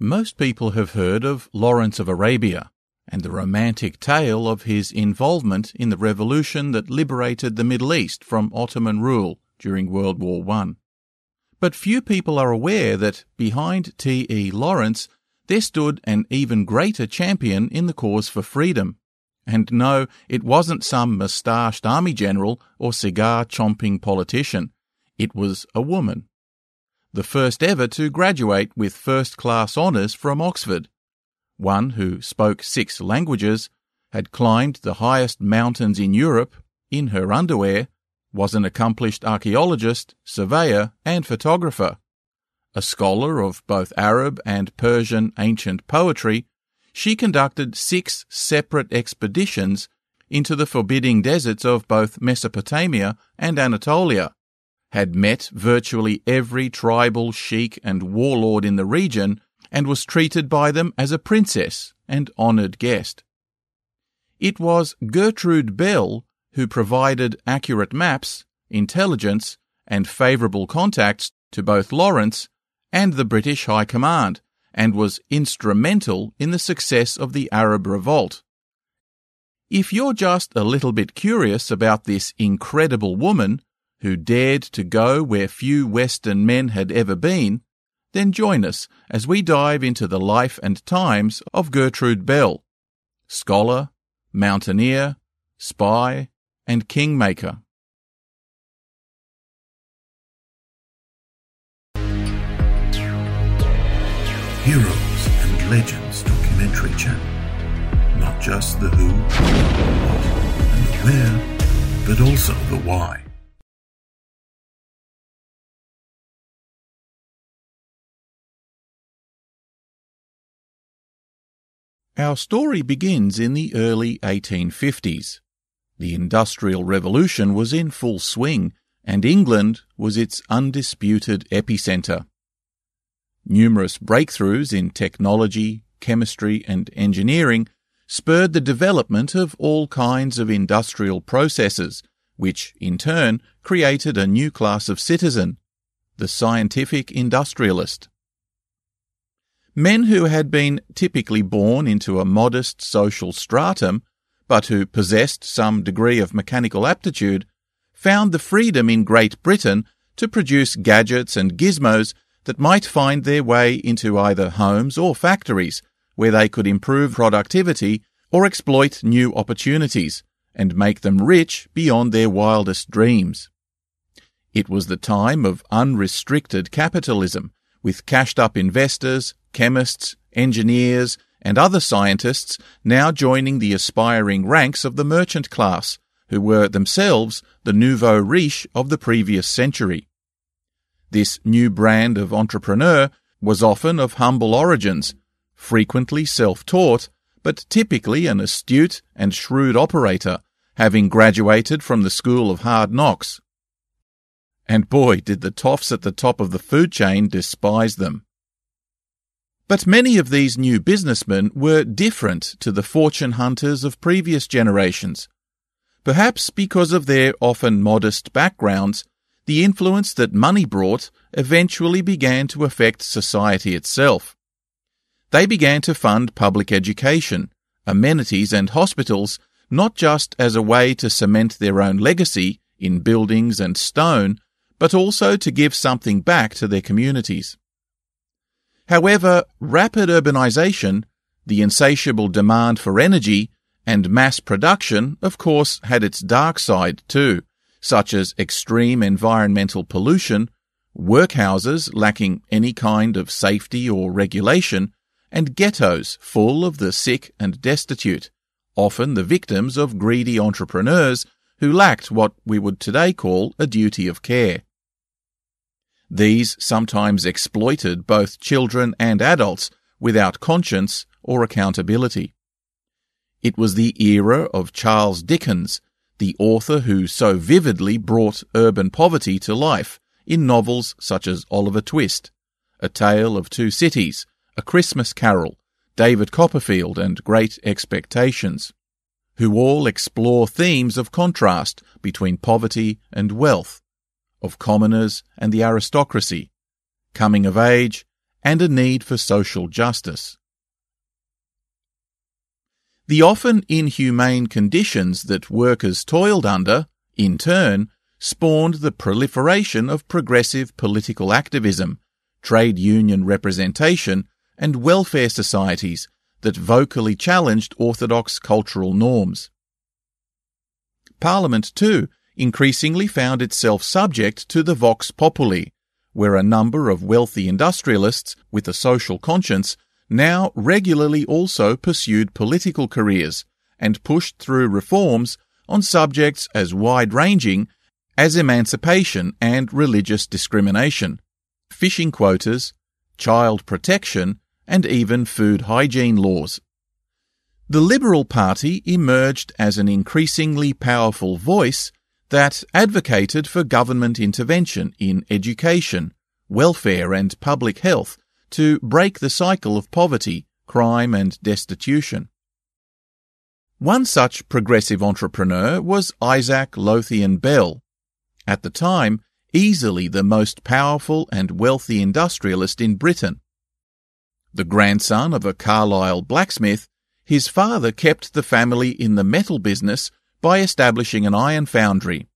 Most people have heard of Lawrence of Arabia and the romantic tale of his involvement in the revolution that liberated the Middle East from Ottoman rule during World War I. But few people are aware that behind T.E. Lawrence there stood an even greater champion in the cause for freedom. And no, it wasn't some moustached army general or cigar chomping politician. It was a woman. The first ever to graduate with first class honours from Oxford. One who spoke six languages, had climbed the highest mountains in Europe in her underwear, was an accomplished archaeologist, surveyor, and photographer. A scholar of both Arab and Persian ancient poetry, she conducted six separate expeditions into the forbidding deserts of both Mesopotamia and Anatolia, had met virtually every tribal sheik and warlord in the region, and was treated by them as a princess and honoured guest. It was Gertrude Bell who provided accurate maps, intelligence, and favourable contacts to both Lawrence and the British High Command, and was instrumental in the success of the Arab Revolt. If you're just a little bit curious about this incredible woman who dared to go where few Western men had ever been, then join us as we dive into the life and times of Gertrude Bell, scholar, mountaineer, spy, and kingmaker. Heroes and Legends documentary channel. Not just the who, what, and the where, but also the why. Our story begins in the early 1850s. The Industrial Revolution was in full swing, and England was its undisputed epicentre. Numerous breakthroughs in technology, chemistry, and engineering spurred the development of all kinds of industrial processes, which, in turn, created a new class of citizen, the scientific industrialist. Men who had been typically born into a modest social stratum, but who possessed some degree of mechanical aptitude, found the freedom in Great Britain to produce gadgets and gizmos that might find their way into either homes or factories, where they could improve productivity or exploit new opportunities and make them rich beyond their wildest dreams. It was the time of unrestricted capitalism, with cashed up investors, chemists, engineers, and other scientists now joining the aspiring ranks of the merchant class, who were themselves the nouveau riche of the previous century. This new brand of entrepreneur was often of humble origins, frequently self-taught, but typically an astute and shrewd operator, having graduated from the school of hard knocks. And boy, did the toffs at the top of the food chain despise them. But many of these new businessmen were different to the fortune hunters of previous generations. Perhaps because of their often modest backgrounds, the influence that money brought eventually began to affect society itself. They began to fund public education, amenities, and hospitals not just as a way to cement their own legacy in buildings and stone, but also to give something back to their communities. However, rapid urbanization, the insatiable demand for energy, and mass production, of course, had its dark side too, such as extreme environmental pollution, workhouses lacking any kind of safety or regulation, and ghettos full of the sick and destitute, often the victims of greedy entrepreneurs who lacked what we would today call a duty of care. These sometimes exploited both children and adults without conscience or accountability. It was the era of Charles Dickens, the author who so vividly brought urban poverty to life in novels such as Oliver Twist, A Tale of Two Cities, A Christmas Carol, David Copperfield, and Great Expectations, who all explore themes of contrast between poverty and wealth, of commoners and the aristocracy, coming of age, and a need for social justice. The often inhumane conditions that workers toiled under, in turn, spawned the proliferation of progressive political activism, trade union representation, and welfare societies that vocally challenged orthodox cultural norms. Parliament, too, increasingly found itself subject to the vox populi, where a number of wealthy industrialists with a social conscience now regularly also pursued political careers and pushed through reforms on subjects as wide ranging as emancipation and religious discrimination, fishing quotas, child protection, and even food hygiene laws. The Liberal Party emerged as an increasingly powerful voice that advocated for government intervention in education, welfare, and public health to break the cycle of poverty, crime, and destitution. One such progressive entrepreneur was Isaac Lowthian Bell, at the time easily the most powerful and wealthy industrialist in Britain. The grandson of a Carlisle blacksmith, his father kept the family in the metal business by establishing an iron foundry.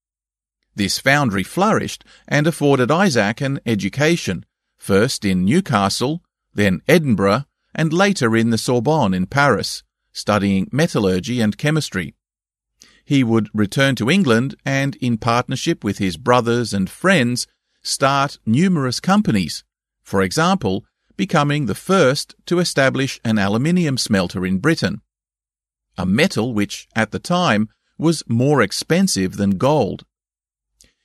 This foundry flourished and afforded Isaac an education, first in Newcastle, then Edinburgh, and later in the Sorbonne in Paris, studying metallurgy and chemistry. He would return to England and, in partnership with his brothers and friends, start numerous companies, for example, becoming the first to establish an aluminium smelter in Britain, a metal which, at the time, was more expensive than gold.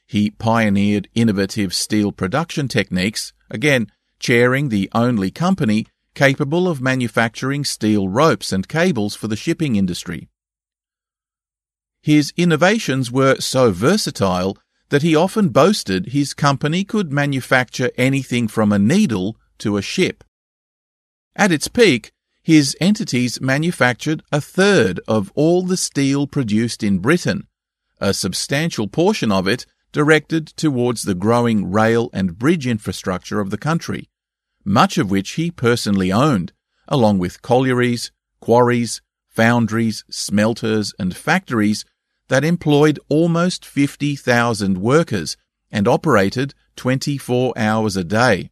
He pioneered innovative steel production techniques, again, chairing the only company capable of manufacturing steel ropes and cables for the shipping industry. His innovations were so versatile that he often boasted his company could manufacture anything from a needle to a ship. At its peak, his entities manufactured a third of all the steel produced in Britain, a substantial portion of it directed towards the growing rail and bridge infrastructure of the country, much of which he personally owned, along with collieries, quarries, foundries, smelters, and factories that employed almost 50,000 workers and operated 24 hours a day.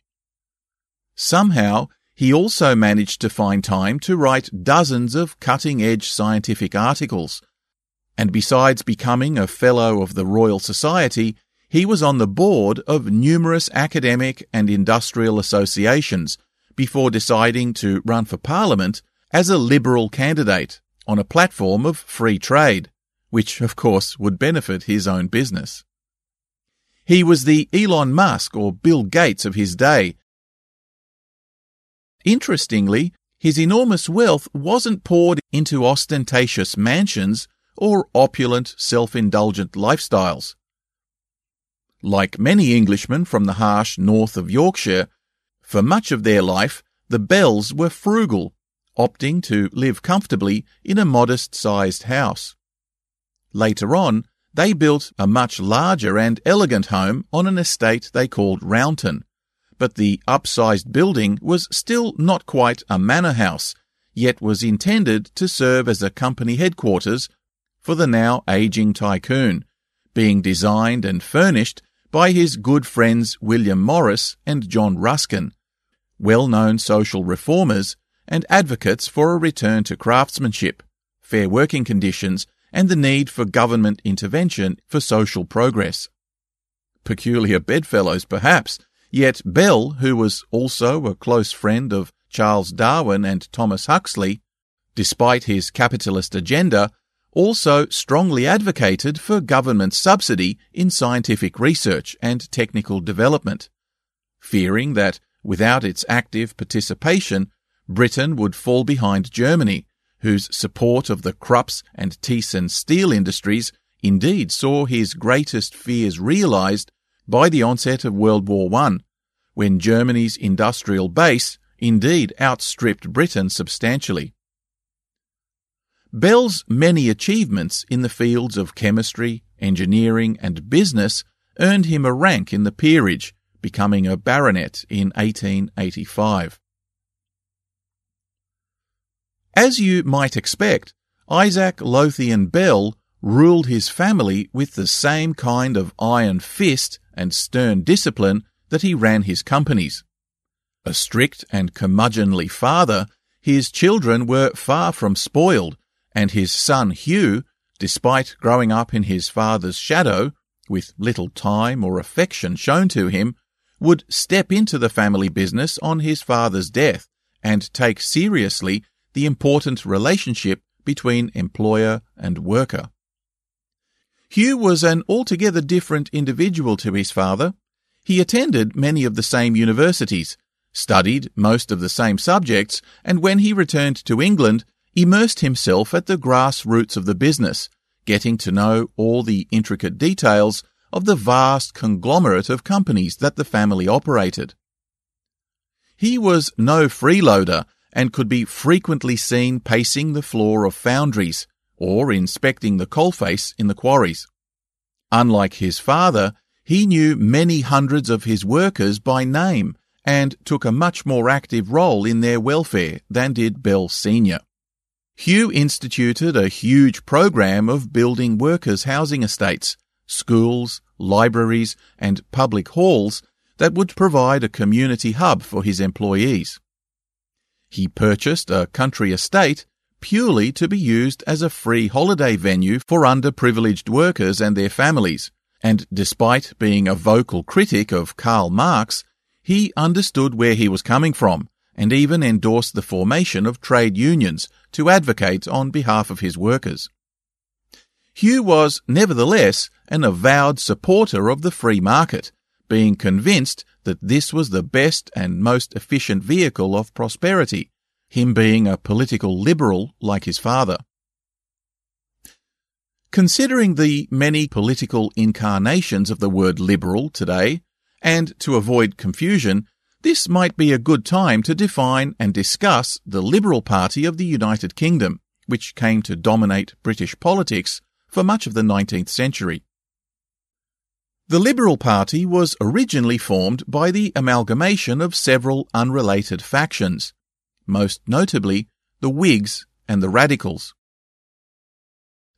Somehow, he also managed to find time to write dozens of cutting edge scientific articles and besides becoming a Fellow of the Royal Society, he was on the board of numerous academic and industrial associations before deciding to run for Parliament as a Liberal candidate on a platform of free trade, which of course would benefit his own business. He was the Elon Musk or Bill Gates of his day. Interestingly, his enormous wealth wasn't poured into ostentatious mansions or opulent, self-indulgent lifestyles. Like many Englishmen from the harsh north of Yorkshire, for much of their life, the Bells were frugal, opting to live comfortably in a modest-sized house. Later on, they built a much larger and elegant home on an estate they called Rounton, but the upsized building was still not quite a manor house, yet was intended to serve as a company headquarters for the now aging tycoon, being designed and furnished by his good friends William Morris and John Ruskin, well known social reformers and advocates for a return to craftsmanship, fair working conditions, and the need for government intervention for social progress. Peculiar bedfellows, perhaps, yet Bell, who was also a close friend of Charles Darwin and Thomas Huxley, despite his capitalist agenda, also strongly advocated for government subsidy in scientific research and technical development, fearing that without its active participation, Britain would fall behind Germany, whose support of the Krupp and Thyssen steel industries indeed saw his greatest fears realized by the onset of World War I, when Germany's industrial base indeed outstripped Britain substantially. Bell's many achievements in the fields of chemistry, engineering, and business earned him a rank in the peerage, becoming a baronet in 1885. As you might expect, Isaac Lowthian Bell ruled his family with the same kind of iron fist and stern discipline that he ran his companies. A strict and curmudgeonly father, his children were far from spoiled, and his son Hugh, despite growing up in his father's shadow, with little time or affection shown to him, would step into the family business on his father's death and take seriously the important relationship between employer and worker. Hugh was an altogether different individual to his father. He attended many of the same universities, studied most of the same subjects, and when he returned to England, immersed himself at the grassroots of the business, getting to know all the intricate details of the vast conglomerate of companies that the family operated. He was no freeloader and could be frequently seen pacing the floor of foundries or inspecting the coalface in the quarries. Unlike his father, he knew many hundreds of his workers by name and took a much more active role in their welfare than did Bell Sr. Hugh instituted a huge program of building workers' housing estates, schools, libraries, and public halls that would provide a community hub for his employees. He purchased a country estate purely to be used as a free holiday venue for underprivileged workers and their families, and despite being a vocal critic of Karl Marx, he understood where he was coming from and even endorsed the formation of trade unions to advocate on behalf of his workers. Hugh was nevertheless an avowed supporter of the free market, being convinced that this was the best and most efficient vehicle of prosperity, him being a political liberal like his father. Considering the many political incarnations of the word liberal today, and to avoid confusion, this might be a good time to define and discuss the Liberal Party of the United Kingdom, which came to dominate British politics for much of the 19th century. The Liberal Party was originally formed by the amalgamation of several unrelated factions, most notably the Whigs and the Radicals.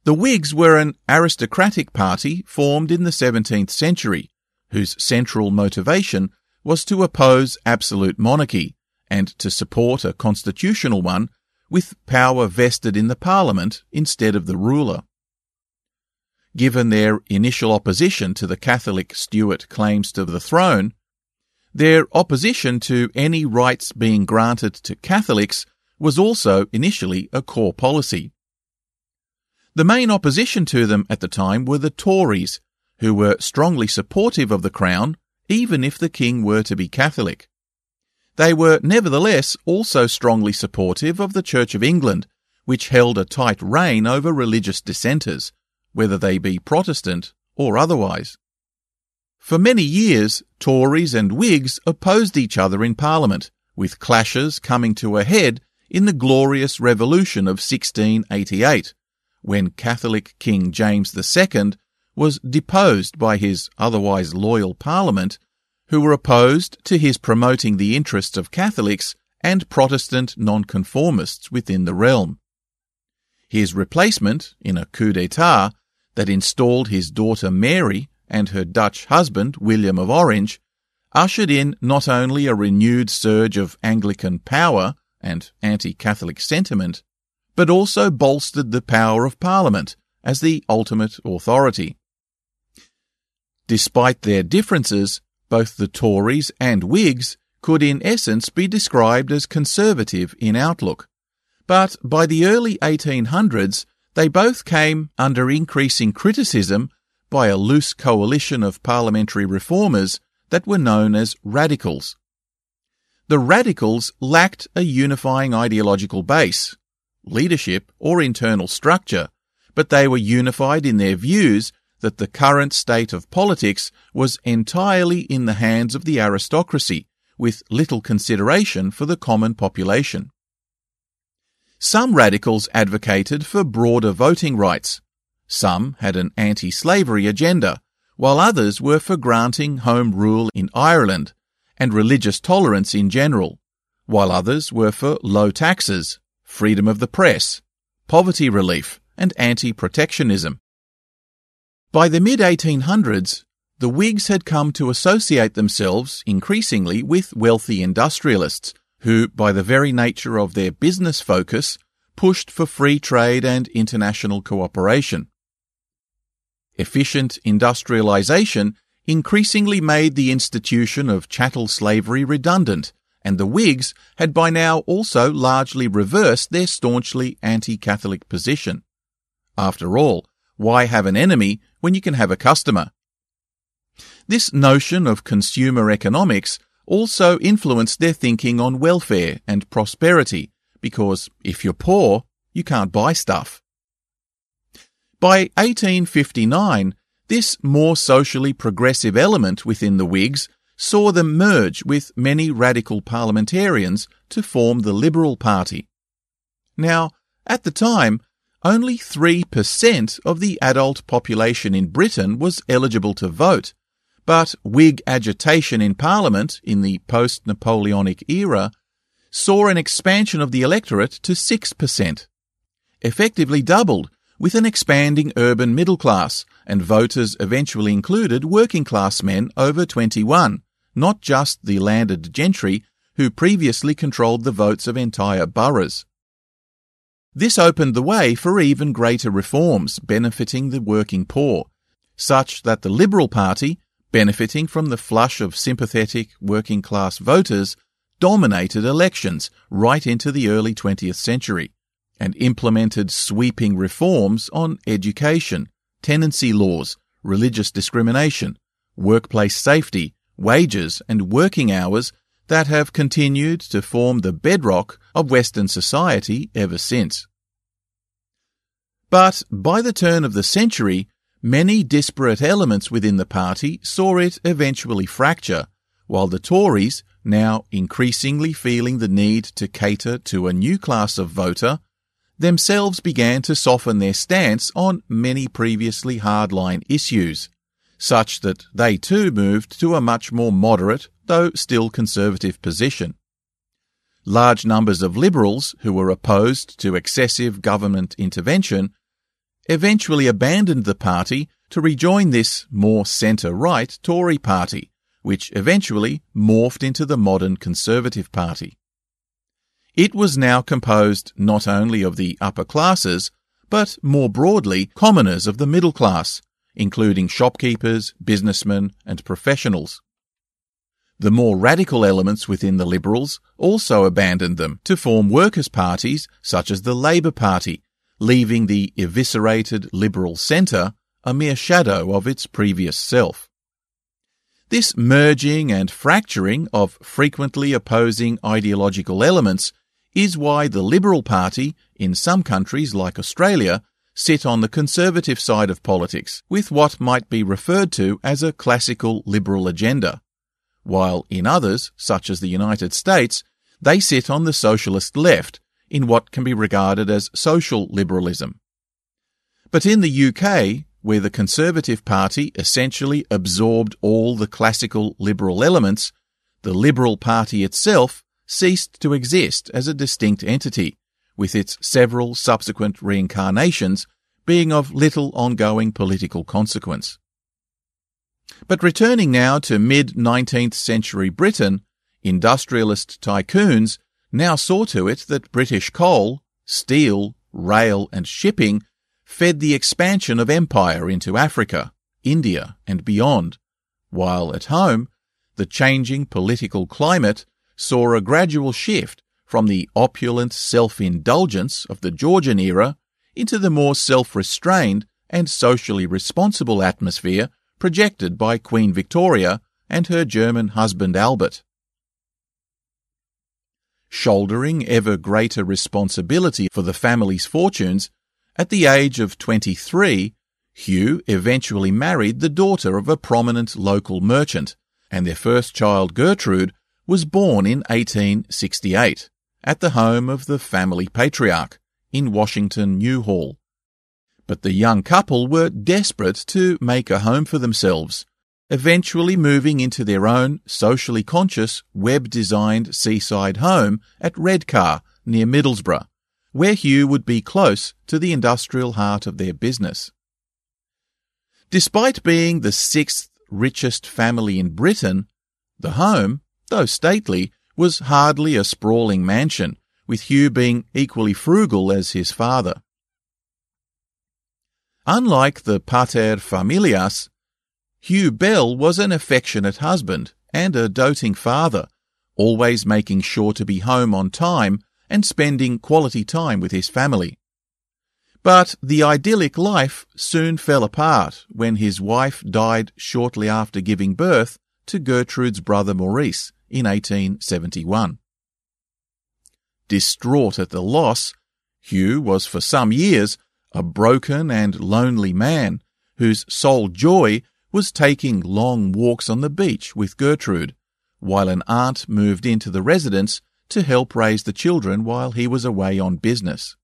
The Whigs were an aristocratic party formed in the 17th century, whose central motivation was to oppose absolute monarchy and to support a constitutional one with power vested in the parliament instead of the ruler. Given their initial opposition to the Catholic Stuart claims to the throne, their opposition to any rights being granted to Catholics was also initially a core policy. The main opposition to them at the time were the Tories, who were strongly supportive of the Crown even if the king were to be Catholic. They were nevertheless also strongly supportive of the Church of England, which held a tight rein over religious dissenters, whether they be Protestant or otherwise. For many years, Tories and Whigs opposed each other in Parliament, with clashes coming to a head in the Glorious Revolution of 1688, when Catholic King James II was deposed by his otherwise loyal parliament, who were opposed to his promoting the interests of Catholics and Protestant nonconformists within the realm. His replacement, in a coup d'etat that installed his daughter Mary and her Dutch husband William of Orange, ushered in not only a renewed surge of Anglican power and anti-Catholic sentiment, but also bolstered the power of Parliament as the ultimate authority. Despite their differences, both the Tories and Whigs could in essence be described as conservative in outlook. But by the early 1800s, they both came under increasing criticism by a loose coalition of parliamentary reformers that were known as radicals. The radicals lacked a unifying ideological base, leadership, or internal structure, but they were unified in their views that the current state of politics was entirely in the hands of the aristocracy, with little consideration for the common population. Some radicals advocated for broader voting rights. Some had an anti-slavery agenda, while others were for granting home rule in Ireland and religious tolerance in general, while others were for low taxes, freedom of the press, poverty relief, and anti-protectionism. By the mid-1800s, the Whigs had come to associate themselves increasingly with wealthy industrialists who, by the very nature of their business focus, pushed for free trade and international cooperation. Efficient industrialization increasingly made the institution of chattel slavery redundant, and the Whigs had by now also largely reversed their staunchly anti-Catholic position. After all, why have an enemy when you can have a customer? This notion of consumer economics also influenced their thinking on welfare and prosperity, because if you're poor, you can't buy stuff. By 1859, this more socially progressive element within the Whigs saw them merge with many radical parliamentarians to form the Liberal Party. Now, at the time, only 3% of the adult population in Britain was eligible to vote, but Whig agitation in Parliament in the post Napoleonic era saw an expansion of the electorate to 6%, effectively doubled with an expanding urban middle class, and voters eventually included working class men over 21, not just the landed gentry who previously controlled the votes of entire boroughs. This opened the way for even greater reforms benefiting the working poor, such that the Liberal Party benefiting from the flush of sympathetic working class voters, dominated elections right into the early 20th century and implemented sweeping reforms on education, tenancy laws, religious discrimination, workplace safety, wages and working hours that have continued to form the bedrock of Western society ever since. But by the turn of the century, Many disparate elements within the party saw it eventually fracture, while the Tories, now increasingly feeling the need to cater to a new class of voter, themselves began to soften their stance on many previously hardline issues, such that they too moved to a much more moderate, though still conservative position. Large numbers of liberals who were opposed to excessive government intervention eventually abandoned the party to rejoin this more centre-right Tory party, which eventually morphed into the modern Conservative Party. It was now composed not only of the upper classes, but more broadly commoners of the middle class, including shopkeepers, businessmen, and professionals. The more radical elements within the Liberals also abandoned them to form workers' parties such as the Labour Party leaving the eviscerated liberal centre a mere shadow of its previous self. This merging and fracturing of frequently opposing ideological elements is why the Liberal Party, in some countries like Australia, sit on the conservative side of politics with what might be referred to as a classical liberal agenda, while in others, such as the United States, they sit on the socialist left in what can be regarded as social liberalism. But in the UK, where the Conservative Party essentially absorbed all the classical liberal elements, the Liberal Party itself ceased to exist as a distinct entity, with its several subsequent reincarnations being of little ongoing political consequence. But returning now to mid 19th century Britain, industrialist tycoons now saw to it that British coal, steel, rail, and shipping fed the expansion of empire into Africa, India, and beyond, while at home, the changing political climate saw a gradual shift from the opulent self-indulgence of the Georgian era into the more self-restrained and socially responsible atmosphere projected by Queen Victoria and her German husband Albert. Shouldering ever greater responsibility for the family's fortunes, at the age of 23, Hugh eventually married the daughter of a prominent local merchant, and their first child, Gertrude, was born in 1868 at the home of the family patriarch in Washington New Hall. but the young couple were desperate to make a home for themselves, eventually moving into their own socially conscious, Webb designed seaside home at Redcar near Middlesbrough, where Hugh would be close to the industrial heart of their business. Despite being the sixth richest family in Britain, the home, though stately, was hardly a sprawling mansion, with Hugh being equally frugal as his father. Unlike the pater familias, Hugh Bell was an affectionate husband and a doting father, always making sure to be home on time and spending quality time with his family. But the idyllic life soon fell apart when his wife died shortly after giving birth to Gertrude's brother Maurice in 1871. Distraught at the loss, Hugh was for some years a broken and lonely man whose sole joy was taking long walks on the beach with Gertrude, while an aunt moved into the residence to help raise the children while he was away on business.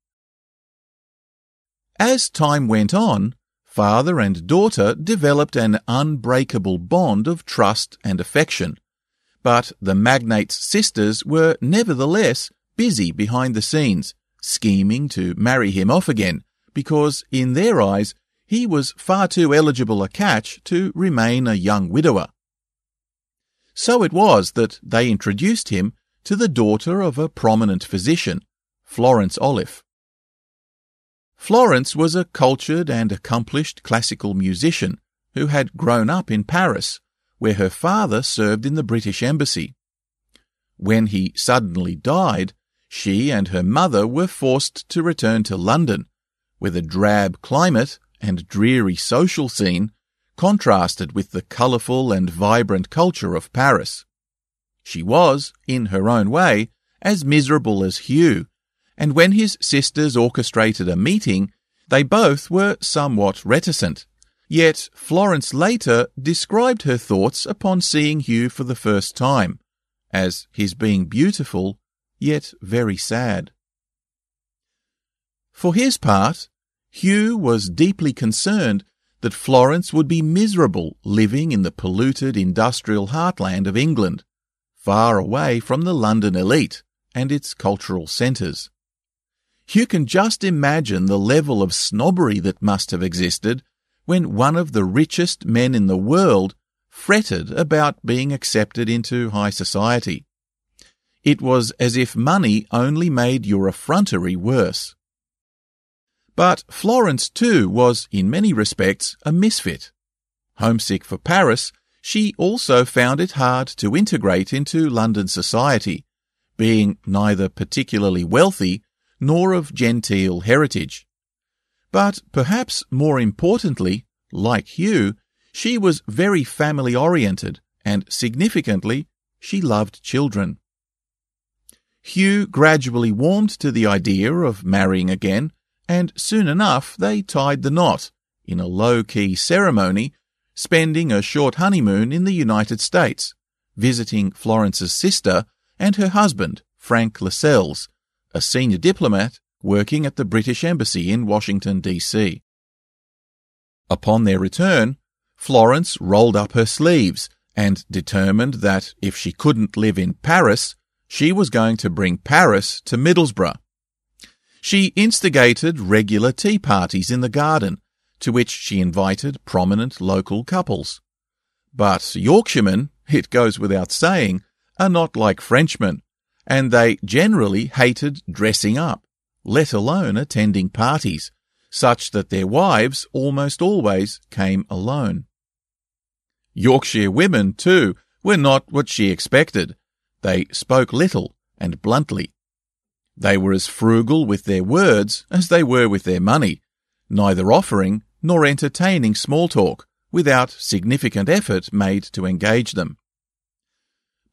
As time went on, father and daughter developed an unbreakable bond of trust and affection. But the magnate's sisters were nevertheless busy behind the scenes, scheming to marry him off again, because in their eyes he was far too eligible a catch to remain a young widower. So it was that they introduced him to the daughter of a prominent physician, Florence Olliffe. Florence was a cultured and accomplished classical musician who had grown up in Paris, where her father served in the British Embassy. When he suddenly died, she and her mother were forced to return to London, where the drab climate and dreary social scene contrasted with the colourful and vibrant culture of Paris. She was, in her own way, as miserable as Hugh, and when his sisters orchestrated a meeting, they both were somewhat reticent. Yet Florence later described her thoughts upon seeing Hugh for the first time, as his being beautiful, yet very sad. For his part, Hugh was deeply concerned that Florence would be miserable living in the polluted industrial heartland of England, far away from the London elite and its cultural centres. You can just imagine the level of snobbery that must have existed when one of the richest men in the world fretted about being accepted into high society. It was as if money only made your effrontery worse. But Florence, too, was in many respects a misfit. Homesick for Paris, she also found it hard to integrate into London society, being neither particularly wealthy nor of genteel heritage. But perhaps more importantly, like Hugh, she was very family oriented and significantly, she loved children. Hugh gradually warmed to the idea of marrying again, and soon enough they tied the knot in a low key ceremony, spending a short honeymoon in the United States, visiting Florence's sister and her husband, Frank Lascelles, a senior diplomat working at the British Embassy in Washington, D.C. Upon their return, Florence rolled up her sleeves and determined that if she couldn't live in Paris, she was going to bring Paris to Middlesbrough. She instigated regular tea parties in the garden, to which she invited prominent local couples. But Yorkshiremen, it goes without saying, are not like Frenchmen, and they generally hated dressing up, let alone attending parties, such that their wives almost always came alone. Yorkshire women, too, were not what she expected. They spoke little and bluntly. They were as frugal with their words as they were with their money, neither offering nor entertaining small talk without significant effort made to engage them.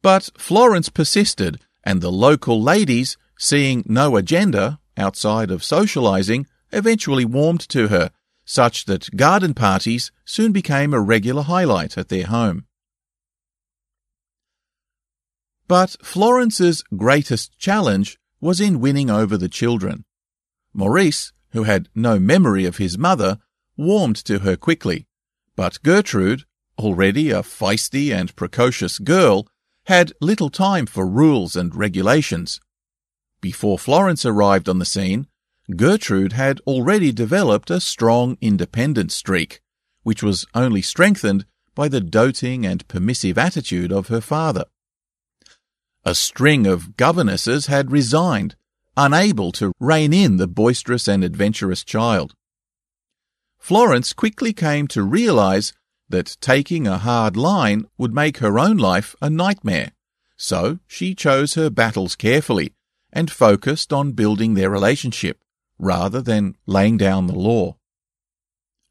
But Florence persisted and the local ladies, seeing no agenda outside of socializing, eventually warmed to her, such that garden parties soon became a regular highlight at their home. But Florence's greatest challenge was in winning over the children. Maurice, who had no memory of his mother, warmed to her quickly, but Gertrude, already a feisty and precocious girl, had little time for rules and regulations. Before Florence arrived on the scene, Gertrude had already developed a strong independent streak, which was only strengthened by the doting and permissive attitude of her father. A string of governesses had resigned, unable to rein in the boisterous and adventurous child. Florence quickly came to realize that taking a hard line would make her own life a nightmare, so she chose her battles carefully and focused on building their relationship rather than laying down the law.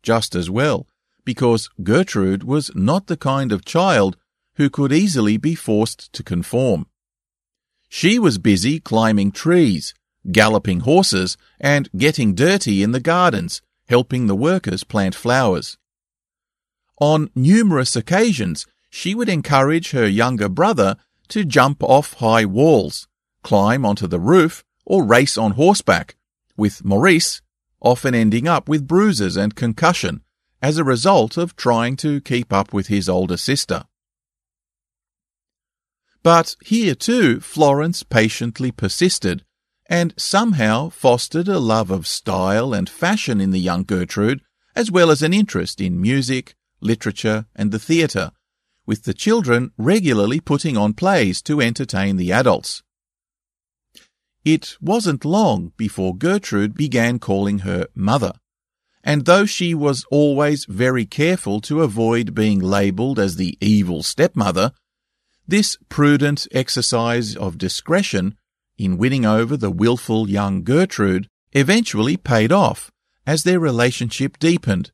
Just as well, because Gertrude was not the kind of child who could easily be forced to conform. She was busy climbing trees, galloping horses, and getting dirty in the gardens, helping the workers plant flowers. On numerous occasions, she would encourage her younger brother to jump off high walls, climb onto the roof, or race on horseback, with Maurice often ending up with bruises and concussion as a result of trying to keep up with his older sister. But here too Florence patiently persisted and somehow fostered a love of style and fashion in the young Gertrude, as well as an interest in music, literature, and the theatre, with the children regularly putting on plays to entertain the adults. It wasn't long before Gertrude began calling her mother, and though she was always very careful to avoid being labelled as the evil stepmother, this prudent exercise of discretion in winning over the wilful young Gertrude eventually paid off as their relationship deepened,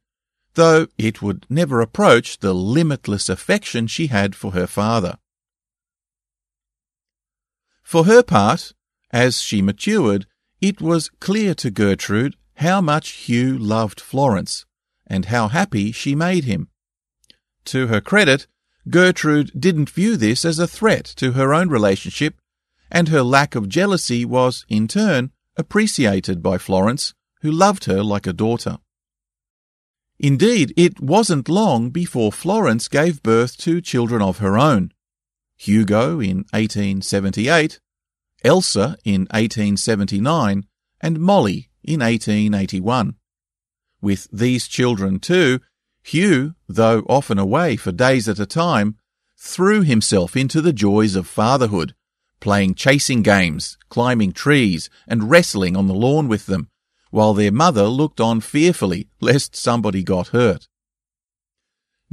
though it would never approach the limitless affection she had for her father. For her part, as she matured, it was clear to Gertrude how much Hugh loved Florence, and how happy she made him. To her credit, Gertrude didn't view this as a threat to her own relationship and her lack of jealousy was, in turn, appreciated by Florence, who loved her like a daughter. Indeed, it wasn't long before Florence gave birth to children of her own. Hugo in 1878, Elsa in 1879, and Molly in 1881. With these children too, Hugh, though often away for days at a time, threw himself into the joys of fatherhood playing chasing games, climbing trees, and wrestling on the lawn with them, while their mother looked on fearfully lest somebody got hurt.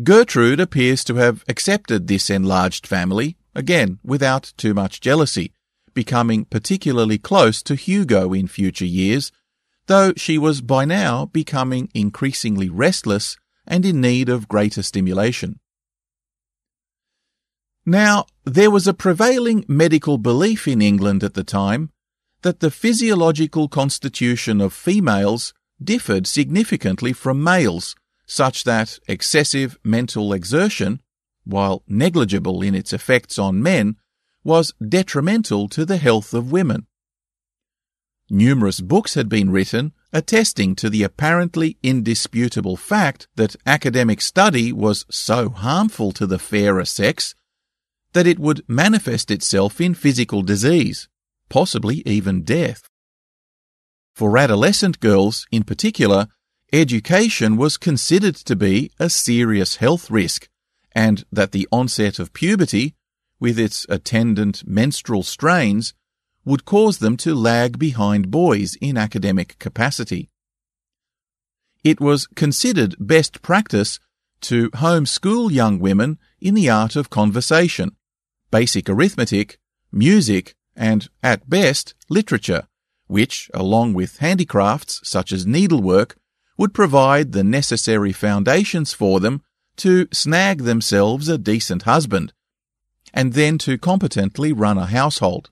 Gertrude appears to have accepted this enlarged family, again without too much jealousy, becoming particularly close to Hugo in future years, though she was by now becoming increasingly restless and in need of greater stimulation. Now, there was a prevailing medical belief in England at the time that the physiological constitution of females differed significantly from males, such that excessive mental exertion, while negligible in its effects on men, was detrimental to the health of women. Numerous books had been written attesting to the apparently indisputable fact that academic study was so harmful to the fairer sex that it would manifest itself in physical disease, possibly even death. For adolescent girls, in particular, education was considered to be a serious health risk, and that the onset of puberty, with its attendant menstrual strains, would cause them to lag behind boys in academic capacity. It was considered best practice to homeschool young women in the art of conversation, basic arithmetic, music, and, at best, literature, which, along with handicrafts such as needlework, would provide the necessary foundations for them to snag themselves a decent husband, and then to competently run a household.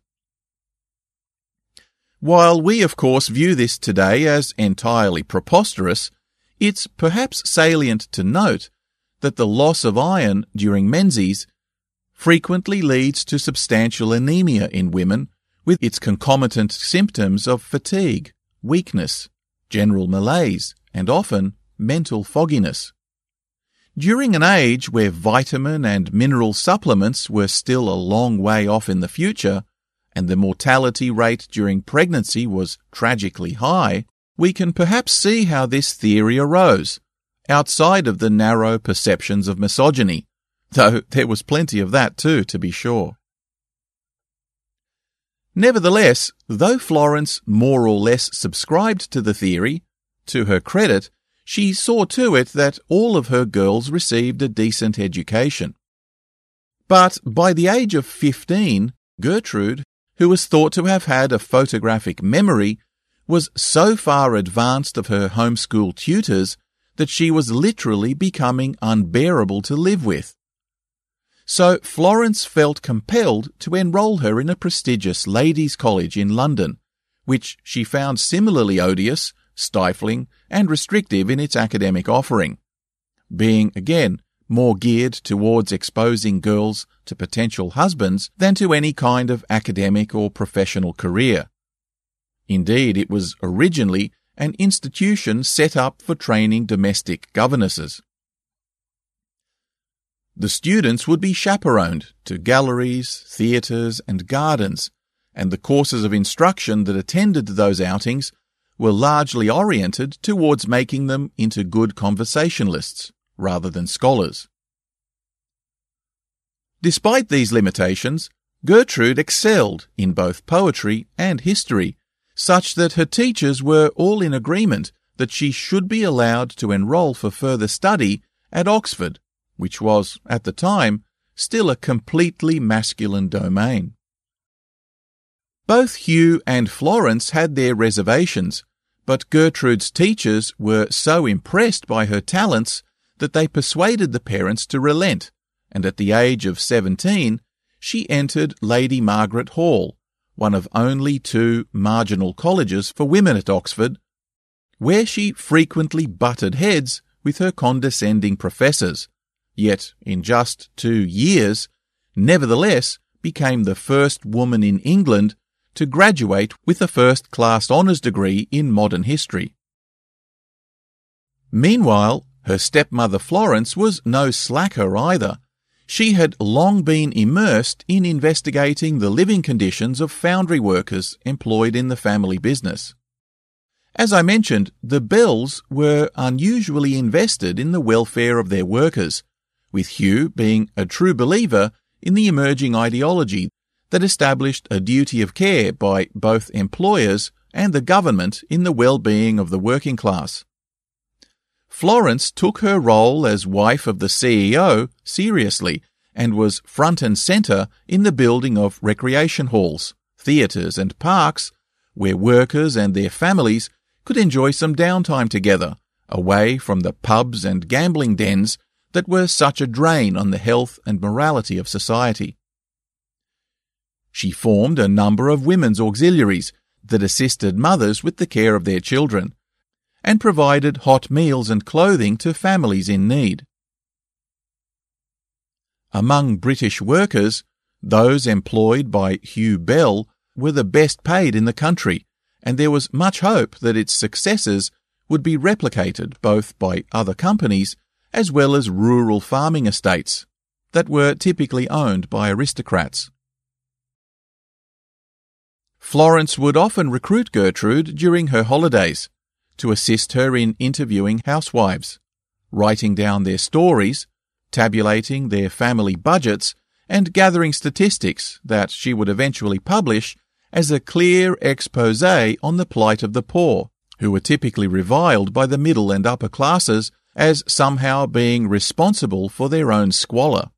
While we of course view this today as entirely preposterous, it's perhaps salient to note that the loss of iron during menses frequently leads to substantial anemia in women with its concomitant symptoms of fatigue, weakness, general malaise, and often mental fogginess. During an age where vitamin and mineral supplements were still a long way off in the future, and the mortality rate during pregnancy was tragically high, we can perhaps see how this theory arose, outside of the narrow perceptions of misogyny, though there was plenty of that too, to be sure. Nevertheless, though Florence more or less subscribed to the theory, to her credit, she saw to it that all of her girls received a decent education. But by the age of 15, Gertrude, who was thought to have had a photographic memory, was so far advanced of her homeschool tutors that she was literally becoming unbearable to live with. So Florence felt compelled to enrol her in a prestigious ladies' college in London, which she found similarly odious, stifling, and restrictive in its academic offering, being, again, more geared towards exposing girls to potential husbands than to any kind of academic or professional career. Indeed, it was originally an institution set up for training domestic governesses. The students would be chaperoned to galleries, theatres, and gardens, and the courses of instruction that attended those outings were largely oriented towards making them into good conversationalists rather than scholars. Despite these limitations, Gertrude excelled in both poetry and history, such that her teachers were all in agreement that she should be allowed to enrol for further study at Oxford, which was, at the time, still a completely masculine domain. Both Hugh and Florence had their reservations, but Gertrude's teachers were so impressed by her talents that they persuaded the parents to relent, and at the age of 17, she entered Lady Margaret Hall, one of only two marginal colleges for women at Oxford, where she frequently butted heads with her condescending professors, yet in just two years, nevertheless became the first woman in England to graduate with a first class honours degree in modern history. Meanwhile, her stepmother Florence was no slacker either. She had long been immersed in investigating the living conditions of foundry workers employed in the family business. As I mentioned, the Bells were unusually invested in the welfare of their workers, with Hugh being a true believer in the emerging ideology that established a duty of care by both employers and the government in the well-being of the working class. Florence took her role as wife of the CEO seriously and was front and centre in the building of recreation halls, theatres and parks where workers and their families could enjoy some downtime together, away from the pubs and gambling dens that were such a drain on the health and morality of society. She formed a number of women's auxiliaries that assisted mothers with the care of their children and provided hot meals and clothing to families in need. Among British workers, those employed by Hugh Bell were the best paid in the country, and there was much hope that its successes would be replicated both by other companies as well as rural farming estates that were typically owned by aristocrats. Florence would often recruit Gertrude during her holidays to assist her in interviewing housewives, writing down their stories, tabulating their family budgets, and gathering statistics that she would eventually publish as a clear expose on the plight of the poor, who were typically reviled by the middle and upper classes as somehow being responsible for their own squalor.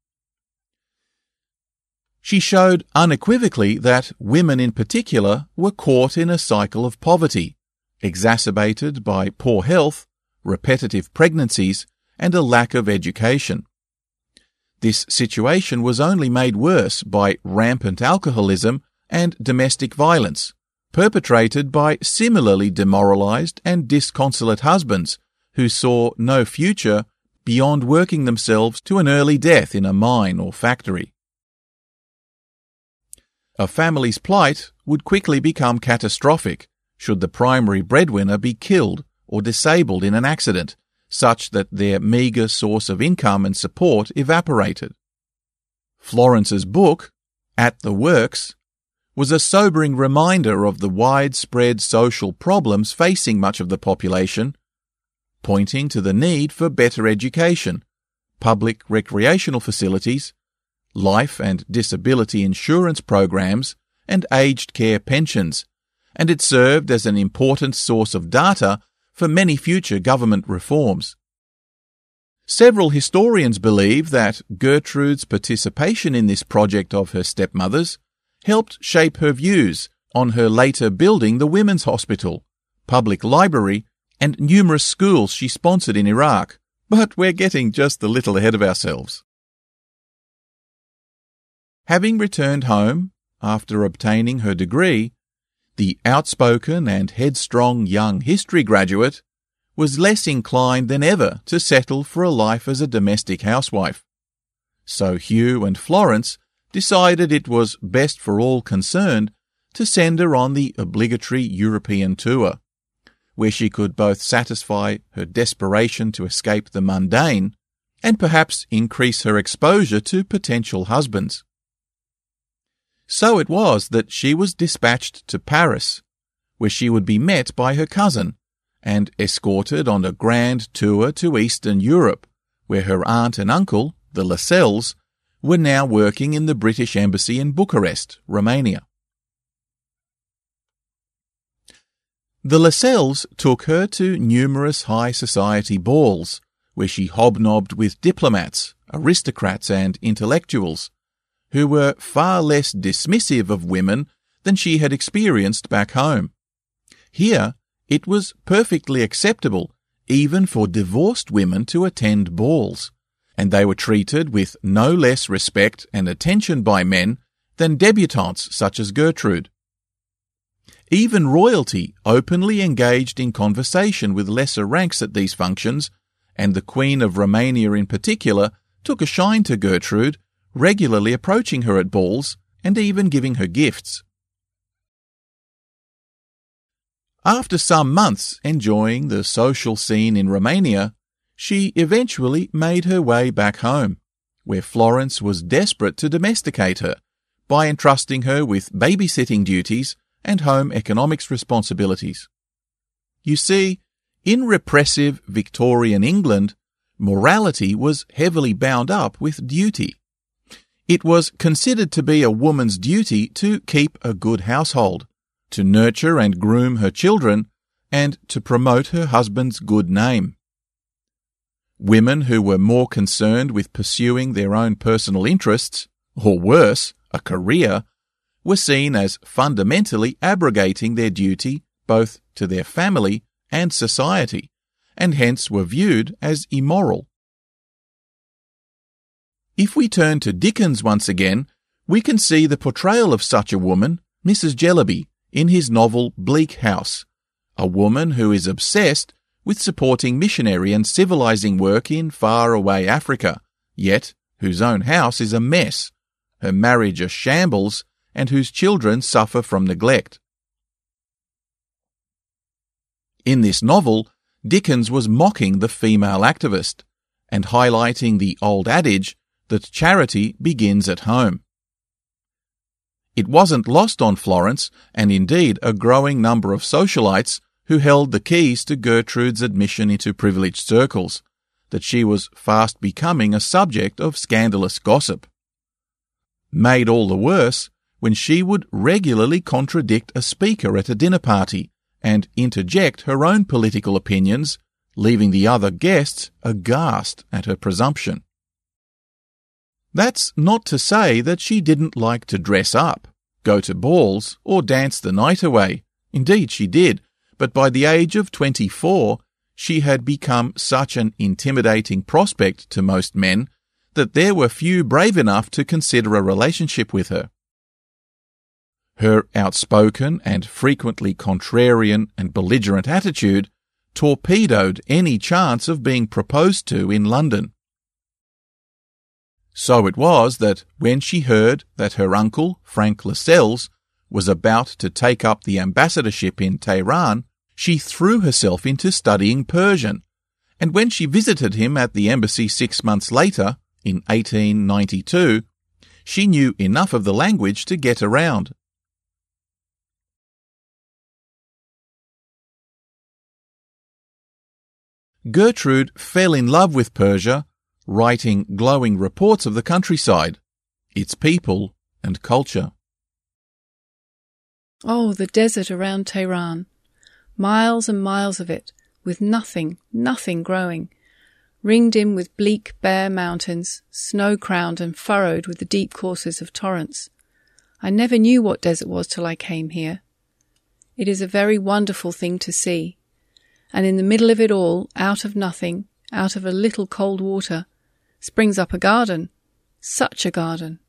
She showed unequivocally that women in particular were caught in a cycle of poverty, exacerbated by poor health, repetitive pregnancies, and a lack of education. This situation was only made worse by rampant alcoholism and domestic violence, perpetrated by similarly demoralized and disconsolate husbands who saw no future beyond working themselves to an early death in a mine or factory. A family's plight would quickly become catastrophic should the primary breadwinner be killed or disabled in an accident, such that their meagre source of income and support evaporated. Florence's book, At the Works, was a sobering reminder of the widespread social problems facing much of the population, pointing to the need for better education, public recreational facilities, life and disability insurance programs, and aged care pensions, and it served as an important source of data for many future government reforms. Several historians believe that Gertrude's participation in this project of her stepmother's helped shape her views on her later building the Women's Hospital, public library, and numerous schools she sponsored in Iraq. But we're getting just a little ahead of ourselves. Having returned home after obtaining her degree, the outspoken and headstrong young history graduate was less inclined than ever to settle for a life as a domestic housewife. So Hugh and Florence decided it was best for all concerned to send her on the obligatory European tour, where she could both satisfy her desperation to escape the mundane and perhaps increase her exposure to potential husbands. So it was that she was dispatched to Paris, where she would be met by her cousin and escorted on a grand tour to Eastern Europe, where her aunt and uncle, the Lascelles, were now working in the British Embassy in Bucharest, Romania. The Lascelles took her to numerous high society balls, where she hobnobbed with diplomats, aristocrats, and intellectuals, who were far less dismissive of women than she had experienced back home. Here, it was perfectly acceptable even for divorced women to attend balls, and they were treated with no less respect and attention by men than debutantes such as Gertrude. Even royalty openly engaged in conversation with lesser ranks at these functions, and the Queen of Romania in particular took a shine to Gertrude regularly approaching her at balls and even giving her gifts. After some months enjoying the social scene in Romania, she eventually made her way back home, where Florence was desperate to domesticate her by entrusting her with babysitting duties and home economics responsibilities. You see, in repressive Victorian England, morality was heavily bound up with duty. It was considered to be a woman's duty to keep a good household, to nurture and groom her children, and to promote her husband's good name. Women who were more concerned with pursuing their own personal interests, or worse, a career, were seen as fundamentally abrogating their duty both to their family and society, and hence were viewed as immoral. If we turn to Dickens once again, we can see the portrayal of such a woman, Mrs. Jellyby, in his novel Bleak House, a woman who is obsessed with supporting missionary and civilizing work in far-away Africa, yet whose own house is a mess, her marriage a shambles, and whose children suffer from neglect. In this novel, Dickens was mocking the female activist and highlighting the old adage that charity begins at home. It wasn't lost on Florence, and indeed a growing number of socialites who held the keys to Gertrude's admission into privileged circles, that she was fast becoming a subject of scandalous gossip. Made all the worse when she would regularly contradict a speaker at a dinner party and interject her own political opinions, leaving the other guests aghast at her presumption. That's not to say that she didn't like to dress up, go to balls, or dance the night away. Indeed, she did, but by the age of 24, she had become such an intimidating prospect to most men that there were few brave enough to consider a relationship with her. Her outspoken and frequently contrarian and belligerent attitude torpedoed any chance of being proposed to in London. So it was that when she heard that her uncle, Frank Lascelles, was about to take up the ambassadorship in Tehran, she threw herself into studying Persian, and when she visited him at the embassy six months later, in 1892, she knew enough of the language to get around. Gertrude fell in love with Persia, writing glowing reports of the countryside, its people and culture. Oh, the desert around Tehran. Miles and miles of it, with nothing, nothing growing, ringed in with bleak, bare mountains, snow crowned and furrowed with the deep courses of torrents. I never knew what desert was till I came here. It is a very wonderful thing to see. And in the middle of it all, out of nothing, out of a little cold water, springs up a garden. Such a garden.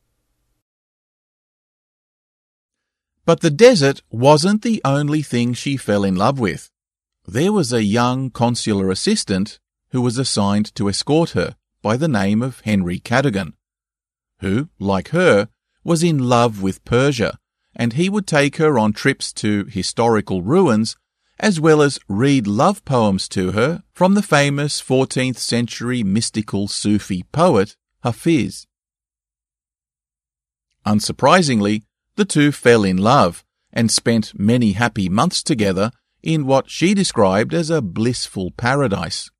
But the desert wasn't the only thing she fell in love with. There was a young consular assistant who was assigned to escort her by the name of Henry Cadogan, who, like her, was in love with Persia, and he would take her on trips to historical ruins as well as read love poems to her from the famous 14th century mystical Sufi poet Hafiz. Unsurprisingly, the two fell in love and spent many happy months together in what she described as a blissful paradise.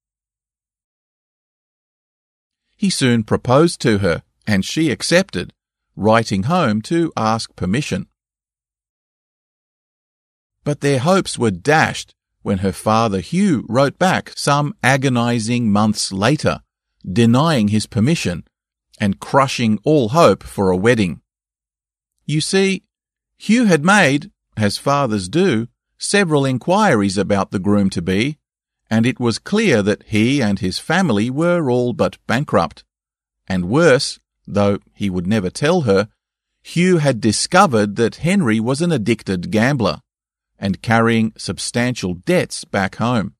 He soon proposed to her, and she accepted, writing home to ask permission. But their hopes were dashed when her father Hugh wrote back some agonizing months later, denying his permission and crushing all hope for a wedding. You see, Hugh had made, as fathers do, several inquiries about the groom to be, and it was clear that he and his family were all but bankrupt. And worse, though he would never tell her, Hugh had discovered that Henry was an addicted gambler and carrying substantial debts back home.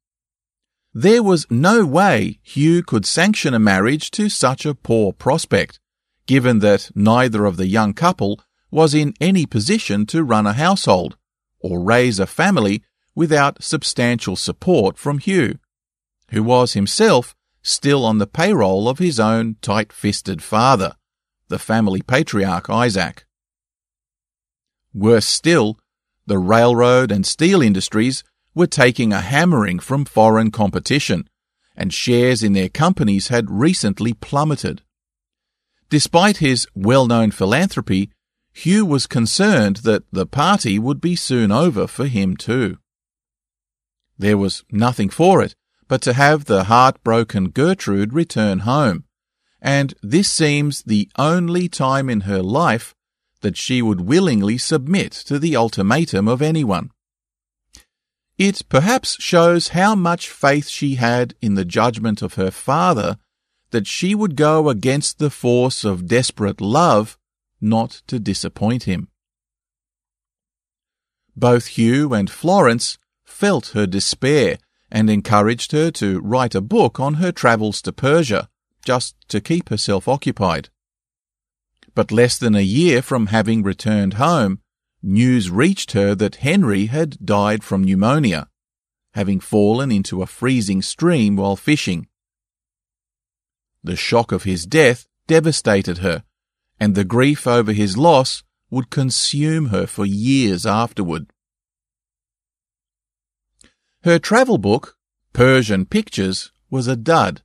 There was no way Hugh could sanction a marriage to such a poor prospect, given that neither of the young couple was in any position to run a household or raise a family without substantial support from Hugh, who was himself still on the payroll of his own tight-fisted father, the family patriarch Isaac. Worse still, the railroad and steel industries were taking a hammering from foreign competition, and shares in their companies had recently plummeted. Despite his well-known philanthropy, Hugh was concerned that the party would be soon over for him too. There was nothing for it but to have the heartbroken Gertrude return home, and this seems the only time in her life that she would willingly submit to the ultimatum of anyone. It perhaps shows how much faith she had in the judgment of her father that she would go against the force of desperate love not to disappoint him. Both Hugh and Florence felt her despair and encouraged her to write a book on her travels to Persia, just to keep herself occupied. But less than a year from having returned home, news reached her that Henry had died from pneumonia, having fallen into a freezing stream while fishing. The shock of his death devastated her, and the grief over his loss would consume her for years afterward. Her travel book, Persian Pictures, was a dud,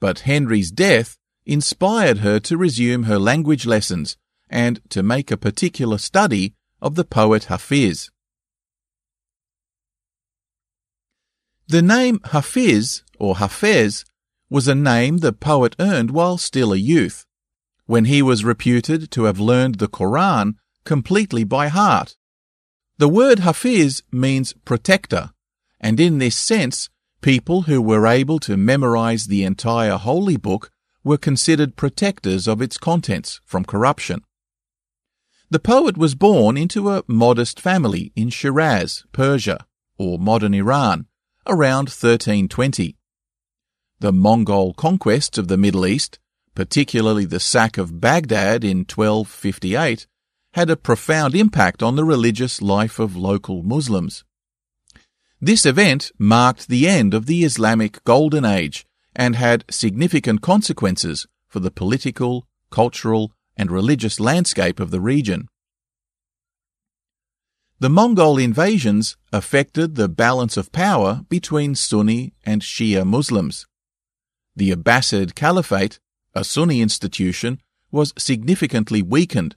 but Henry's death inspired her to resume her language lessons and to make a particular study of the poet Hafiz. The name Hafiz, or Hafez, was a name the poet earned while still a youth when he was reputed to have learned the Quran completely by heart. The word Hafiz means protector, and in this sense, people who were able to memorize the entire holy book were considered protectors of its contents from corruption. The poet was born into a modest family in Shiraz, Persia, or modern Iran, around 1320. The Mongol conquests of the Middle East particularly the sack of Baghdad in 1258, had a profound impact on the religious life of local Muslims. This event marked the end of the Islamic Golden Age and had significant consequences for the political, cultural, and religious landscape of the region. The Mongol invasions affected the balance of power between Sunni and Shia Muslims. The Abbasid Caliphate, a Sunni institution, was significantly weakened,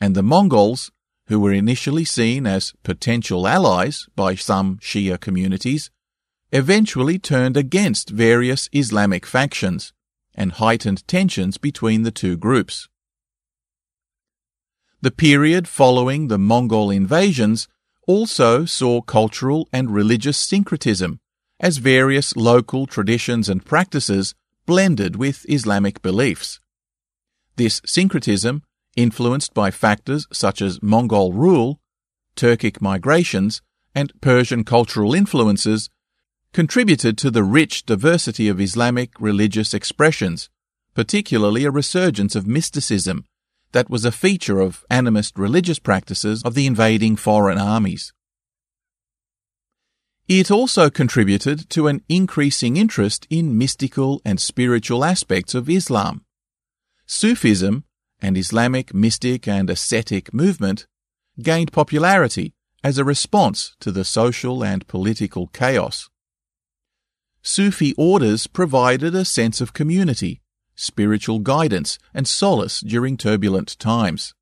and the Mongols, who were initially seen as potential allies by some Shia communities, eventually turned against various Islamic factions and heightened tensions between the two groups. The period following the Mongol invasions also saw cultural and religious syncretism as various local traditions and practices blended with Islamic beliefs. This syncretism, influenced by factors such as Mongol rule, Turkic migrations, and Persian cultural influences, contributed to the rich diversity of Islamic religious expressions, particularly a resurgence of mysticism that was a feature of animist religious practices of the invading foreign armies. It also contributed to an increasing interest in mystical and spiritual aspects of Islam. Sufism, an Islamic mystic and ascetic movement, gained popularity as a response to the social and political chaos. Sufi orders provided a sense of community, spiritual guidance, and solace during turbulent times.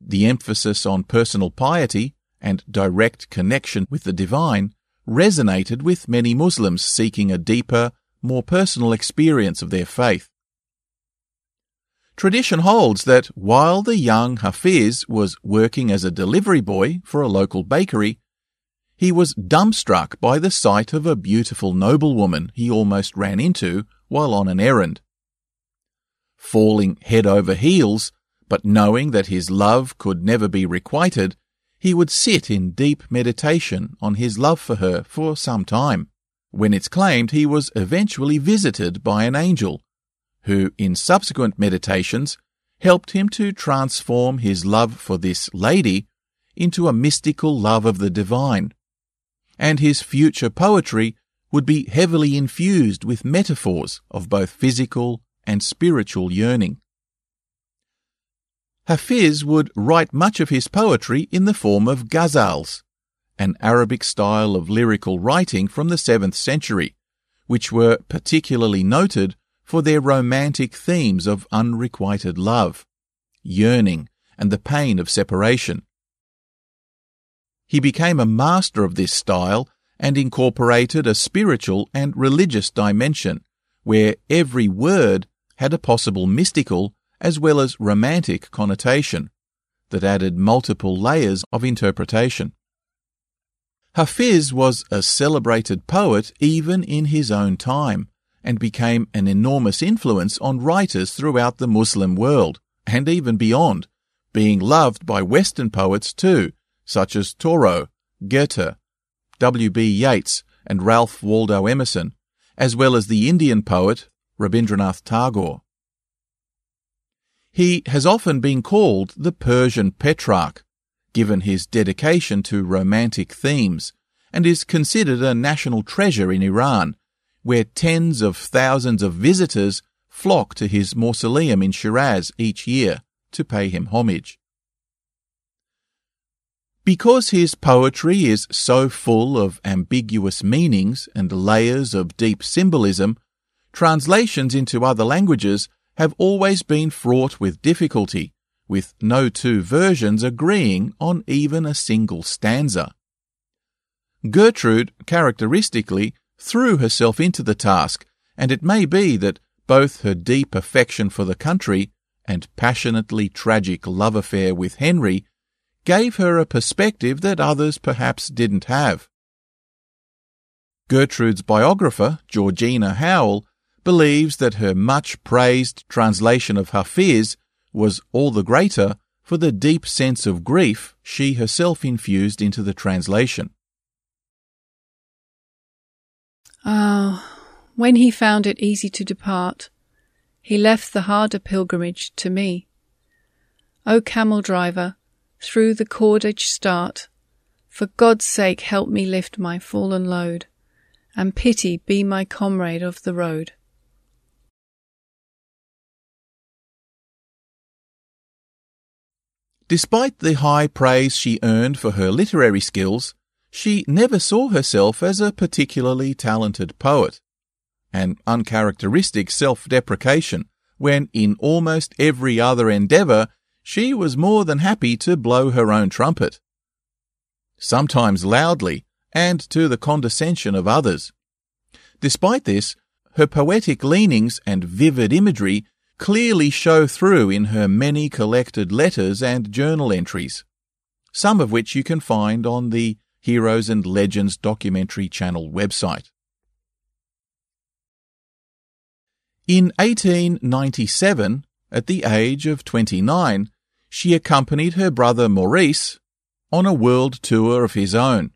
The emphasis on personal piety and direct connection with the divine resonated with many Muslims seeking a deeper, more personal experience of their faith. Tradition holds that while the young Hafiz was working as a delivery boy for a local bakery, he was dumbstruck by the sight of a beautiful noblewoman he almost ran into while on an errand. Falling head over heels, but knowing that his love could never be requited, he would sit in deep meditation on his love for her for some time, when it's claimed he was eventually visited by an angel, who in subsequent meditations helped him to transform his love for this lady into a mystical love of the divine. And his future poetry would be heavily infused with metaphors of both physical and spiritual yearning. Hafiz would write much of his poetry in the form of ghazals, an Arabic style of lyrical writing from the 7th century, which were particularly noted for their romantic themes of unrequited love, yearning, and the pain of separation. He became a master of this style and incorporated a spiritual and religious dimension, where every word had a possible mystical as well as romantic connotation that added multiple layers of interpretation. Hafiz was a celebrated poet even in his own time and became an enormous influence on writers throughout the Muslim world and even beyond, being loved by Western poets too, such as Thoreau, Goethe, W.B. Yeats, and Ralph Waldo Emerson, as well as the Indian poet Rabindranath Tagore. He has often been called the Persian Petrarch, given his dedication to romantic themes, and is considered a national treasure in Iran, where tens of thousands of visitors flock to his mausoleum in Shiraz each year to pay him homage. Because his poetry is so full of ambiguous meanings and layers of deep symbolism, translations into other languages have always been fraught with difficulty, with no two versions agreeing on even a single stanza. Gertrude, characteristically, threw herself into the task, and it may be that both her deep affection for the country and passionately tragic love affair with Henry gave her a perspective that others perhaps didn't have. Gertrude's biographer, Georgina Howell, believes that her much praised translation of Hafiz was all the greater for the deep sense of grief she herself infused into the translation. Ah, when he found it easy to depart, he left the harder pilgrimage to me. O camel driver, through the cordage start. For God's sake help me lift my fallen load, and pity be my comrade of the road. Despite the high praise she earned for her literary skills, she never saw herself as a particularly talented poet. An uncharacteristic self-deprecation when in almost every other endeavour she was more than happy to blow her own trumpet. Sometimes loudly, and to the condescension of others. Despite this, her poetic leanings and vivid imagery clearly show through in her many collected letters and journal entries, some of which you can find on the Heroes and Legends documentary channel website. In 1897, at the age of 29, she accompanied her brother Maurice on a world tour of his own,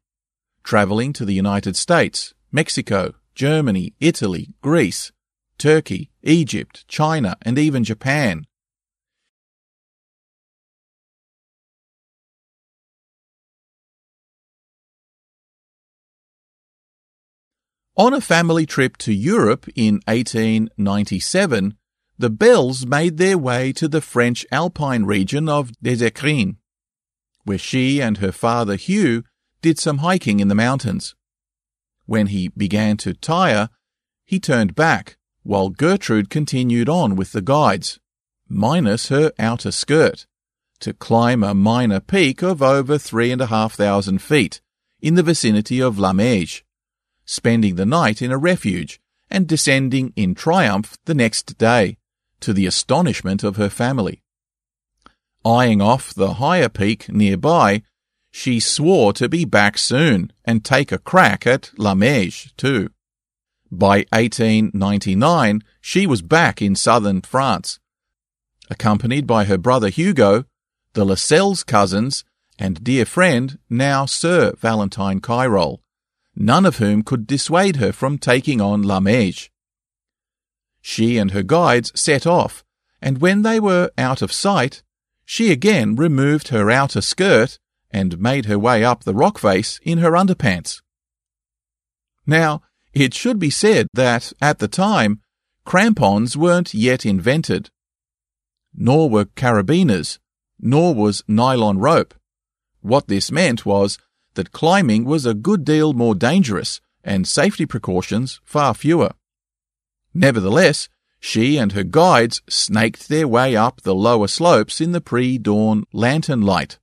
travelling to the United States, Mexico, Germany, Italy, Greece, Turkey, Egypt, China, and even Japan. On a family trip to Europe in 1897, the Bells made their way to the French alpine region of Des Écrins, where she and her father Hugh did some hiking in the mountains. When he began to tire, he turned back, while Gertrude continued on with the guides, minus her outer skirt, to climb a minor peak of over three and a half thousand feet in the vicinity of La Meije, spending the night in a refuge and descending in triumph the next day, to the astonishment of her family. Eyeing off the higher peak nearby, she swore to be back soon and take a crack at La Meije too. By 1899, she was back in southern France, accompanied by her brother Hugo, the Lascelles cousins, and dear friend, now Sir Valentine Chirol, none of whom could dissuade her from taking on La Meije. She and her guides set off, and when they were out of sight, she again removed her outer skirt and made her way up the rock face in her underpants. Now, it should be said that, at the time, crampons weren't yet invented. Nor were carabiners, nor was nylon rope. What this meant was that climbing was a good deal more dangerous and safety precautions far fewer. Nevertheless, she and her guides snaked their way up the lower slopes in the pre-dawn lantern light,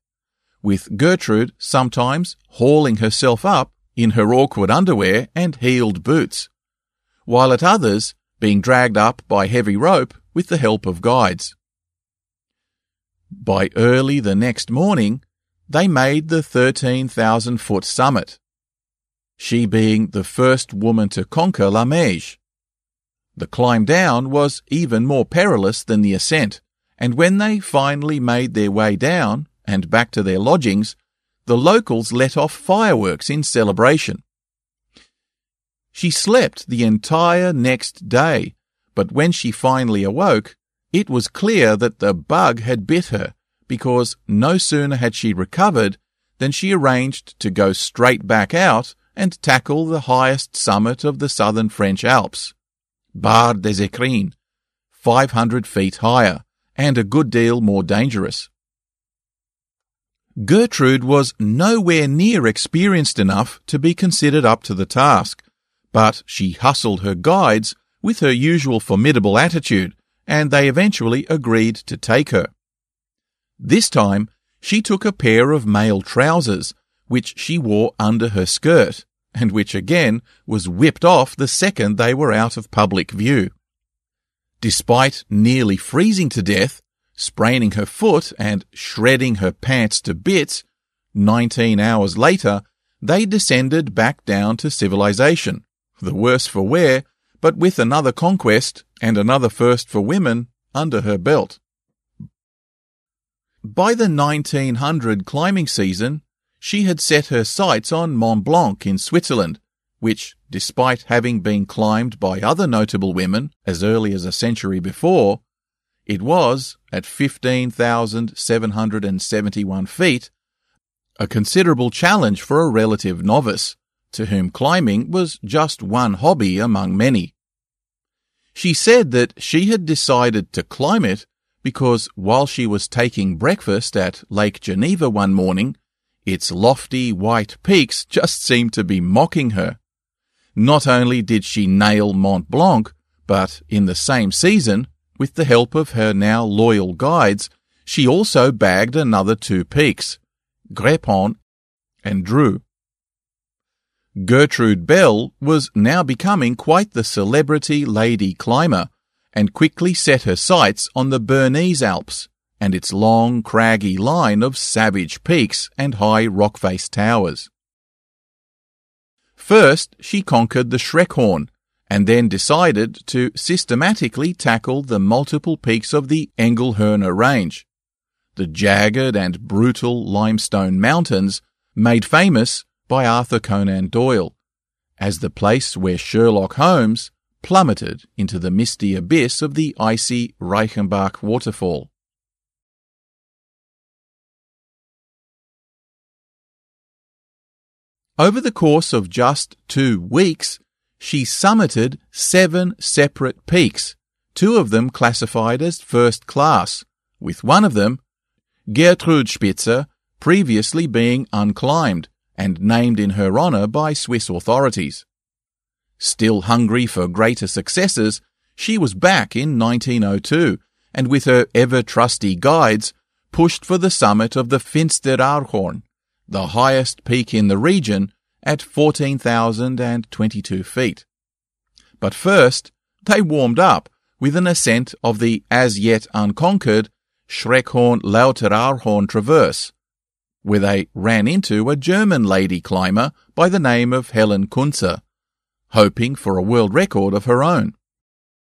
with Gertrude sometimes hauling herself up in her awkward underwear and heeled boots, while at others being dragged up by heavy rope with the help of guides. By early the next morning, they made the 13,000 foot summit, she being the first woman to conquer La Meije. The climb down was even more perilous than the ascent, and when they finally made their way down and back to their lodgings, the locals let off fireworks in celebration. She slept the entire next day, but when she finally awoke, it was clear that the bug had bit her because no sooner had she recovered than she arranged to go straight back out and tackle the highest summit of the southern French Alps, Bar des Écrins, 500 feet higher and a good deal more dangerous. Gertrude was nowhere near experienced enough to be considered up to the task, but she hustled her guides with her usual formidable attitude, and they eventually agreed to take her. This time, she took a pair of male trousers, which she wore under her skirt, and which again was whipped off the second they were out of public view. Despite nearly freezing to death, spraining her foot and shredding her pants to bits, 19 hours later, they descended back down to civilization, the worse for wear, but with another conquest and another first for women under her belt. By the 1900 climbing season, she had set her sights on Mont Blanc in Switzerland, which, despite having been climbed by other notable women as early as a century before, It was, at 15,771 feet, a considerable challenge for a relative novice, to whom climbing was just one hobby among many. She said that she had decided to climb it because while she was taking breakfast at Lake Geneva one morning, its lofty white peaks just seemed to be mocking her. Not only did she nail Mont Blanc, but in the same season, with the help of her now loyal guides, she also bagged another two peaks, Grépon and Dru. Gertrude Bell was now becoming quite the celebrity lady climber and quickly set her sights on the Bernese Alps and its long, craggy line of savage peaks and high rock-faced towers. First, she conquered the Schreckhorn, and then decided to systematically tackle the multiple peaks of the Engelhörner Range, the jagged and brutal limestone mountains made famous by Arthur Conan Doyle as the place where Sherlock Holmes plummeted into the misty abyss of the icy Reichenbach waterfall. Over the course of just two weeks, she summited seven separate peaks, two of them classified as first class, with one of them, Gertrudspitze, previously being unclimbed and named in her honor by Swiss authorities. Still hungry for greater successes, she was back in 1902 and with her ever trusty guides pushed for the summit of the Finsteraarhorn, the highest peak in the region at 14,022 feet. But first, they warmed up with an ascent of the as yet unconquered Schreckhorn Lauteraarhorn Traverse, where they ran into a German lady climber by the name of Helen Kunze, hoping for a world record of her own.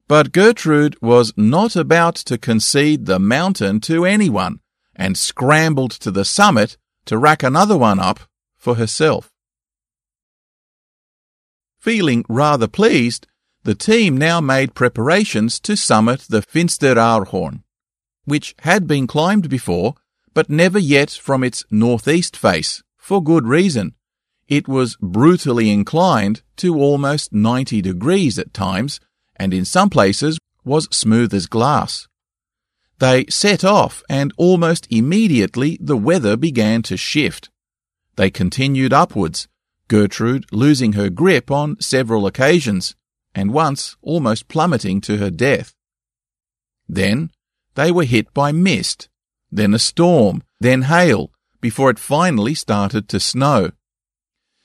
But Gertrude was not about to concede the mountain to anyone and scrambled to the summit to rack another one up for herself. Feeling rather pleased, the team now made preparations to summit the Finsteraarhorn, which had been climbed before, but never yet from its northeast face, for good reason. It was brutally inclined to almost 90 degrees at times, and in some places was smooth as glass. They set off, and almost immediately the weather began to shift. They continued upwards, Gertrude losing her grip on several occasions, and once almost plummeting to her death. Then they were hit by mist, then a storm, then hail, before it finally started to snow.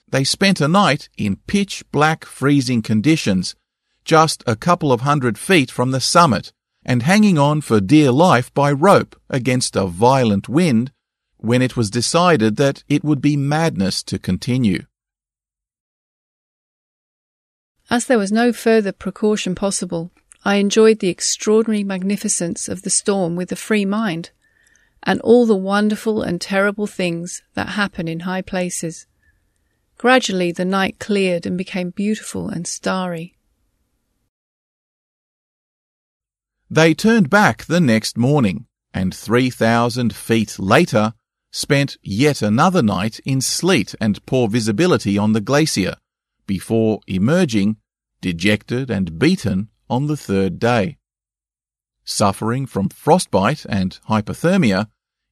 They spent a night in pitch black freezing conditions, just a couple of hundred feet from the summit, and hanging on for dear life by rope against a violent wind when it was decided that it would be madness to continue. As there was no further precaution possible, I enjoyed the extraordinary magnificence of the storm with a free mind, and all the wonderful and terrible things that happen in high places. Gradually the night cleared and became beautiful and starry. They turned back the next morning, and 3,000 feet later spent yet another night in sleet and poor visibility on the glacier, before emerging, dejected and beaten, on the third day. Suffering from frostbite and hypothermia,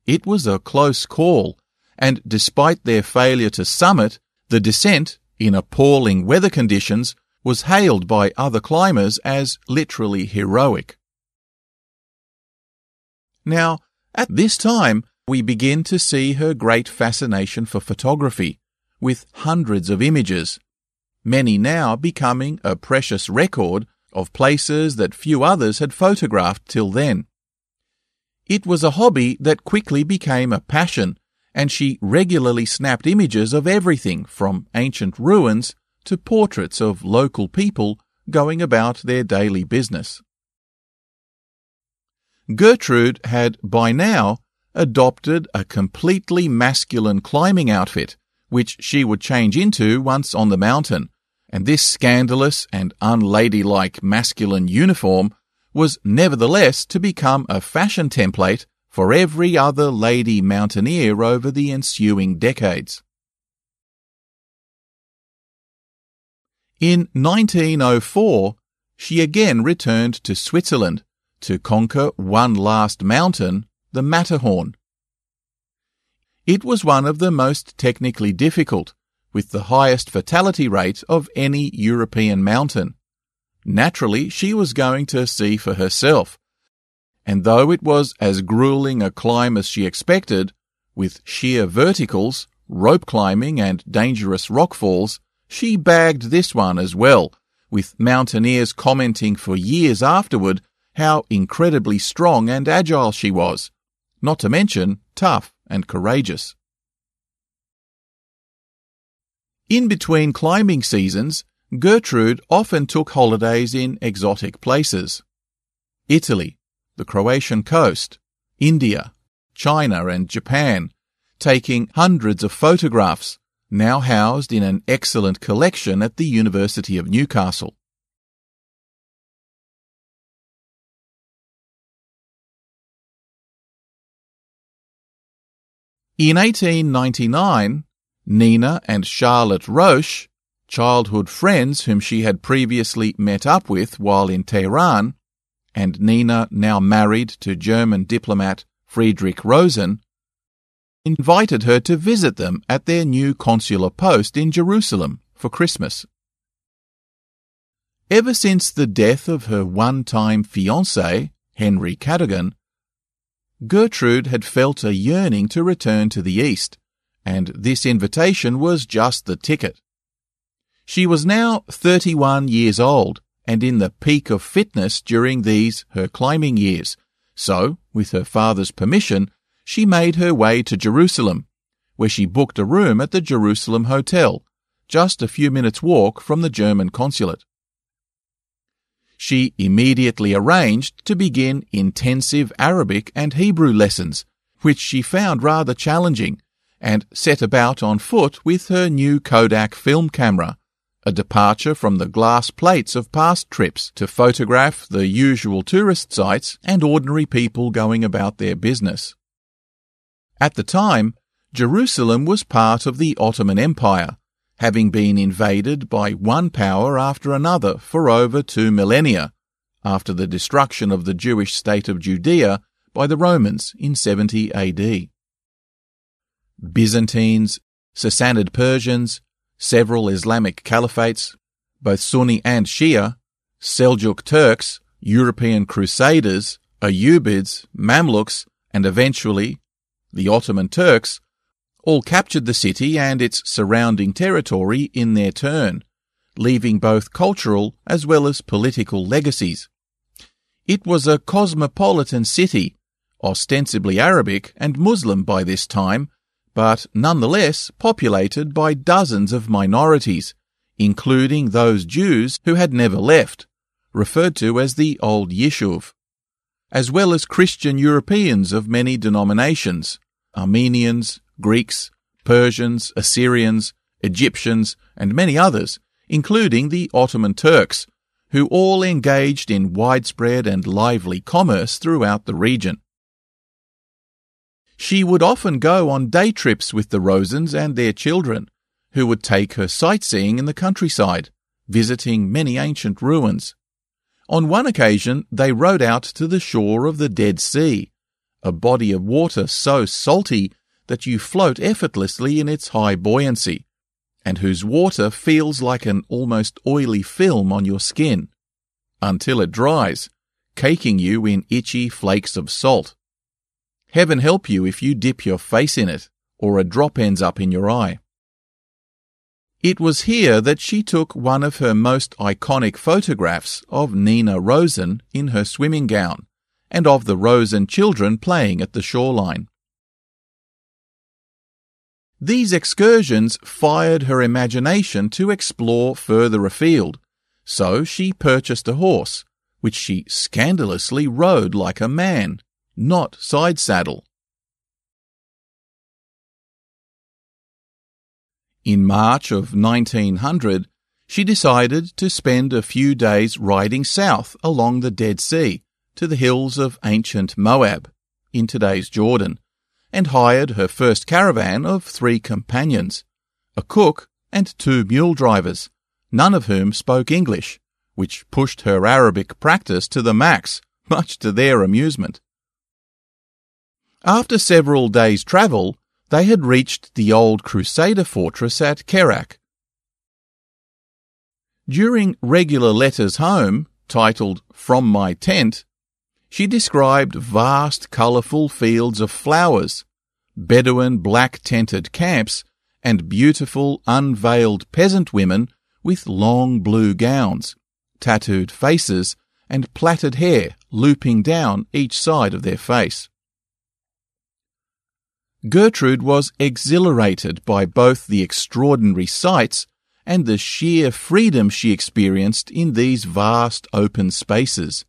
it was a close call, and despite their failure to summit, the descent, in appalling weather conditions, was hailed by other climbers as literally heroic. Now, at this time, we begin to see her great fascination for photography, with hundreds of images many now becoming a precious record of places that few others had photographed till then. It was a hobby that quickly became a passion, and she regularly snapped images of everything from ancient ruins to portraits of local people going about their daily business. Gertrude had by now adopted a completely masculine climbing outfit, which she would change into once on the mountain, and this scandalous and unladylike masculine uniform was nevertheless to become a fashion template for every other lady mountaineer over the ensuing decades. In 1904, she again returned to Switzerland to conquer one last mountain, the Matterhorn. It was one of the most technically difficult, with the highest fatality rate of any European mountain. Naturally, she was going to see for herself. And though it was as grueling a climb as she expected, with sheer verticals, rope climbing, and dangerous rockfalls, she bagged this one as well, with mountaineers commenting for years afterward how incredibly strong and agile she was, not to mention tough and courageous. In between climbing seasons, Gertrude often took holidays in exotic places. Italy, the Croatian coast, India, China and Japan, taking hundreds of photographs, now housed in an excellent collection at the University of Newcastle. In 1899, Nina and Charlotte Roche childhood friends whom she had previously met up with while in Tehran, and Nina, now married to German diplomat Friedrich Rosen, invited her to visit them at their new consular post in Jerusalem for Christmas. Ever since the death of her one-time fiancé, Henry Cadogan, Gertrude had felt a yearning to return to the East, and this invitation was just the ticket. She was now 31 years old and in the peak of fitness during these, her climbing years. So, with her father's permission, she made her way to Jerusalem, where she booked a room at the Jerusalem Hotel, just a few minutes' walk from the German consulate. She immediately arranged to begin intensive Arabic and Hebrew lessons, which she found rather challenging, and set about on foot with her new Kodak film camera, a departure from the glass plates of past trips to photograph the usual tourist sites and ordinary people going about their business. At the time, Jerusalem was part of the Ottoman Empire, having been invaded by one power after another for over two millennia, after the destruction of the Jewish state of Judea by the Romans in 70 AD. Byzantines, Sassanid Persians, several Islamic caliphates, both Sunni and Shia, Seljuk Turks, European Crusaders, Ayyubids, Mamluks, and eventually the Ottoman Turks, all captured the city and its surrounding territory in their turn, leaving both cultural as well as political legacies. It was a cosmopolitan city, ostensibly Arabic and Muslim by this time, but nonetheless populated by dozens of minorities, including those Jews who had never left, referred to as the Old Yishuv, as well as Christian Europeans of many denominations, Armenians, Greeks, Persians, Assyrians, Egyptians, and many others, including the Ottoman Turks, who all engaged in widespread and lively commerce throughout the region. She would often go on day trips with the Rosens and their children, who would take her sightseeing in the countryside, visiting many ancient ruins. On one occasion, they rode out to the shore of the Dead Sea, a body of water so salty that you float effortlessly in its high buoyancy, and whose water feels like an almost oily film on your skin, until it dries, caking you in itchy flakes of salt. Heaven help you if you dip your face in it, or a drop ends up in your eye. It was here that she took one of her most iconic photographs of Nina Rosen in her swimming gown, and of the Rosen children playing at the shoreline. These excursions fired her imagination to explore further afield, so she purchased a horse, which she scandalously rode like a man, not side saddle. In March of 1900, she decided to spend a few days riding south along the Dead Sea to the hills of ancient Moab, in today's Jordan, and hired her first caravan of three companions, a cook and two mule drivers, none of whom spoke English, which pushed her Arabic practice to the max, much to their amusement. After several days' travel, they had reached the old Crusader fortress at Kerak. During regular letters home, titled From My Tent, she described vast colourful fields of flowers, Bedouin black tented camps, and beautiful unveiled peasant women with long blue gowns, tattooed faces, and plaited hair looping down each side of their face. Gertrude was exhilarated by both the extraordinary sights and the sheer freedom she experienced in these vast open spaces,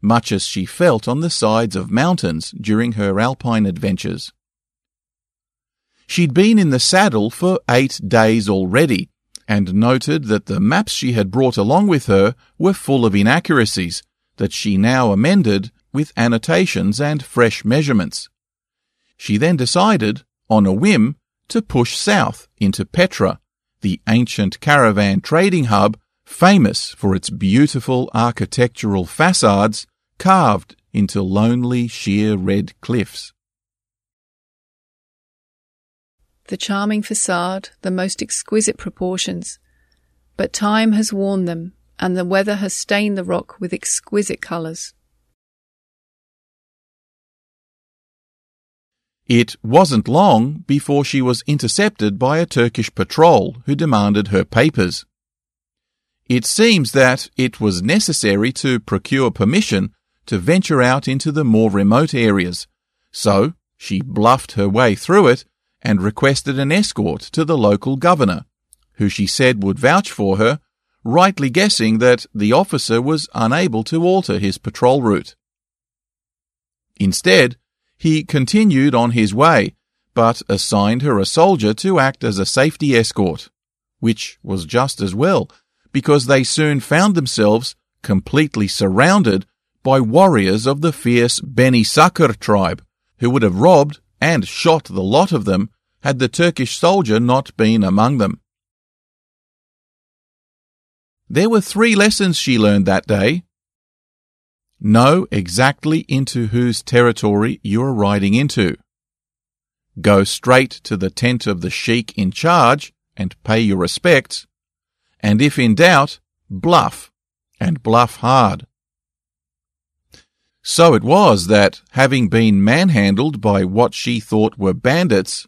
much as she felt on the sides of mountains during her alpine adventures. She'd been in the saddle for eight days already, and noted that the maps she had brought along with her were full of inaccuracies that she now amended with annotations and fresh measurements. She then decided, on a whim, to push south into Petra, the ancient caravan trading hub famous for its beautiful architectural facades carved into lonely sheer red cliffs. The charming facade, the most exquisite proportions. But time has worn them, and the weather has stained the rock with exquisite colours. It wasn't long before she was intercepted by a Turkish patrol who demanded her papers. It seems that it was necessary to procure permission to venture out into the more remote areas, so she bluffed her way through it and requested an escort to the local governor, who she said would vouch for her, rightly guessing that the officer was unable to alter his patrol route. Instead, he continued on his way, but assigned her a soldier to act as a safety escort, which was just as well, because they soon found themselves completely surrounded by warriors of the fierce Beni Sakr tribe, who would have robbed and shot the lot of them had the Turkish soldier not been among them. There were three lessons she learned that day, Know exactly into whose territory you are riding into. Go straight to the tent of the sheik in charge and pay your respects. And if in doubt, bluff, and bluff hard. So it was that, having been manhandled by what she thought were bandits,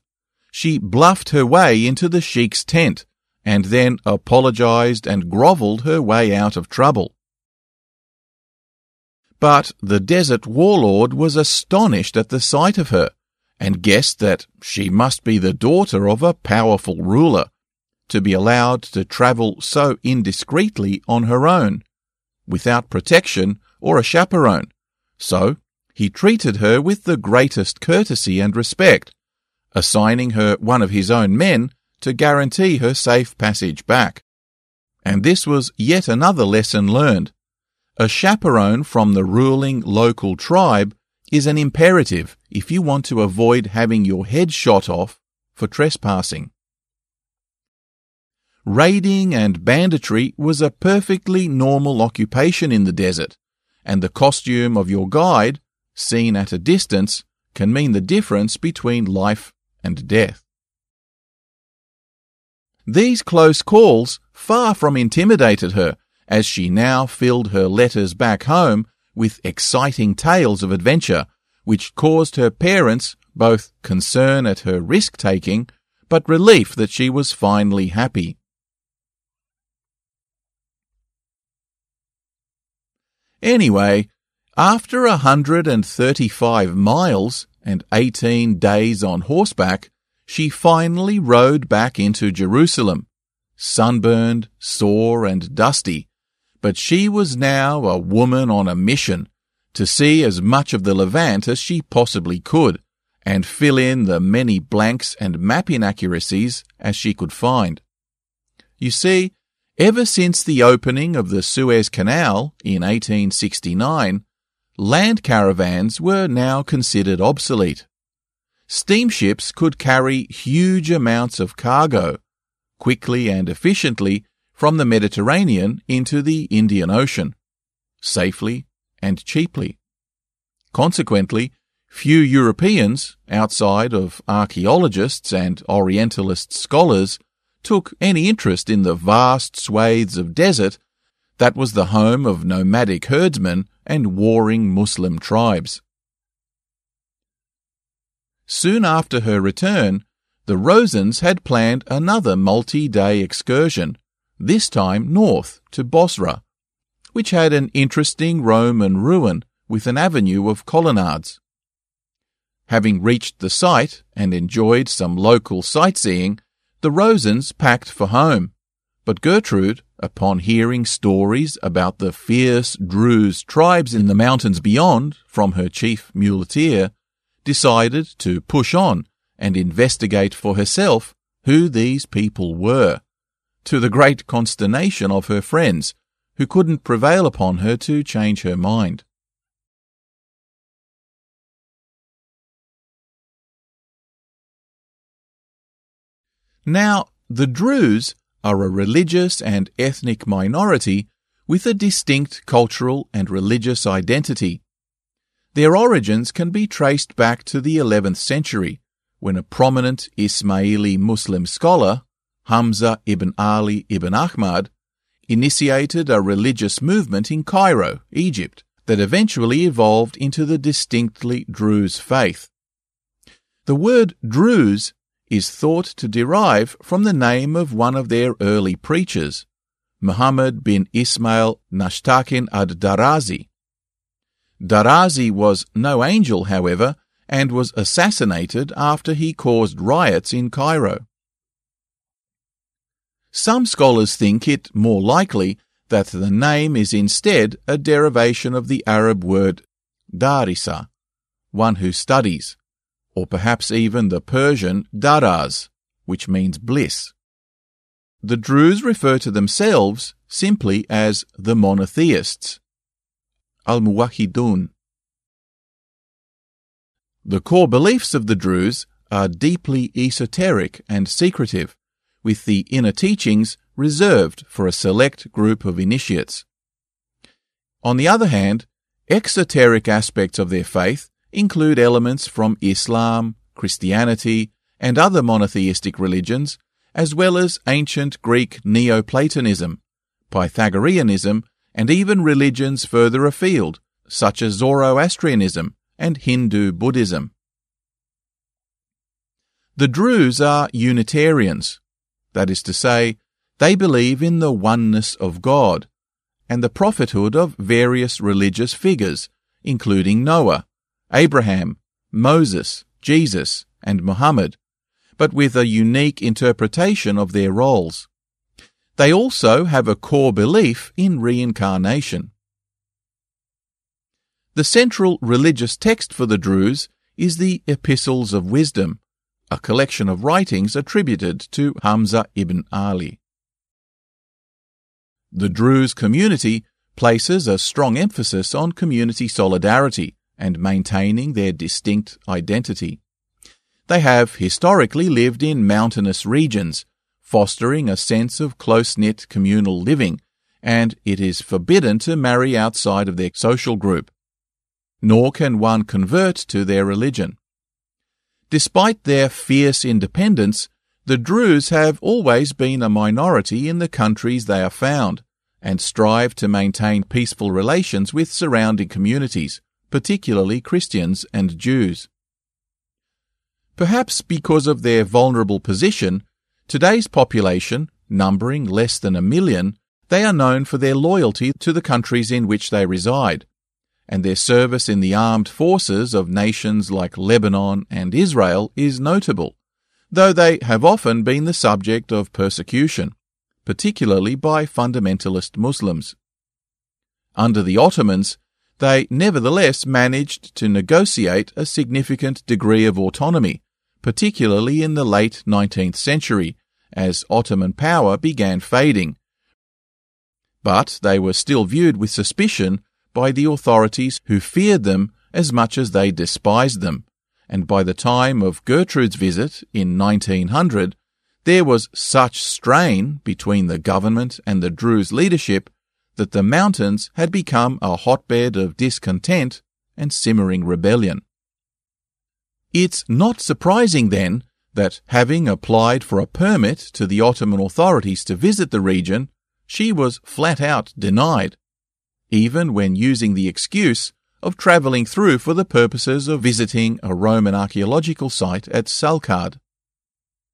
she bluffed her way into the sheik's tent and then apologized and grovelled her way out of trouble. But the desert warlord was astonished at the sight of her, and guessed that she must be the daughter of a powerful ruler, to be allowed to travel so indiscreetly on her own, without protection or a chaperone. So he treated her with the greatest courtesy and respect, assigning her one of his own men to guarantee her safe passage back. And this was yet another lesson learned a chaperone from the ruling local tribe is an imperative if you want to avoid having your head shot off for trespassing. Raiding and banditry was a perfectly normal occupation in the desert, and the costume of your guide, seen at a distance, can mean the difference between life and death. These close calls far from intimidated her as she now filled her letters back home with exciting tales of adventure, which caused her parents both concern at her risk taking, but relief that she was finally happy. Anyway, after a hundred and thirty-five miles and eighteen days on horseback, she finally rode back into Jerusalem, sunburned, sore, and dusty, but she was now a woman on a mission to see as much of the Levant as she possibly could and fill in the many blanks and map inaccuracies as she could find. You see, ever since the opening of the Suez Canal in 1869, land caravans were now considered obsolete. Steamships could carry huge amounts of cargo, quickly and efficiently, from the Mediterranean into the Indian Ocean, safely and cheaply. Consequently, few Europeans, outside of archaeologists and Orientalist scholars, took any interest in the vast swathes of desert that was the home of nomadic herdsmen and warring Muslim tribes. Soon after her return, the Rosens had planned another multi-day excursion, this time north to Bosra, which had an interesting Roman ruin with an avenue of colonnades. Having reached the site and enjoyed some local sightseeing, the Rosens packed for home. But Gertrude, upon hearing stories about the fierce Druze tribes in the mountains beyond from her chief muleteer, decided to push on and investigate for herself who these people were, to the great consternation of her friends, who couldn't prevail upon her to change her mind. Now, the Druze are a religious and ethnic minority with a distinct cultural and religious identity. Their origins can be traced back to the 11th century, when a prominent Ismaili Muslim scholar, Hamza ibn Ali ibn Ahmad, initiated a religious movement in Cairo, Egypt, that eventually evolved into the distinctly Druze faith. The word Druze is thought to derive from the name of one of their early preachers, Muhammad bin Ismail Nashtakin ad-Darazi. Darazi was no angel, however, and was assassinated after he caused riots in Cairo. Some scholars think it more likely that the name is instead a derivation of the Arab word darisa, one who studies, or perhaps even the Persian daraz, which means bliss. The Druze refer to themselves simply as the monotheists, al-muwahidun. The core beliefs of the Druze are deeply esoteric and secretive, with the inner teachings reserved for a select group of initiates. On the other hand, exoteric aspects of their faith include elements from Islam, Christianity, and other monotheistic religions, as well as ancient Greek Neoplatonism, Pythagoreanism, and even religions further afield, such as Zoroastrianism and Hindu Buddhism. The Druze are Unitarians, that is to say, they believe in the oneness of God and the prophethood of various religious figures, including Noah, Abraham, Moses, Jesus, and Muhammad, but with a unique interpretation of their roles. They also have a core belief in reincarnation. The central religious text for the Druze is the Epistles of Wisdom, a collection of writings attributed to Hamza ibn Ali. The Druze community places a strong emphasis on community solidarity and maintaining their distinct identity. They have historically lived in mountainous regions, fostering a sense of close-knit communal living, and it is forbidden to marry outside of their social group. Nor can one convert to their religion. Despite their fierce independence, the Druze have always been a minority in the countries they are found, and strive to maintain peaceful relations with surrounding communities, particularly Christians and Jews. Perhaps because of their vulnerable position, today's population, numbering less than a million, they are known for their loyalty to the countries in which they reside, and their service in the armed forces of nations like Lebanon and Israel is notable, though they have often been the subject of persecution, particularly by fundamentalist Muslims. Under the Ottomans, they nevertheless managed to negotiate a significant degree of autonomy, particularly in the late 19th century, as Ottoman power began fading. But they were still viewed with suspicion by the authorities who feared them as much as they despised them, and by the time of Gertrude's visit in 1900, there was such strain between the government and the Druze leadership that the mountains had become a hotbed of discontent and simmering rebellion. It's not surprising then that having applied for a permit to the Ottoman authorities to visit the region, she was flat out denied, even when using the excuse of travelling through for the purposes of visiting a Roman archaeological site at Salkhad.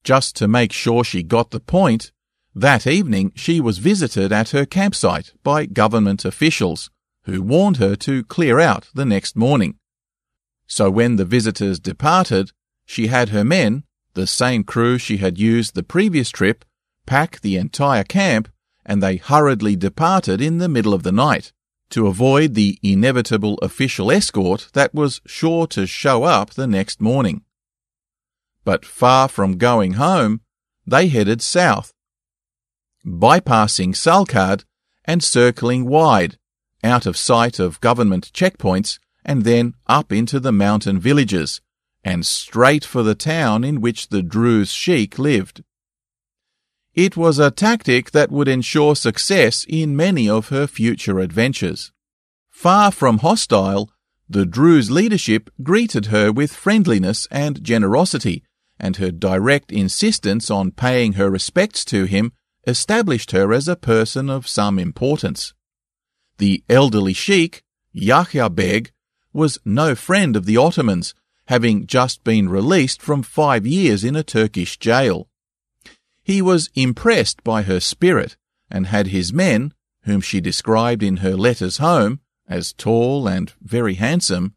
Just to make sure she got the point, that evening she was visited at her campsite by government officials, who warned her to clear out the next morning. So when the visitors departed, she had her men, the same crew she had used the previous trip, pack the entire camp, and they hurriedly departed in the middle of the night to avoid the inevitable official escort that was sure to show up the next morning. But far from going home, they headed south, bypassing Salkhad and circling wide, out of sight of government checkpoints and then up into the mountain villages, and straight for the town in which the Druze sheik lived. It was a tactic that would ensure success in many of her future adventures. Far from hostile, the Druze leadership greeted her with friendliness and generosity, and her direct insistence on paying her respects to him established her as a person of some importance. The elderly sheik, Yahya Beg, was no friend of the Ottomans, having just been released from five years in a Turkish jail. He was impressed by her spirit and had his men, whom she described in her letters home as tall and very handsome,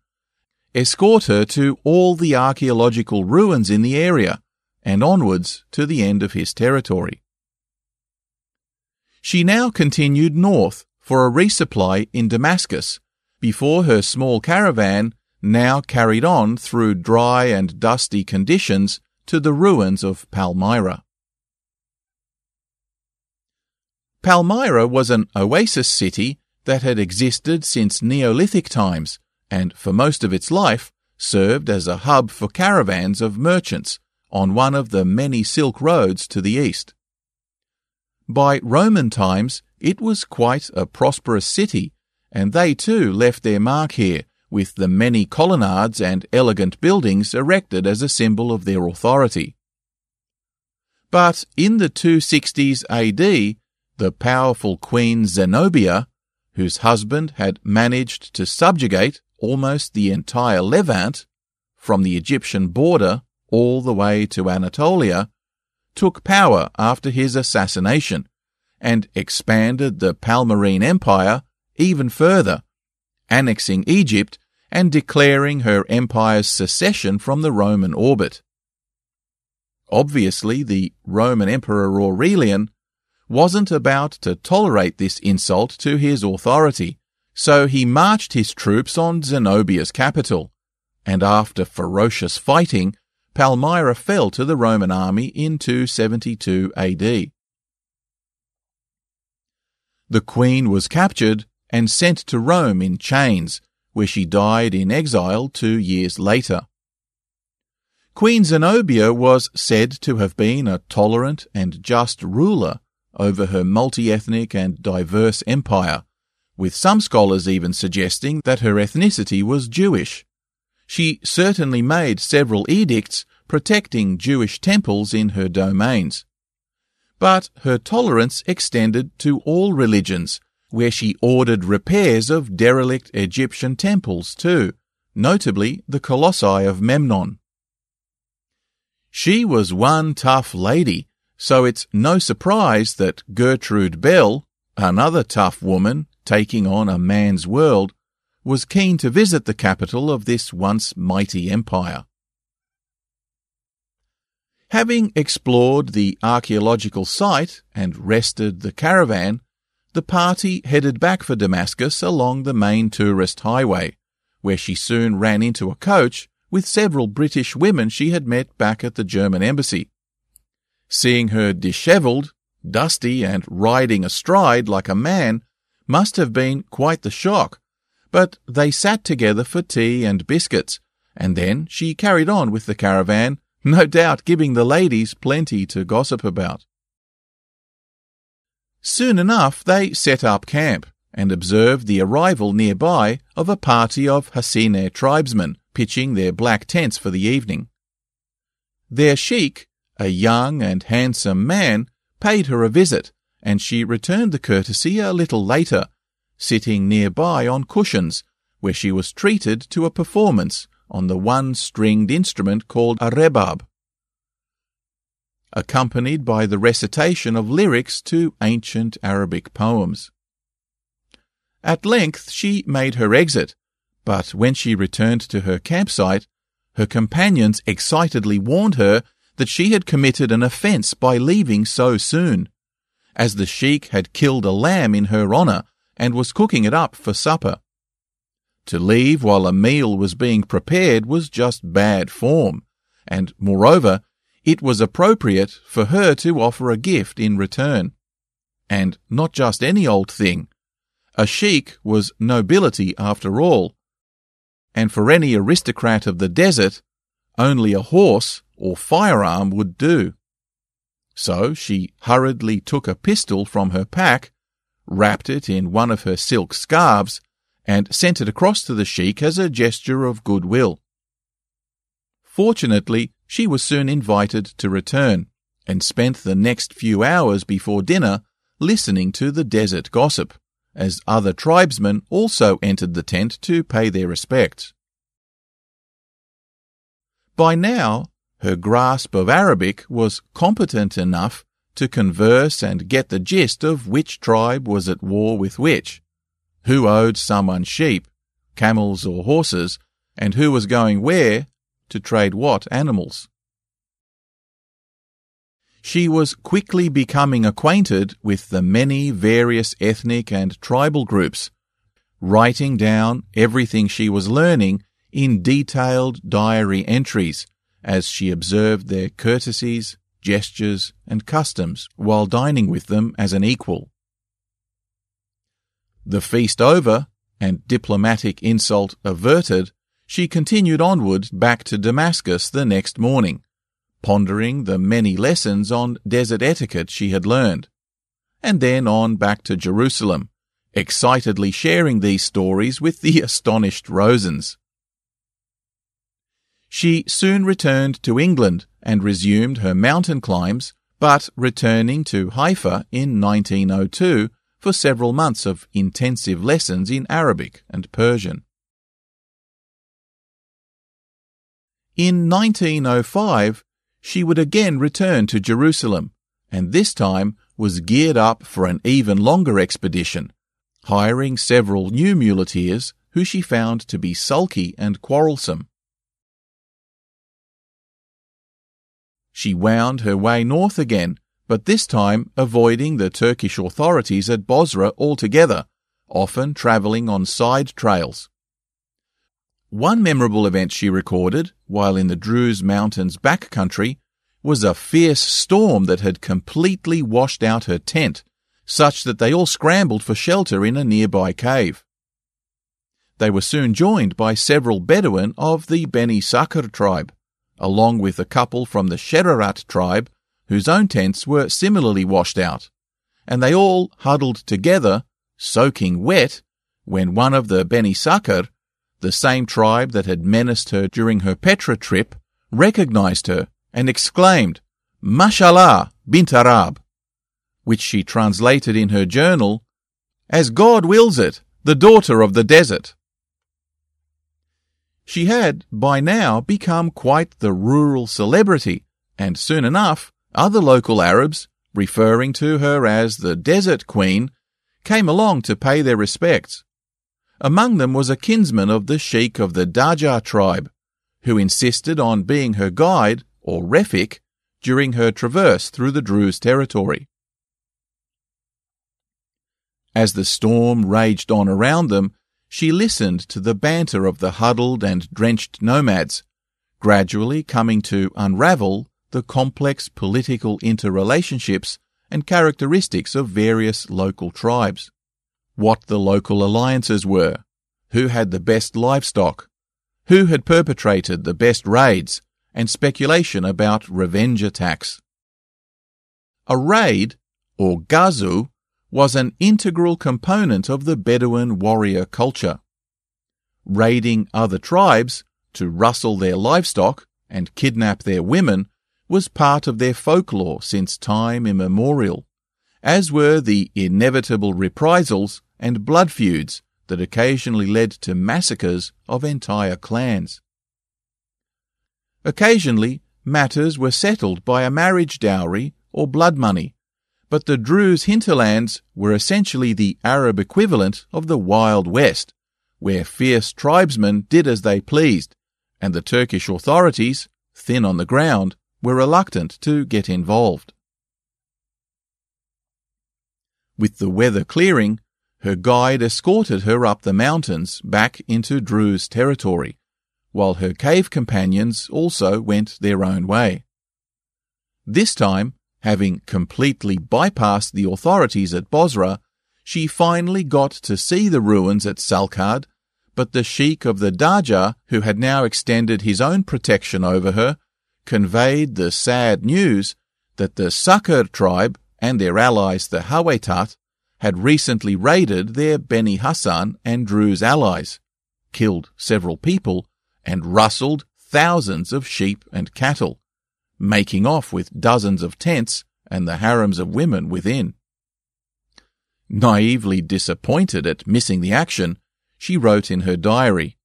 escort her to all the archaeological ruins in the area and onwards to the end of his territory. She now continued north for a resupply in Damascus before her small caravan now carried on through dry and dusty conditions to the ruins of Palmyra. Palmyra was an oasis city that had existed since Neolithic times and for most of its life served as a hub for caravans of merchants on one of the many silk roads to the east. By Roman times, it was quite a prosperous city and they too left their mark here with the many colonnades and elegant buildings erected as a symbol of their authority. But in the 260s AD, the powerful Queen Zenobia, whose husband had managed to subjugate almost the entire Levant, from the Egyptian border all the way to Anatolia, took power after his assassination and expanded the Palmyrene Empire even further, annexing Egypt and declaring her empire's secession from the Roman orbit. Obviously, the Roman Emperor Aurelian wasn't about to tolerate this insult to his authority, so he marched his troops on Zenobia's capital, and after ferocious fighting, Palmyra fell to the Roman army in 272 AD. The queen was captured and sent to Rome in chains, where she died in exile two years later. Queen Zenobia was said to have been a tolerant and just ruler over her multi-ethnic and diverse empire, with some scholars even suggesting that her ethnicity was Jewish. She certainly made several edicts protecting Jewish temples in her domains. But her tolerance extended to all religions, where she ordered repairs of derelict Egyptian temples too, notably the Colossi of Memnon. She was one tough lady, so it's no surprise that Gertrude Bell, another tough woman taking on a man's world, was keen to visit the capital of this once mighty empire. Having explored the archaeological site and rested the caravan, the party headed back for Damascus along the main tourist highway, where she soon ran into a coach with several British women she had met back at the German embassy. Seeing her dishevelled, dusty, and riding astride like a man must have been quite the shock, but they sat together for tea and biscuits, and then she carried on with the caravan, no doubt giving the ladies plenty to gossip about. Soon enough they set up camp and observed the arrival nearby of a party of Hassine tribesmen pitching their black tents for the evening. Their sheik, a young and handsome man, paid her a visit, and she returned the courtesy a little later, sitting nearby on cushions, where she was treated to a performance on the one-stringed instrument called a rebab, accompanied by the recitation of lyrics to ancient Arabic poems. At length she made her exit, but when she returned to her campsite, her companions excitedly warned her that she had committed an offence by leaving so soon, as the sheik had killed a lamb in her honour and was cooking it up for supper. To leave while a meal was being prepared was just bad form, and moreover, it was appropriate for her to offer a gift in return. And not just any old thing. A sheik was nobility after all. And for any aristocrat of the desert, only a horse or firearm would do. So she hurriedly took a pistol from her pack, wrapped it in one of her silk scarves, and sent it across to the sheik as a gesture of goodwill. Fortunately, she was soon invited to return, and spent the next few hours before dinner listening to the desert gossip, as other tribesmen also entered the tent to pay their respects. By now, her grasp of Arabic was competent enough to converse and get the gist of which tribe was at war with which, who owed someone sheep, camels or horses, and who was going where to trade what animals. She was quickly becoming acquainted with the many various ethnic and tribal groups, writing down everything she was learning in detailed diary entries as she observed their courtesies, gestures, and customs while dining with them as an equal. The feast over, and diplomatic insult averted, she continued onward back to Damascus the next morning, pondering the many lessons on desert etiquette she had learned, and then on back to Jerusalem, excitedly sharing these stories with the astonished Rosens. She soon returned to England and resumed her mountain climbs, but returning to Haifa in 1902 for several months of intensive lessons in Arabic and Persian. In 1905, she would again return to Jerusalem, and this time was geared up for an even longer expedition, hiring several new muleteers who she found to be sulky and quarrelsome. She wound her way north again, but this time avoiding the Turkish authorities at Bosra altogether, often travelling on side trails. One memorable event she recorded, while in the Druze Mountains back country, was a fierce storm that had completely washed out her tent, such that they all scrambled for shelter in a nearby cave. They were soon joined by several Bedouin of the Beni Sakr tribe, along with a couple from the Sherarat tribe, whose own tents were similarly washed out, and they all huddled together, soaking wet, when one of the Beni Sakr, the same tribe that had menaced her during her Petra trip, recognized her and exclaimed, Mashallah bint Arab, which she translated in her journal as God wills it, the daughter of the desert. She had, by now, become quite the rural celebrity, and soon enough, other local Arabs, referring to her as the Desert Queen, came along to pay their respects. Among them was a kinsman of the sheik of the Daja tribe, who insisted on being her guide, or refik, during her traverse through the Druze territory. As the storm raged on around them, she listened to the banter of the huddled and drenched nomads, gradually coming to unravel the complex political interrelationships and characteristics of various local tribes, what the local alliances were, who had the best livestock, who had perpetrated the best raids, and speculation about revenge attacks. A raid, or gazu, was an integral component of the Bedouin warrior culture. Raiding other tribes to rustle their livestock and kidnap their women was part of their folklore since time immemorial, as were the inevitable reprisals and blood feuds that occasionally led to massacres of entire clans. Occasionally, matters were settled by a marriage dowry or blood money, but the Druze hinterlands were essentially the Arab equivalent of the Wild West, where fierce tribesmen did as they pleased, and the Turkish authorities, thin on the ground, were reluctant to get involved. With the weather clearing, her guide escorted her up the mountains back into Druze territory, while her cave companions also went their own way. This time, having completely bypassed the authorities at Bosra, she finally got to see the ruins at Salkhad, but the sheikh of the Darja, who had now extended his own protection over her, conveyed the sad news that the Sakhr tribe and their allies the Hawaitat had recently raided their Beni Hassan and Druze allies, killed several people, and rustled thousands of sheep and cattle, making off with dozens of tents and the harems of women within. Naively disappointed at missing the action, she wrote in her diary,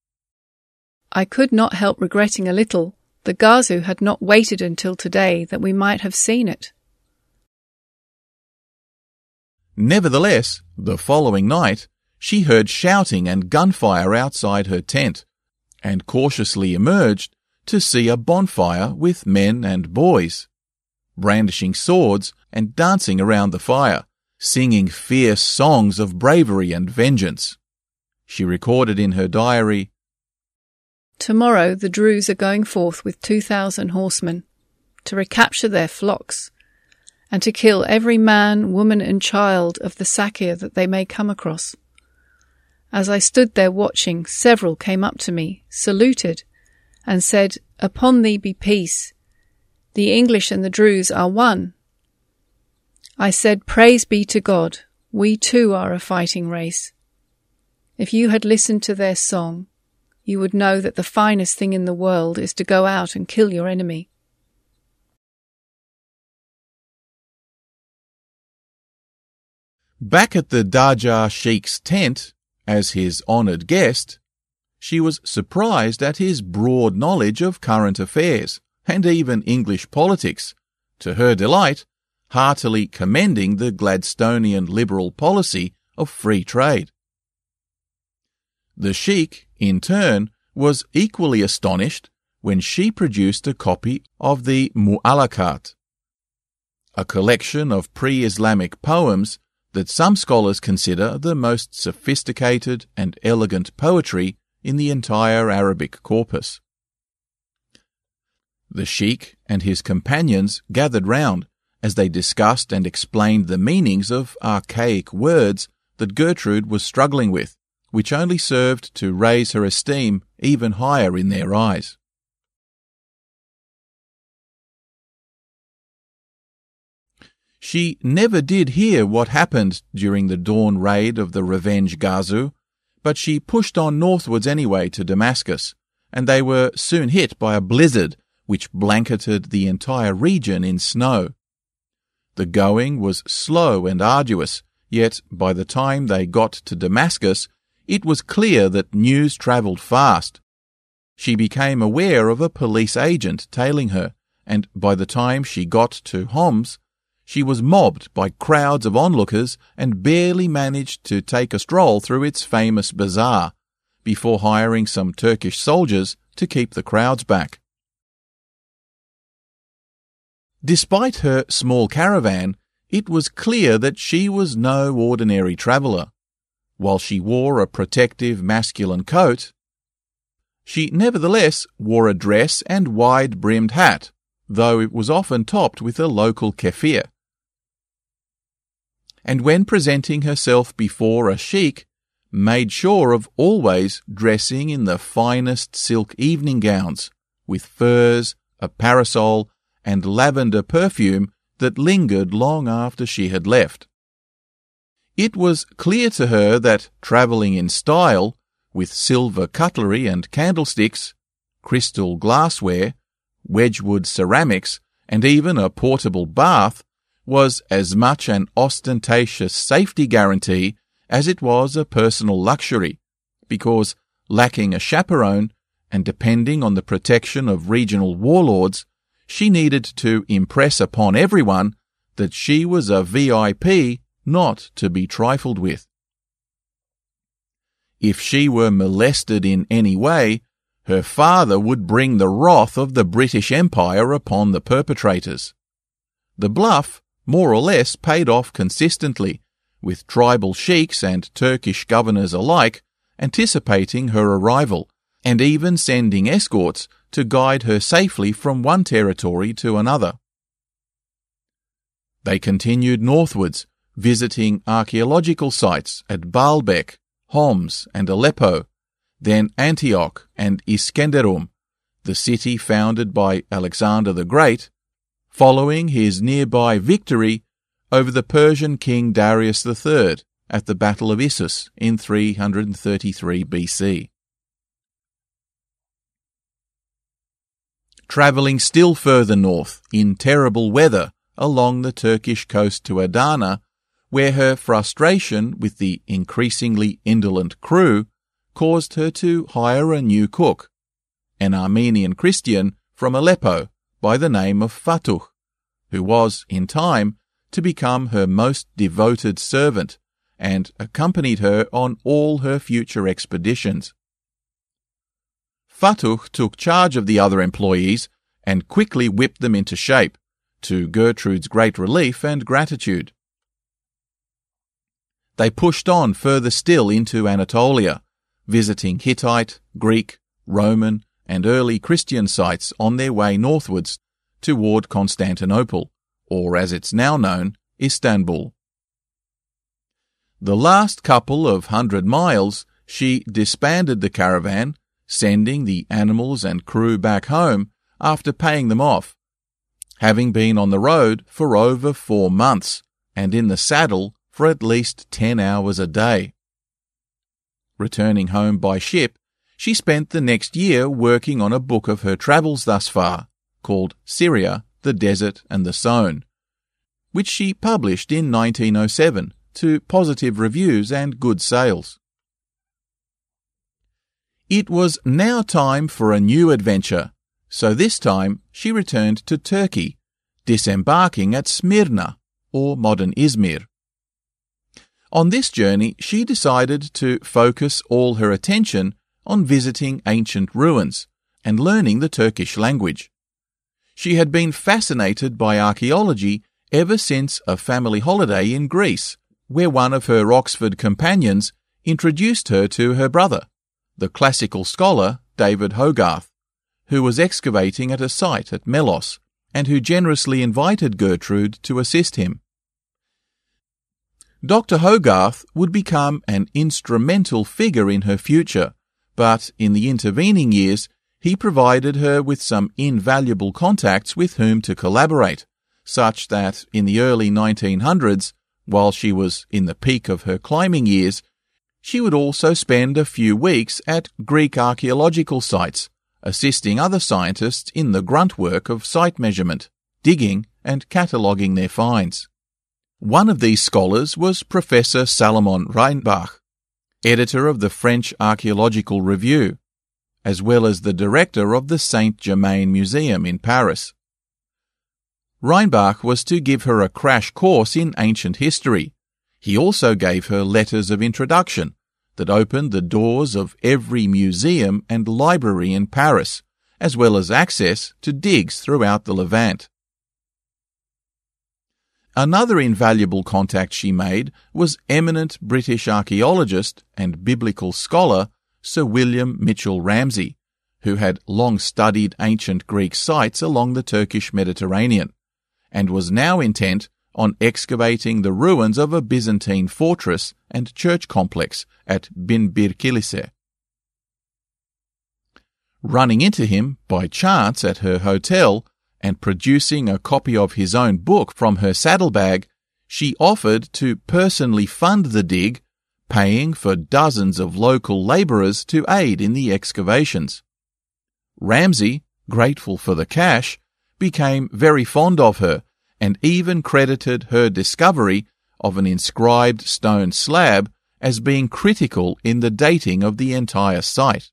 I could not help regretting a little the Gazu had not waited until today that we might have seen it. Nevertheless, the following night, she heard shouting and gunfire outside her tent, and cautiously emerged to see a bonfire with men and boys, brandishing swords and dancing around the fire, singing fierce songs of bravery and vengeance. She recorded in her diary, Tomorrow the Druze are going forth with two thousand horsemen to recapture their flocks and to kill every man, woman, and child of the Sakir that they may come across. As I stood there watching, several came up to me, saluted, and said, Upon thee be peace. The English and the Druze are one. I said, Praise be to God. We too are a fighting race. If you had listened to their song, you would know that the finest thing in the world is to go out and kill your enemy. Back at the Darja Sheikh's tent, as his honoured guest, she was surprised at his broad knowledge of current affairs and even English politics, to her delight, heartily commending the Gladstonian liberal policy of free trade. The Sheikh, in turn, was equally astonished when she produced a copy of the Mu'allaqat, a collection of pre-Islamic poems that some scholars consider the most sophisticated and elegant poetry in the entire Arabic corpus. The sheikh and his companions gathered round as they discussed and explained the meanings of archaic words that Gertrude was struggling with, which only served to raise her esteem even higher in their eyes. She never did hear what happened during the dawn raid of the Revenge Gazu, but she pushed on northwards anyway to Damascus, and they were soon hit by a blizzard which blanketed the entire region in snow. The going was slow and arduous, yet by the time they got to Damascus, it was clear that news travelled fast. She became aware of a police agent tailing her, and by the time she got to Homs, she was mobbed by crowds of onlookers and barely managed to take a stroll through its famous bazaar before hiring some Turkish soldiers to keep the crowds back. Despite her small caravan, it was clear that she was no ordinary traveller. While she wore a protective masculine coat, she nevertheless wore a dress and wide brimmed hat, though it was often topped with a local keffiyeh and when presenting herself before a sheikh, made sure of always dressing in the finest silk evening gowns, with furs, a parasol, and lavender perfume that lingered long after she had left. It was clear to her that travelling in style, with silver cutlery and candlesticks, crystal glassware, Wedgwood ceramics, and even a portable bath, was as much an ostentatious safety guarantee as it was a personal luxury, because lacking a chaperone and depending on the protection of regional warlords, she needed to impress upon everyone that she was a VIP not to be trifled with. If she were molested in any way, her father would bring the wrath of the British Empire upon the perpetrators. The bluff more or less paid off consistently, with tribal sheiks and Turkish governors alike anticipating her arrival and even sending escorts to guide her safely from one territory to another. They continued northwards, visiting archaeological sites at Baalbek, Homs, and Aleppo, then Antioch and Iskenderun, the city founded by Alexander the Great, following his nearby victory over the Persian king Darius III at the Battle of Issus in 333 BC. Travelling still further north in terrible weather along the Turkish coast to Adana, where her frustration with the increasingly indolent crew caused her to hire a new cook, an Armenian Christian from Aleppo by the name of Fattuh, who was, in time, to become her most devoted servant and accompanied her on all her future expeditions. Fattuh took charge of the other employees and quickly whipped them into shape, to Gertrude's great relief and gratitude. They pushed on further still into Anatolia, visiting Hittite, Greek, Roman, and early Christian sites on their way northwards toward Constantinople, or as it's now known, Istanbul. The last couple of hundred miles, she disbanded the caravan, sending the animals and crew back home after paying them off, having been on the road for over four months and in the saddle for at least ten hours a day. Returning home by ship, she spent the next year working on a book of her travels thus far, called Syria, the Desert and the Sown, which she published in 1907 to positive reviews and good sales. It was now time for a new adventure, so this time she returned to Turkey, disembarking at Smyrna, or modern Izmir. On this journey, she decided to focus all her attention on visiting ancient ruins and learning the Turkish language. She had been fascinated by archaeology ever since a family holiday in Greece, where one of her Oxford companions introduced her to her brother, the classical scholar David Hogarth, who was excavating at a site at Melos and who generously invited Gertrude to assist him. Dr. Hogarth would become an instrumental figure in her future, but in the intervening years he provided her with some invaluable contacts with whom to collaborate such that in the early 1900s, while she was in the peak of her climbing years, she would also spend a few weeks at Greek archaeological sites, assisting other scientists in the grunt work of site measurement, digging, and cataloguing their finds. One of these scholars was Professor Salomon Reinach, editor of the French Archaeological Review, as well as the director of the Saint Germain Museum in Paris. Reinach was to give her a crash course in ancient history. He also gave her letters of introduction that opened the doors of every museum and library in Paris, as well as access to digs throughout the Levant. Another invaluable contact she made was eminent British archaeologist and biblical scholar Sir William Mitchell Ramsay, who had long studied ancient Greek sites along the Turkish Mediterranean and was now intent on excavating the ruins of a Byzantine fortress and church complex at Binbir Running into him by chance at her hotel and producing a copy of his own book from her saddlebag, she offered to personally fund the dig, paying for dozens of local labourers to aid in the excavations. Ramsay, grateful for the cash, became very fond of her and even credited her discovery of an inscribed stone slab as being critical in the dating of the entire site.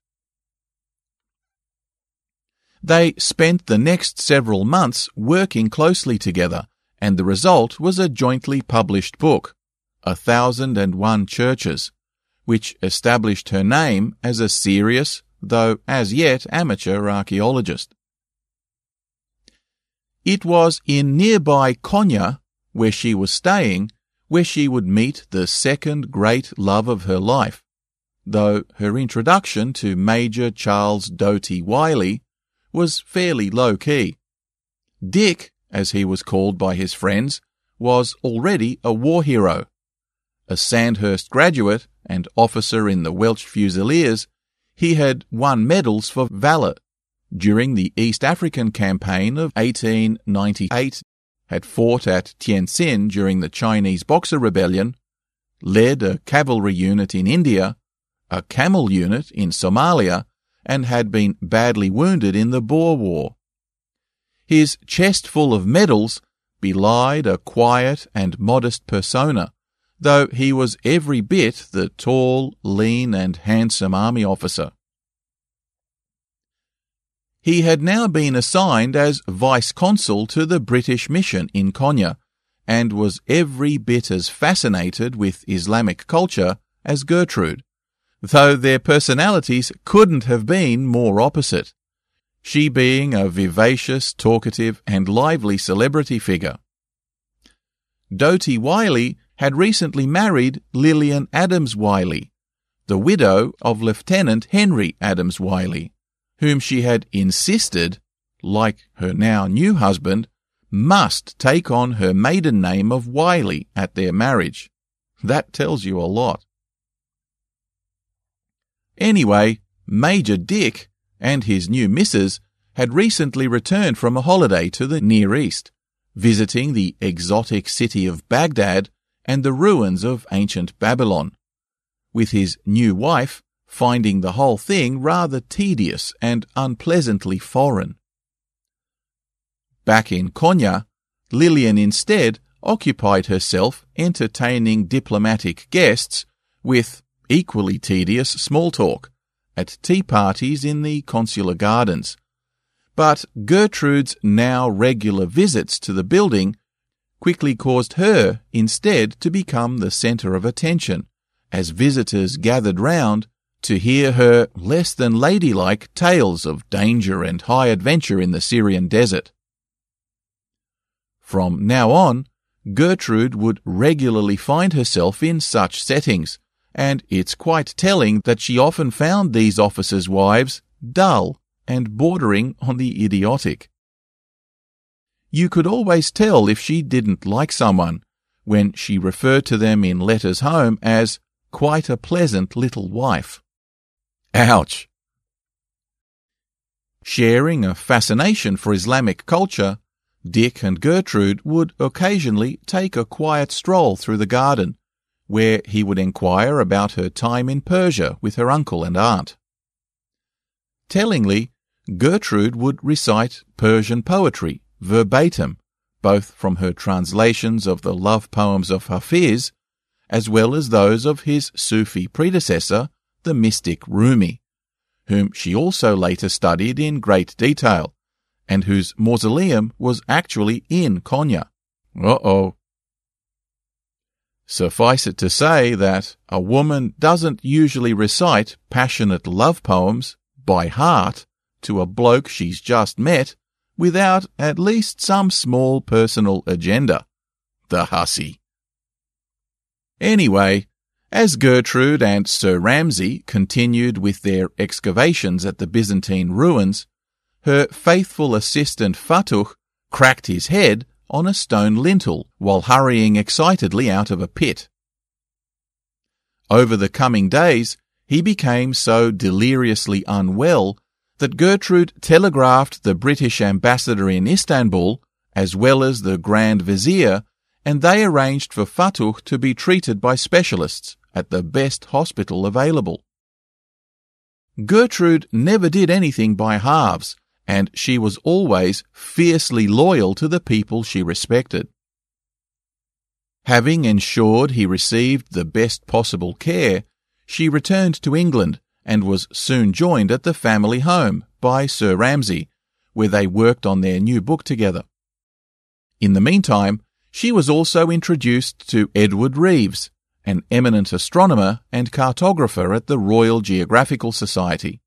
They spent the next several months working closely together, and the result was a jointly published book, A Thousand and One Churches, which established her name as a serious, though as yet amateur archaeologist. It was in nearby Konya, where she was staying, where she would meet the second great love of her life, though her introduction to Major Charles Doughty Wylie was fairly low key. Dick, as he was called by his friends, was already a war hero. A Sandhurst graduate and officer in the Welsh Fusiliers, he had won medals for valour. During the East African Campaign of 1898, had fought at Tientsin during the Chinese Boxer Rebellion, led a cavalry unit in India, a camel unit in Somalia, and had been badly wounded in the Boer War. His chest full of medals belied a quiet and modest persona, though he was every bit the tall, lean, and handsome army officer. He had now been assigned as vice consul to the British mission in Konya, and was every bit as fascinated with Islamic culture as Gertrude though their personalities couldn't have been more opposite. She being a vivacious, talkative, and lively celebrity figure. Doughty Wylie had recently married Lillian Adams Wylie, the widow of Lieutenant Henry Adams Wylie, whom she had insisted, like her now new husband, must take on her maiden name of Wylie at their marriage. That tells you a lot. Anyway, Major Dick and his new missus had recently returned from a holiday to the Near East, visiting the exotic city of Baghdad and the ruins of ancient Babylon, with his new wife finding the whole thing rather tedious and unpleasantly foreign. Back in Konya, Lillian instead occupied herself entertaining diplomatic guests with equally tedious small talk at tea parties in the consular gardens. But Gertrude's now regular visits to the building quickly caused her instead to become the centre of attention as visitors gathered round to hear her less than ladylike tales of danger and high adventure in the Syrian desert. From now on, Gertrude would regularly find herself in such settings, and it's quite telling that she often found these officers' wives dull and bordering on the idiotic. You could always tell if she didn't like someone when she referred to them in letters home as quite a pleasant little wife. Ouch! Sharing a fascination for Islamic culture, Dick and Gertrude would occasionally take a quiet stroll through the garden where he would inquire about her time in Persia with her uncle and aunt. Tellingly, Gertrude would recite Persian poetry verbatim, both from her translations of the love poems of Hafiz, as well as those of his Sufi predecessor, the mystic Rumi, whom she also later studied in great detail, and whose mausoleum was actually in Konya. Uh-oh. Suffice it to say that a woman doesn't usually recite passionate love poems by heart to a bloke she's just met without at least some small personal agenda. The hussy. Anyway, as Gertrude and Sir Ramsay continued with their excavations at the Byzantine ruins, her faithful assistant Fattuh cracked his head on a stone lintel while hurrying excitedly out of a pit. Over the coming days, he became so deliriously unwell that Gertrude telegraphed the British ambassador in Istanbul, as well as the Grand Vizier, and they arranged for Fattuh to be treated by specialists at the best hospital available. Gertrude never did anything by halves, and she was always fiercely loyal to the people she respected. Having ensured he received the best possible care, she returned to England and was soon joined at the family home by Sir Ramsay, where they worked on their new book together. In the meantime, she was also introduced to Edward Reeves, an eminent astronomer and cartographer at the Royal Geographical Society.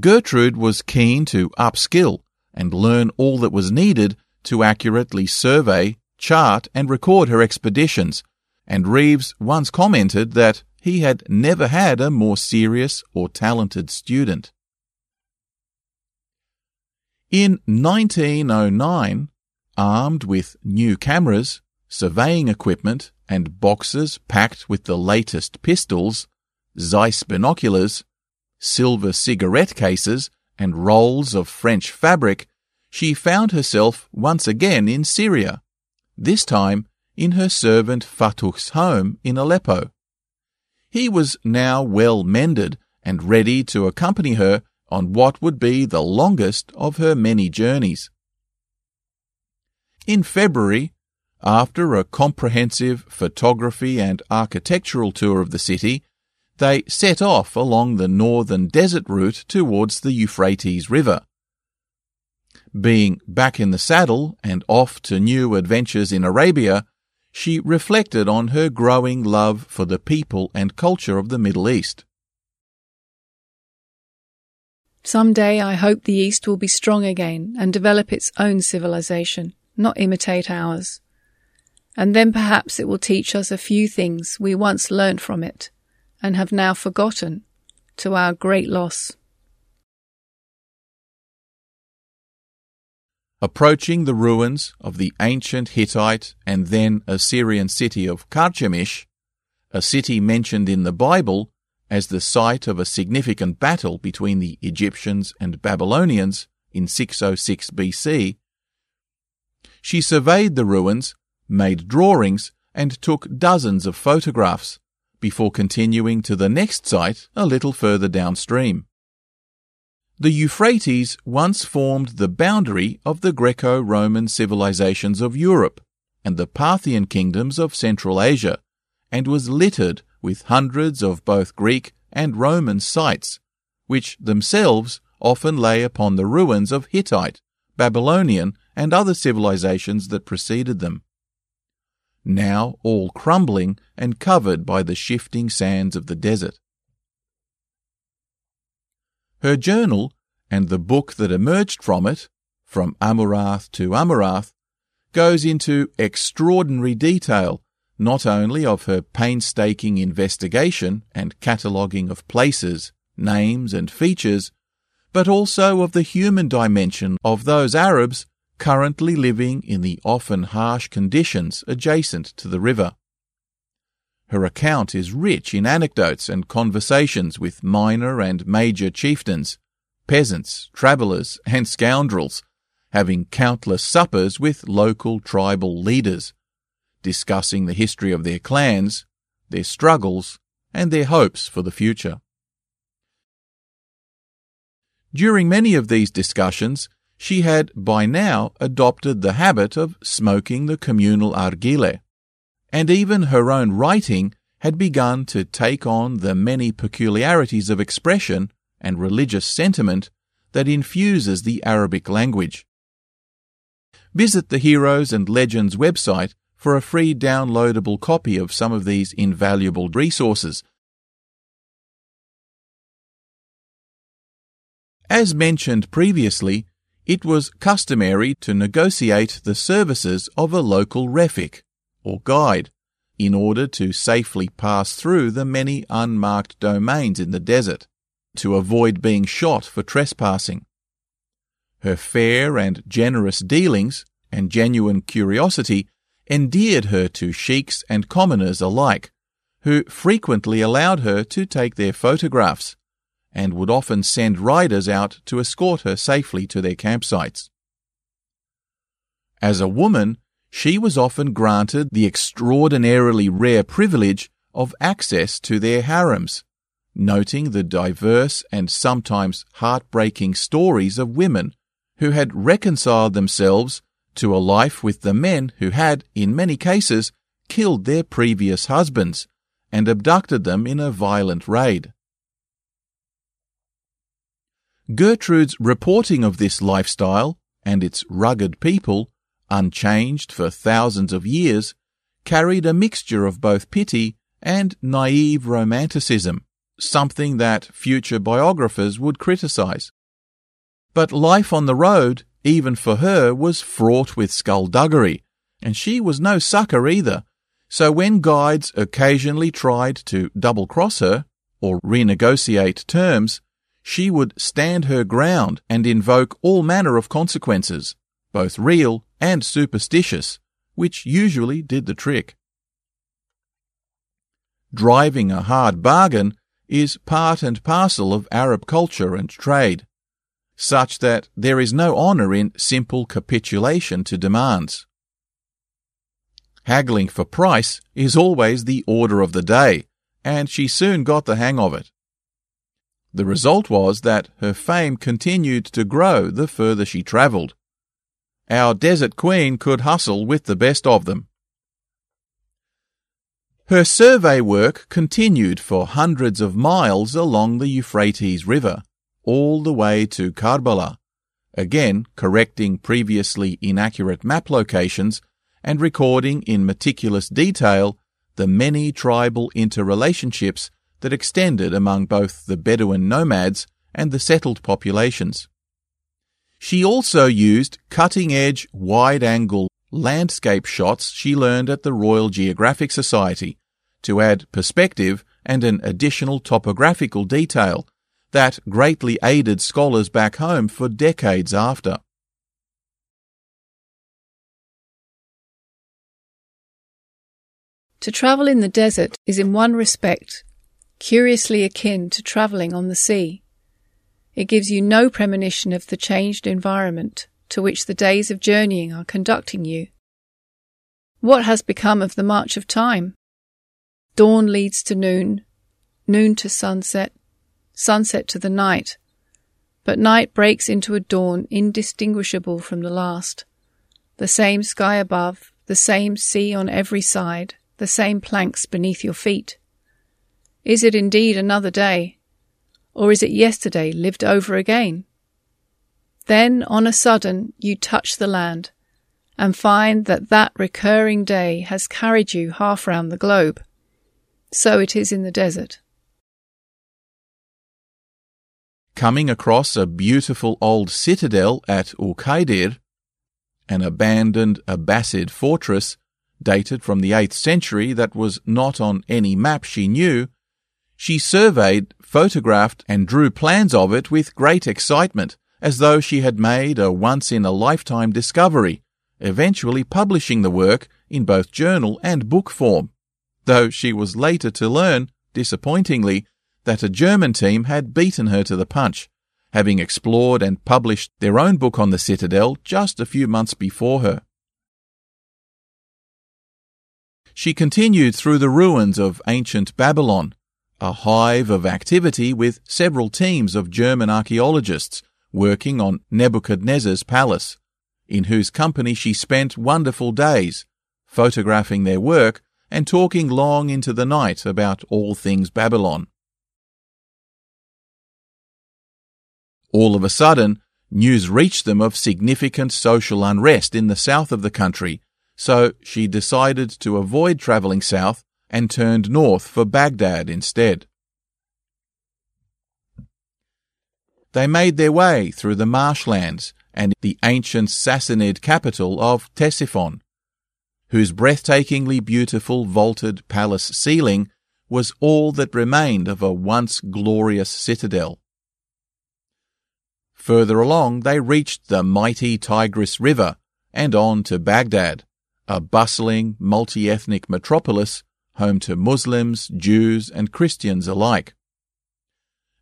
Gertrude was keen to upskill and learn all that was needed to accurately survey, chart, and record her expeditions, and Reeves once commented that he had never had a more serious or talented student. In 1909, armed with new cameras, surveying equipment, and boxes packed with the latest pistols, Zeiss binoculars, silver cigarette cases, and rolls of French fabric, she found herself once again in Syria, this time in her servant Fattuh's home in Aleppo. He was now well mended and ready to accompany her on what would be the longest of her many journeys. In February, after a comprehensive photography and architectural tour of the city, they set off along the northern desert route towards the Euphrates River. Being back in the saddle and off to new adventures in Arabia, she reflected on her growing love for the people and culture of the Middle East. Some day I hope the East will be strong again and develop its own civilization, not imitate ours and then perhaps it will teach us a few things we once learnt from it and have now forgotten, to our great loss. Approaching the ruins of the ancient Hittite and then Assyrian city of Carchemish, a city mentioned in the Bible as the site of a significant battle between the Egyptians and Babylonians in 606 BC, she surveyed the ruins made drawings, and took dozens of photographs before continuing to the next site a little further downstream. The Euphrates once formed the boundary of the Greco Roman civilizations of Europe and the Parthian kingdoms of Central Asia, and was littered with hundreds of both Greek and Roman sites, which themselves often lay upon the ruins of Hittite, Babylonian, and other civilizations that preceded them now all crumbling and covered by the shifting sands of the desert. Her journal and the book that emerged from it, From Amurath to Amurath, goes into extraordinary detail not only of her painstaking investigation and cataloguing of places, names, and features, but also of the human dimension of those Arabs currently living in the often harsh conditions adjacent to the river. Her account is rich in anecdotes and conversations with minor and major chieftains, peasants, travellers, and scoundrels, having countless suppers with local tribal leaders, discussing the history of their clans, their struggles, and their hopes for the future. During many of these discussions, she had by now adopted the habit of smoking the communal argile, and even her own writing had begun to take on the many peculiarities of expression and religious sentiment that infuses the Arabic language. Visit the Heroes and Legends website for a free downloadable copy of some of these invaluable resources. As mentioned previously, it was customary to negotiate the services of a local refik, or guide, in order to safely pass through the many unmarked domains in the desert, to avoid being shot for trespassing. Her fair and generous dealings and genuine curiosity endeared her to sheiks and commoners alike, who frequently allowed her to take their photographs and would often send riders out to escort her safely to their campsites. As a woman, she was often granted the extraordinarily rare privilege of access to their harems, noting the diverse and sometimes heartbreaking stories of women who had reconciled themselves to a life with the men who had, in many cases, killed their previous husbands and abducted them in a violent raid. Gertrude's reporting of this lifestyle and its rugged people, unchanged for thousands of years, carried a mixture of both pity and naive romanticism, something that future biographers would criticize. But life on the road, even for her, was fraught with skullduggery, and she was no sucker either. So when guides occasionally tried to double cross her or renegotiate terms, she would stand her ground and invoke all manner of consequences, both real and superstitious, which usually did the trick. Driving a hard bargain is part and parcel of Arab culture and trade, such that there is no honour in simple capitulation to demands. Haggling for price is always the order of the day, and she soon got the hang of it. The result was that her fame continued to grow the further she travelled. Our desert queen could hustle with the best of them. Her survey work continued for hundreds of miles along the Euphrates River, all the way to Karbala, again correcting previously inaccurate map locations and recording in meticulous detail the many tribal interrelationships that extended among both the Bedouin nomads and the settled populations. She also used cutting edge, wide angle landscape shots she learned at the Royal Geographic Society to add perspective and an additional topographical detail that greatly aided scholars back home for decades after. To travel in the desert is in one respect curiously akin to travelling on the sea. It gives you no premonition of the changed environment to which the days of journeying are conducting you. What has become of the march of time? Dawn leads to noon, noon to sunset, sunset to the night, but night breaks into a dawn indistinguishable from the last. The same sky above, the same sea on every side, the same planks beneath your feet. Is it indeed another day? Or is it yesterday lived over again? Then, on a sudden, you touch the land and find that that recurring day has carried you half round the globe. So it is in the desert. Coming across a beautiful old citadel at Uqaydir, an abandoned Abbasid fortress dated from the 8th century that was not on any map she knew, she surveyed, photographed, and drew plans of it with great excitement, as though she had made a once in a lifetime discovery, eventually publishing the work in both journal and book form though she was later to learn, disappointingly, that a German team had beaten her to the punch, having explored and published their own book on the Citadel just a few months before her. She continued through the ruins of ancient Babylon, a hive of activity with several teams of German archaeologists working on Nebuchadnezzar's palace, in whose company she spent wonderful days, photographing their work and talking long into the night about all things Babylon. All of a sudden, news reached them of significant social unrest in the south of the country, so she decided to avoid travelling south and turned north for Baghdad instead. They made their way through the marshlands and the ancient Sassanid capital of Ctesiphon, whose breathtakingly beautiful vaulted palace ceiling was all that remained of a once glorious citadel. Further along, they reached the mighty Tigris River and on to Baghdad, a bustling, multi-ethnic metropolis home to Muslims, Jews, and Christians alike.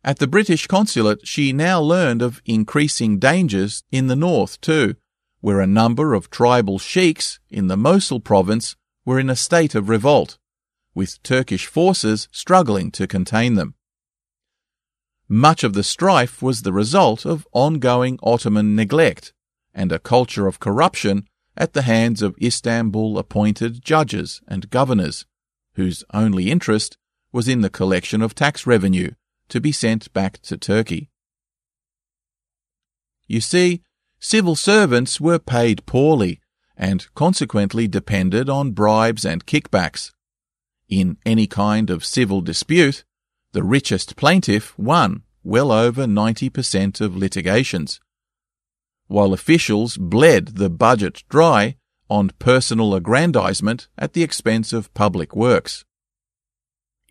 At the British consulate, she now learned of increasing dangers in the north too, where a number of tribal sheiks in the Mosul province were in a state of revolt, with Turkish forces struggling to contain them. Much of the strife was the result of ongoing Ottoman neglect and a culture of corruption at the hands of Istanbul appointed judges and governors, whose only interest was in the collection of tax revenue to be sent back to Turkey. You see, civil servants were paid poorly and consequently depended on bribes and kickbacks. In any kind of civil dispute, the richest plaintiff won well over 90% of litigations, while officials bled the budget dry on personal aggrandizement at the expense of public works.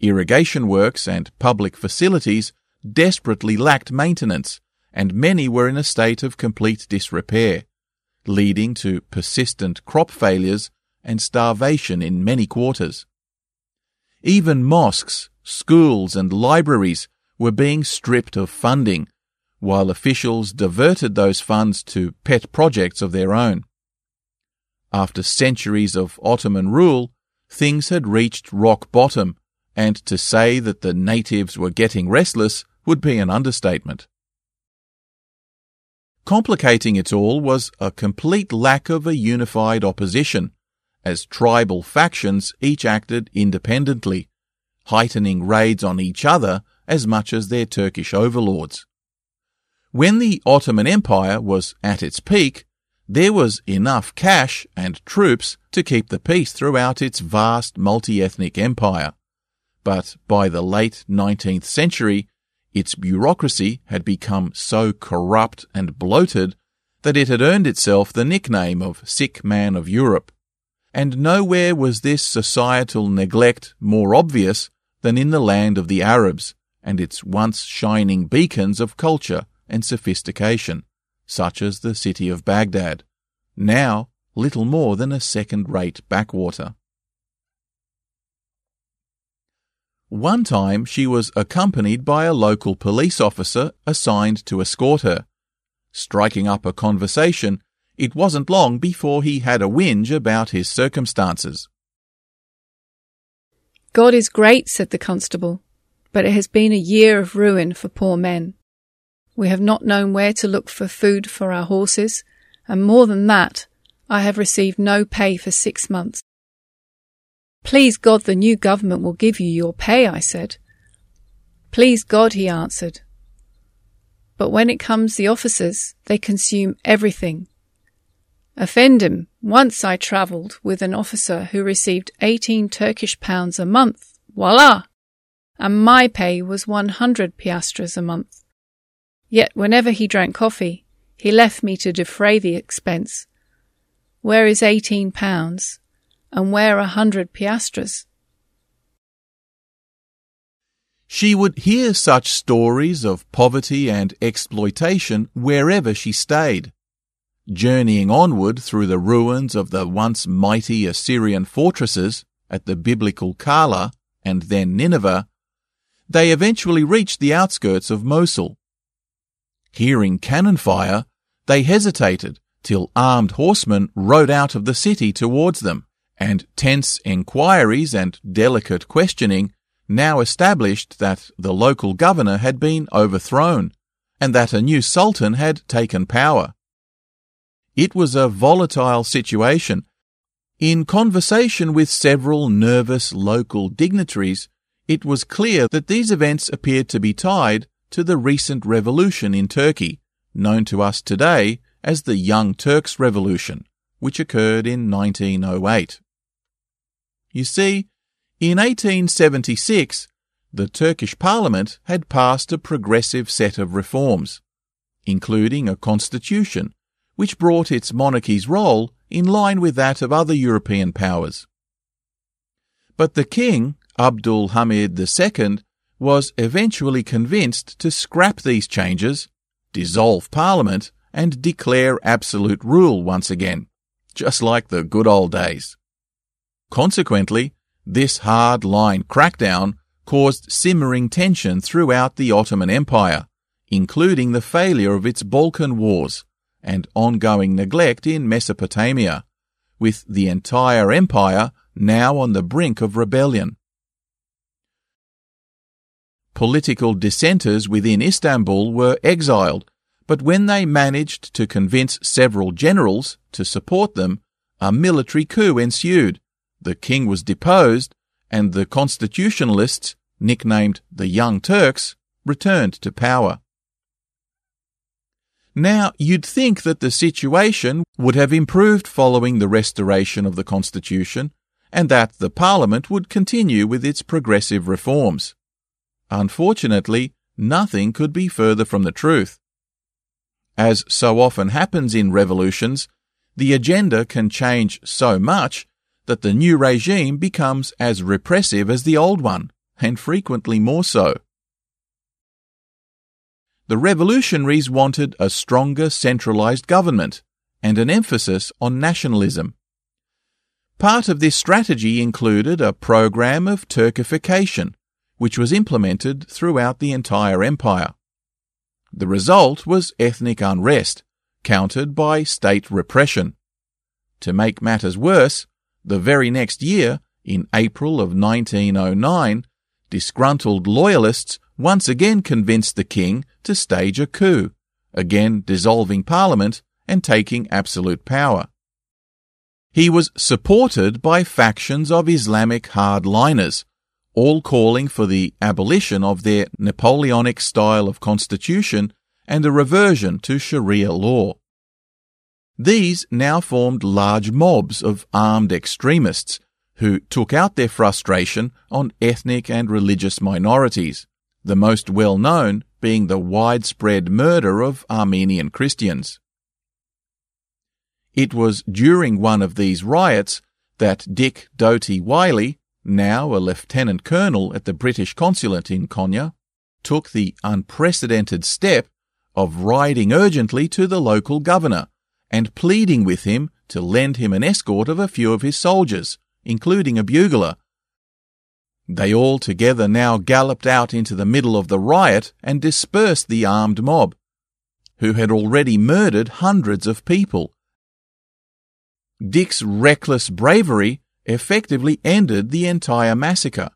Irrigation works and public facilities desperately lacked maintenance, and many were in a state of complete disrepair, leading to persistent crop failures and starvation in many quarters. Even mosques, schools, and libraries were being stripped of funding, while officials diverted those funds to pet projects of their own. After centuries of Ottoman rule, things had reached rock bottom, and to say that the natives were getting restless would be an understatement. Complicating it all was a complete lack of a unified opposition, as tribal factions each acted independently, heightening raids on each other as much as their Turkish overlords. When the Ottoman Empire was at its peak, there was enough cash and troops to keep the peace throughout its vast multi-ethnic empire. But by the late 19th century, its bureaucracy had become so corrupt and bloated that it had earned itself the nickname of Sick Man of Europe and nowhere was this societal neglect more obvious than in the land of the Arabs and its once shining beacons of culture and sophistication, such as the city of Baghdad, now little more than a second-rate backwater. One time she was accompanied by a local police officer assigned to escort her. Striking up a conversation, it wasn't long before he had a whinge about his circumstances. God is great, said the constable, but it has been a year of ruin for poor men. We have not known where to look for food for our horses, and more than that, I have received no pay for six months. Please God the new government will give you your pay, I said. Please God, he answered. But when it comes the officers, they consume everything Effendim, once I travelled with an officer who received 18 Turkish pounds a month. Voila! And my pay was 100 piastres a month. Yet whenever he drank coffee, he left me to defray the expense. Where is 18 pounds? And where a 100 piastres? She would hear such stories of poverty and exploitation wherever she stayed journeying onward through the ruins of the once mighty Assyrian fortresses at the biblical Kala and then Nineveh, they eventually reached the outskirts of Mosul. Hearing cannon fire, they hesitated till armed horsemen rode out of the city towards them, and tense enquiries and delicate questioning now established that the local governor had been overthrown, and that a new sultan had taken power. It was a volatile situation. In conversation with several nervous local dignitaries, it was clear that these events appeared to be tied to the recent revolution in Turkey, known to us today as the Young Turks Revolution, which occurred in 1908. You see, in 1876, the Turkish parliament had passed a progressive set of reforms, including a constitution which brought its monarchy's role in line with that of other European powers. But the king, Abdul Hamid II, was eventually convinced to scrap these changes, dissolve parliament, and declare absolute rule once again, just like the good old days. Consequently, this hard line crackdown caused simmering tension throughout the Ottoman Empire, including the failure of its Balkan wars and ongoing neglect in Mesopotamia, with the entire empire now on the brink of rebellion. Political dissenters within Istanbul were exiled, but when they managed to convince several generals to support them, a military coup ensued. The king was deposed, and the constitutionalists, nicknamed the Young Turks, returned to power. Now, you'd think that the situation would have improved following the restoration of the Constitution, and that the Parliament would continue with its progressive reforms. Unfortunately, nothing could be further from the truth. As so often happens in revolutions, the agenda can change so much that the new regime becomes as repressive as the old one, and frequently more so. The revolutionaries wanted a stronger centralized government and an emphasis on nationalism. Part of this strategy included a program of Turkification, which was implemented throughout the entire empire. The result was ethnic unrest, countered by state repression. To make matters worse, the very next year, in April of 1909, disgruntled loyalists once again convinced the king to stage a coup, again dissolving parliament and taking absolute power. He was supported by factions of Islamic hardliners, all calling for the abolition of their Napoleonic style of constitution and a reversion to Sharia law. These now formed large mobs of armed extremists who took out their frustration on ethnic and religious minorities the most well known being the widespread murder of Armenian Christians. It was during one of these riots that Dick Doughty Wylie, now a lieutenant colonel at the British consulate in Konya, took the unprecedented step of riding urgently to the local governor and pleading with him to lend him an escort of a few of his soldiers, including a bugler, they all together now galloped out into the middle of the riot and dispersed the armed mob, who had already murdered hundreds of people. Dick's reckless bravery effectively ended the entire massacre.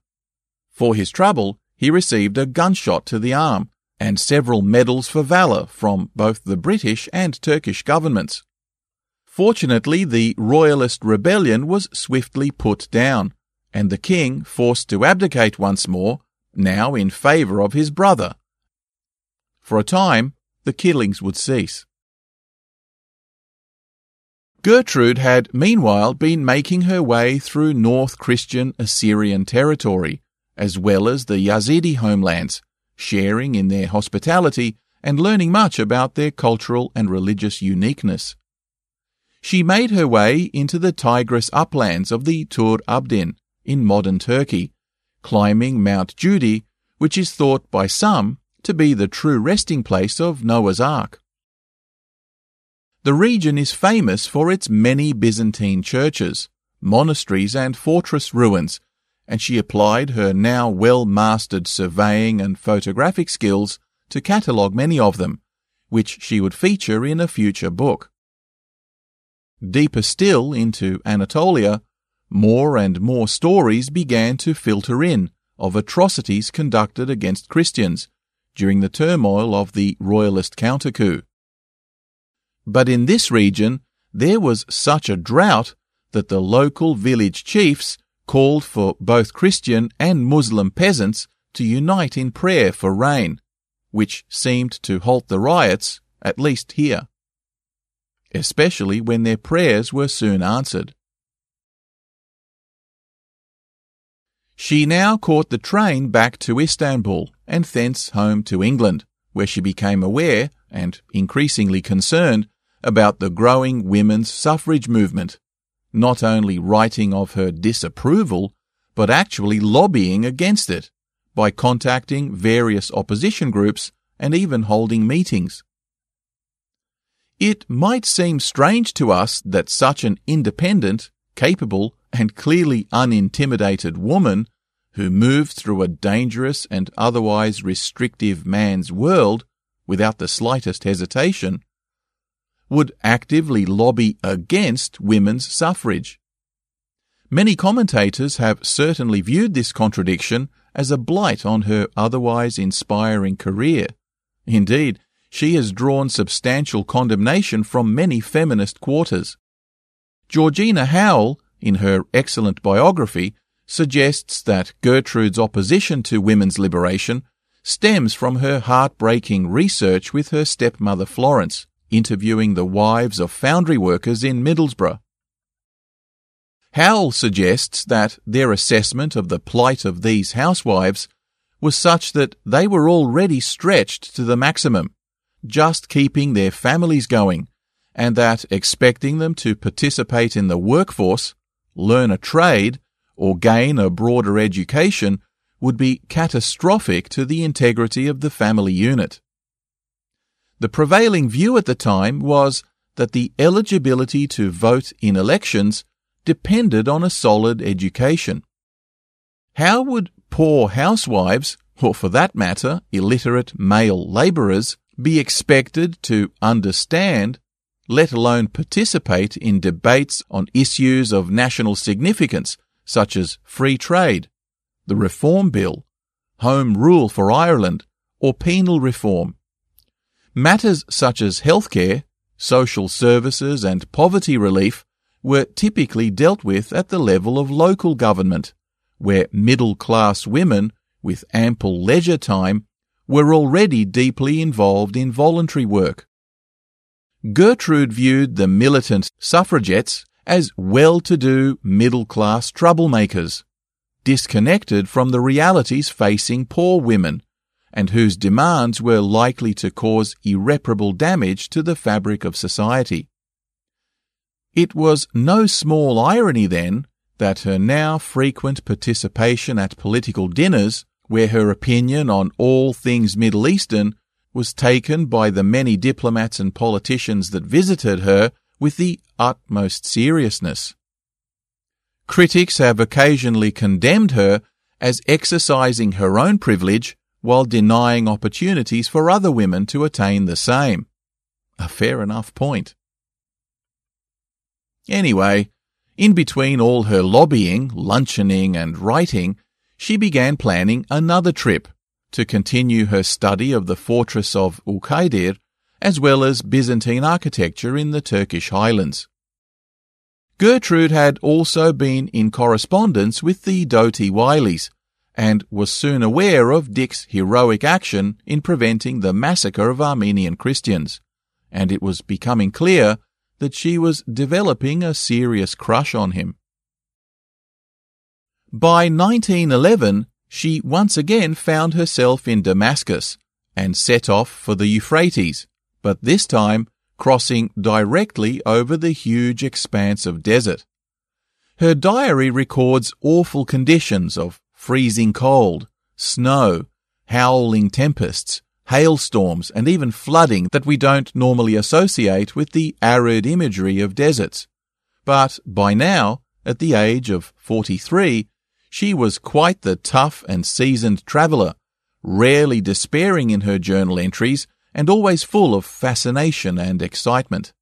For his trouble, he received a gunshot to the arm and several medals for valour from both the British and Turkish governments. Fortunately, the Royalist rebellion was swiftly put down and the king forced to abdicate once more, now in favour of his brother. For a time, the killings would cease. Gertrude had meanwhile been making her way through North Christian Assyrian territory, as well as the Yazidi homelands, sharing in their hospitality and learning much about their cultural and religious uniqueness. She made her way into the Tigris uplands of the Tur Abdin, in modern Turkey, climbing Mount Judi, which is thought by some to be the true resting place of Noah's Ark. The region is famous for its many Byzantine churches, monasteries, and fortress ruins, and she applied her now well mastered surveying and photographic skills to catalogue many of them, which she would feature in a future book. Deeper still into Anatolia, more and more stories began to filter in of atrocities conducted against Christians during the turmoil of the royalist counter-coup. But in this region, there was such a drought that the local village chiefs called for both Christian and Muslim peasants to unite in prayer for rain, which seemed to halt the riots, at least here. Especially when their prayers were soon answered. She now caught the train back to Istanbul and thence home to England, where she became aware and increasingly concerned about the growing women's suffrage movement, not only writing of her disapproval, but actually lobbying against it by contacting various opposition groups and even holding meetings. It might seem strange to us that such an independent, capable, and clearly unintimidated woman, who moved through a dangerous and otherwise restrictive man's world without the slightest hesitation, would actively lobby against women's suffrage. Many commentators have certainly viewed this contradiction as a blight on her otherwise inspiring career. Indeed, she has drawn substantial condemnation from many feminist quarters. Georgina Howell, in her excellent biography, suggests that Gertrude's opposition to women's liberation stems from her heartbreaking research with her stepmother Florence, interviewing the wives of foundry workers in Middlesbrough. Howell suggests that their assessment of the plight of these housewives was such that they were already stretched to the maximum, just keeping their families going, and that expecting them to participate in the workforce, learn a trade, or gain a broader education would be catastrophic to the integrity of the family unit. The prevailing view at the time was that the eligibility to vote in elections depended on a solid education. How would poor housewives, or for that matter, illiterate male labourers, be expected to understand, let alone participate in debates on issues of national significance such as free trade, the Reform Bill, Home Rule for Ireland, or penal reform. Matters such as healthcare, social services, and poverty relief were typically dealt with at the level of local government, where middle class women with ample leisure time were already deeply involved in voluntary work. Gertrude viewed the militant suffragettes as well-to-do middle-class troublemakers, disconnected from the realities facing poor women, and whose demands were likely to cause irreparable damage to the fabric of society. It was no small irony, then, that her now frequent participation at political dinners, where her opinion on all things Middle Eastern was taken by the many diplomats and politicians that visited her with the utmost seriousness. Critics have occasionally condemned her as exercising her own privilege while denying opportunities for other women to attain the same. A fair enough point. Anyway, in between all her lobbying, luncheoning, and writing, she began planning another trip to continue her study of the fortress of Ukhaidir as well as Byzantine architecture in the Turkish highlands. Gertrude had also been in correspondence with the Doughty Wylies and was soon aware of Dick's heroic action in preventing the massacre of Armenian Christians, and it was becoming clear that she was developing a serious crush on him. By 1911, she once again found herself in Damascus and set off for the Euphrates, but this time crossing directly over the huge expanse of desert. Her diary records awful conditions of freezing cold, snow, howling tempests, hailstorms, and even flooding that we don't normally associate with the arid imagery of deserts. But by now, at the age of 43, she was quite the tough and seasoned traveller, rarely despairing in her journal entries and always full of fascination and excitement.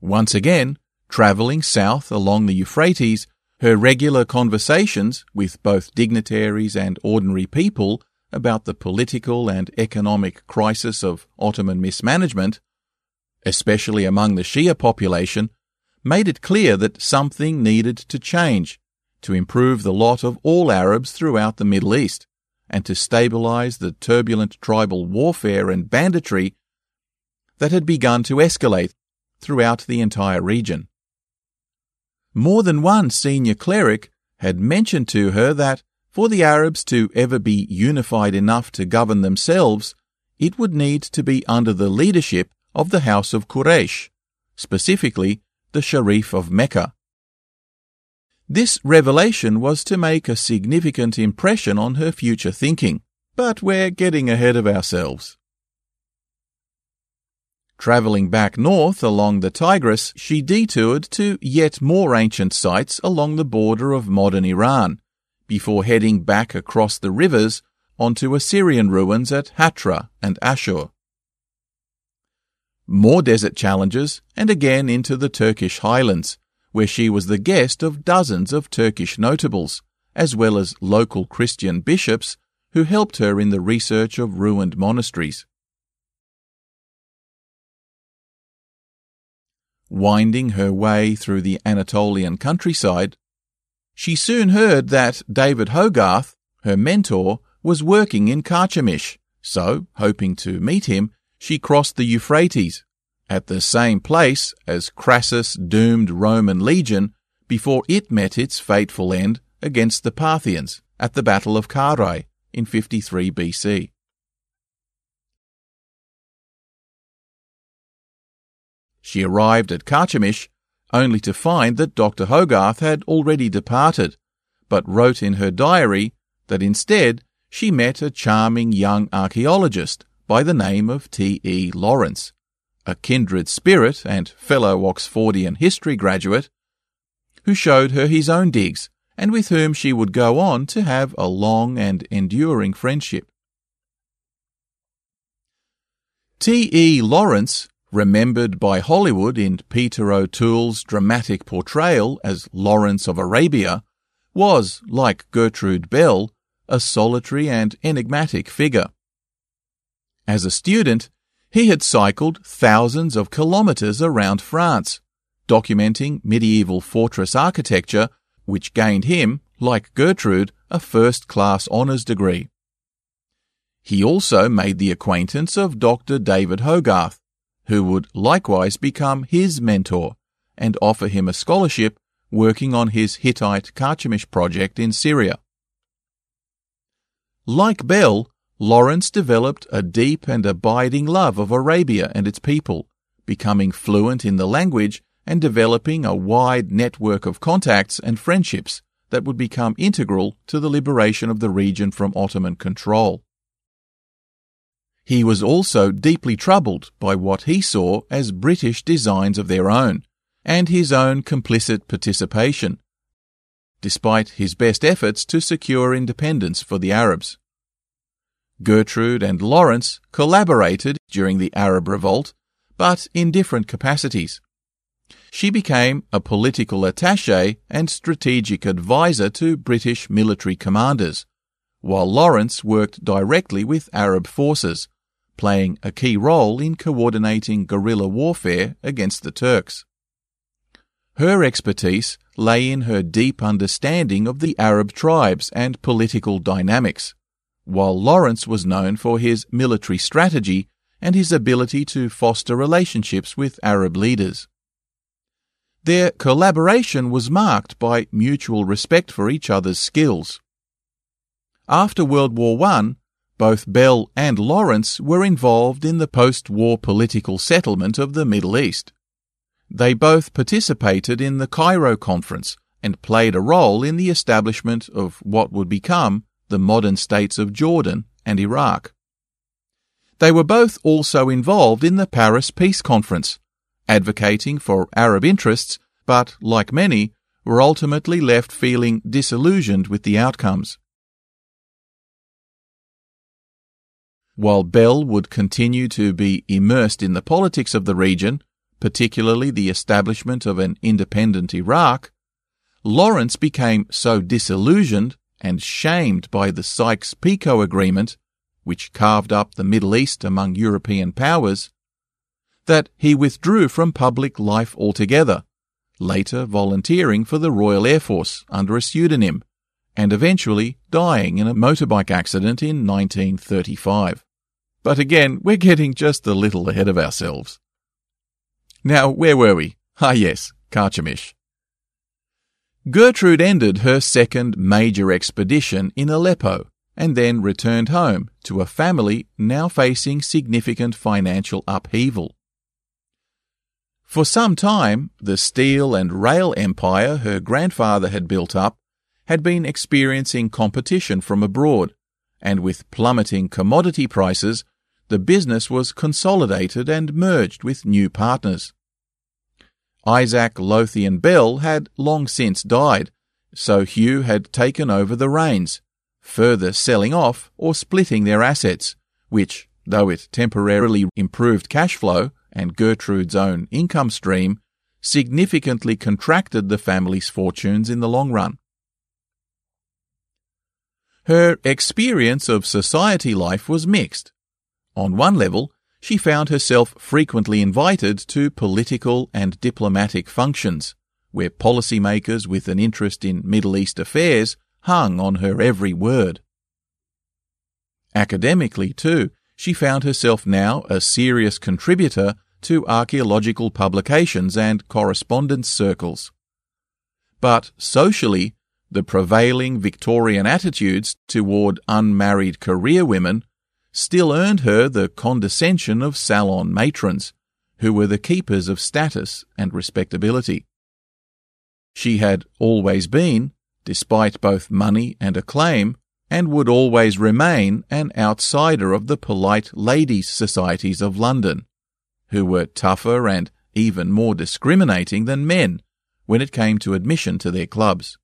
Once again, travelling south along the Euphrates, her regular conversations with both dignitaries and ordinary people about the political and economic crisis of Ottoman mismanagement, especially among the Shia population, made it clear that something needed to change to improve the lot of all Arabs throughout the Middle East and to stabilize the turbulent tribal warfare and banditry that had begun to escalate throughout the entire region. More than one senior cleric had mentioned to her that for the Arabs to ever be unified enough to govern themselves, it would need to be under the leadership of the House of Quraysh, specifically the Sharif of Mecca. This revelation was to make a significant impression on her future thinking, but we're getting ahead of ourselves. Travelling back north along the Tigris, she detoured to yet more ancient sites along the border of modern Iran, before heading back across the rivers onto Assyrian ruins at Hatra and Ashur. More desert challenges, and again into the Turkish highlands, where she was the guest of dozens of Turkish notables, as well as local Christian bishops who helped her in the research of ruined monasteries. Winding her way through the Anatolian countryside, she soon heard that David Hogarth, her mentor, was working in Carchemish, so, hoping to meet him, she crossed the Euphrates, at the same place as Crassus' doomed Roman legion before it met its fateful end against the Parthians at the Battle of Carrhae in 53 BC. She arrived at Carchemish only to find that Dr. Hogarth had already departed, but wrote in her diary that instead she met a charming young archaeologist by the name of T. E. Lawrence, a kindred spirit and fellow Oxfordian history graduate, who showed her his own digs and with whom she would go on to have a long and enduring friendship. T. E. Lawrence remembered by Hollywood in Peter O'Toole's dramatic portrayal as Lawrence of Arabia, was, like Gertrude Bell, a solitary and enigmatic figure. As a student, he had cycled thousands of kilometres around France, documenting medieval fortress architecture, which gained him, like Gertrude, a first class honours degree. He also made the acquaintance of Dr. David Hogarth, who would likewise become his mentor and offer him a scholarship working on his Hittite Carchemish project in Syria. Like Bell, Lawrence developed a deep and abiding love of Arabia and its people, becoming fluent in the language and developing a wide network of contacts and friendships that would become integral to the liberation of the region from Ottoman control. He was also deeply troubled by what he saw as British designs of their own, and his own complicit participation, despite his best efforts to secure independence for the Arabs. Gertrude and Lawrence collaborated during the Arab Revolt, but in different capacities. She became a political attaché and strategic advisor to British military commanders, while Lawrence worked directly with Arab forces, playing a key role in coordinating guerrilla warfare against the Turks. Her expertise lay in her deep understanding of the Arab tribes and political dynamics, while Lawrence was known for his military strategy and his ability to foster relationships with Arab leaders. Their collaboration was marked by mutual respect for each other's skills. After World War I, both Bell and Lawrence were involved in the post-war political settlement of the Middle East. They both participated in the Cairo Conference and played a role in the establishment of what would become the modern states of Jordan and Iraq. They were both also involved in the Paris Peace Conference, advocating for Arab interests, but, like many, were ultimately left feeling disillusioned with the outcomes. While Bell would continue to be immersed in the politics of the region, particularly the establishment of an independent Iraq, Lawrence became so disillusioned and shamed by the Sykes-Picot Agreement, which carved up the Middle East among European powers, that he withdrew from public life altogether, later volunteering for the Royal Air Force under a pseudonym, and eventually dying in a motorbike accident in 1935. But again, we're getting just a little ahead of ourselves. Now, where were we? Ah, yes, Carchemish. Gertrude ended her second major expedition in Aleppo and then returned home to a family now facing significant financial upheaval. For some time, the steel and rail empire her grandfather had built up had been experiencing competition from abroad, and with plummeting commodity prices, the business was consolidated and merged with new partners. Isaac Lowthian Bell had long since died, so Hugh had taken over the reins, further selling off or splitting their assets, which, though it temporarily improved cash flow and Gertrude's own income stream, significantly contracted the family's fortunes in the long run. Her experience of society life was mixed. On one level, she found herself frequently invited to political and diplomatic functions, where policymakers with an interest in Middle East affairs hung on her every word. Academically, too, she found herself now a serious contributor to archaeological publications and correspondence circles. But socially, the prevailing Victorian attitudes toward unmarried career women still earned her the condescension of salon matrons, who were the keepers of status and respectability. She had always been, despite both money and acclaim, and would always remain an outsider of the polite ladies' societies of London, who were tougher and even more discriminating than men when it came to admission to their clubs.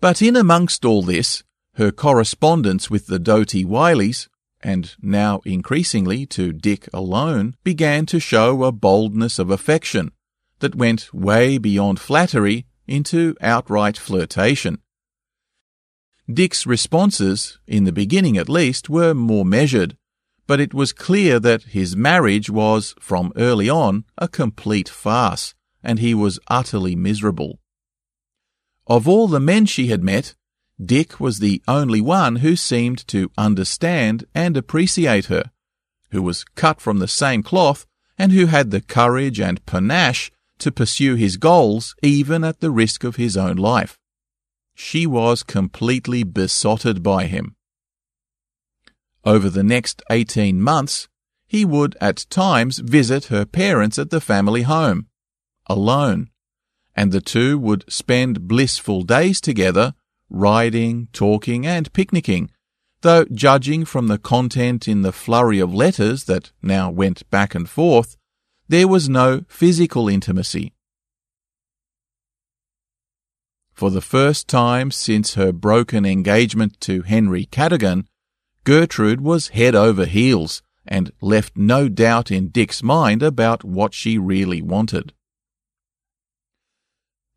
But in amongst all this, her correspondence with the Doughty Wylies, and now increasingly to Dick alone, began to show a boldness of affection that went way beyond flattery into outright flirtation. Dick's responses, in the beginning at least, were more measured, but it was clear that his marriage was, from early on, a complete farce, and he was utterly miserable. Of all the men she had met, Dick was the only one who seemed to understand and appreciate her, who was cut from the same cloth, and who had the courage and panache to pursue his goals even at the risk of his own life. She was completely besotted by him. Over the next 18 months, he would at times visit her parents at the family home, alone, and the two would spend blissful days together, riding, talking, and picnicking, though judging from the content in the flurry of letters that now went back and forth, there was no physical intimacy. For the first time since her broken engagement to Henry Cadogan, Gertrude was head over heels and left no doubt in Dick's mind about what she really wanted.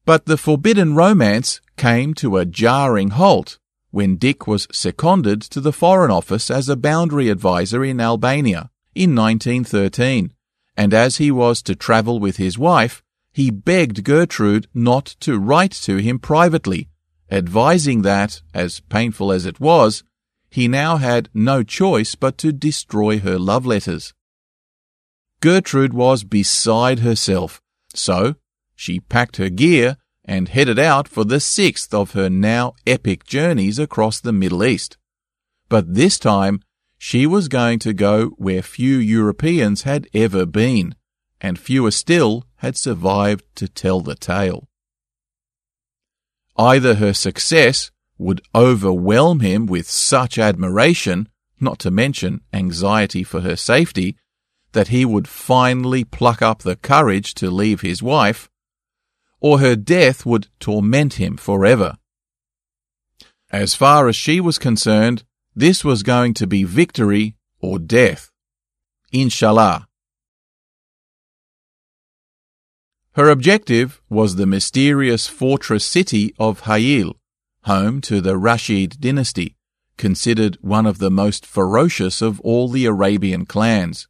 But the forbidden romance came to a jarring halt when Dick was seconded to the Foreign Office as a boundary adviser in Albania in 1913, and as he was to travel with his wife, he begged Gertrude not to write to him privately, advising that, as painful as it was, he now had no choice but to destroy her love letters. Gertrude was beside herself, so she packed her gear and headed out for the sixth of her now epic journeys across the Middle East. But this time, she was going to go where few Europeans had ever been, and fewer still had survived to tell the tale. Either her success would overwhelm him with such admiration, not to mention anxiety for her safety, that he would finally pluck up the courage to leave his wife, or her death would torment him forever. As far as she was concerned, this was going to be victory or death. Inshallah. Her objective was the mysterious fortress city of Hayil, home to the Rashid dynasty, considered one of the most ferocious of all the Arabian clans.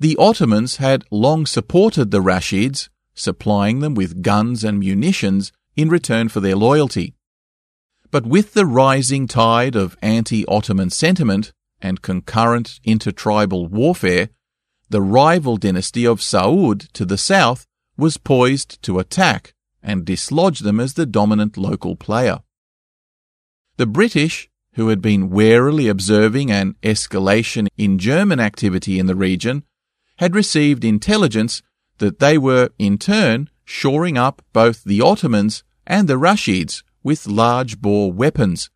The Ottomans had long supported the Rashids supplying them with guns and munitions in return for their loyalty. But with the rising tide of anti-Ottoman sentiment and concurrent intertribal warfare, the rival dynasty of Saud to the south was poised to attack and dislodge them as the dominant local player. The British, who had been warily observing an escalation in German activity in the region, had received intelligence that they were, in turn, shoring up both the Ottomans and the Rashids with large bore weapons,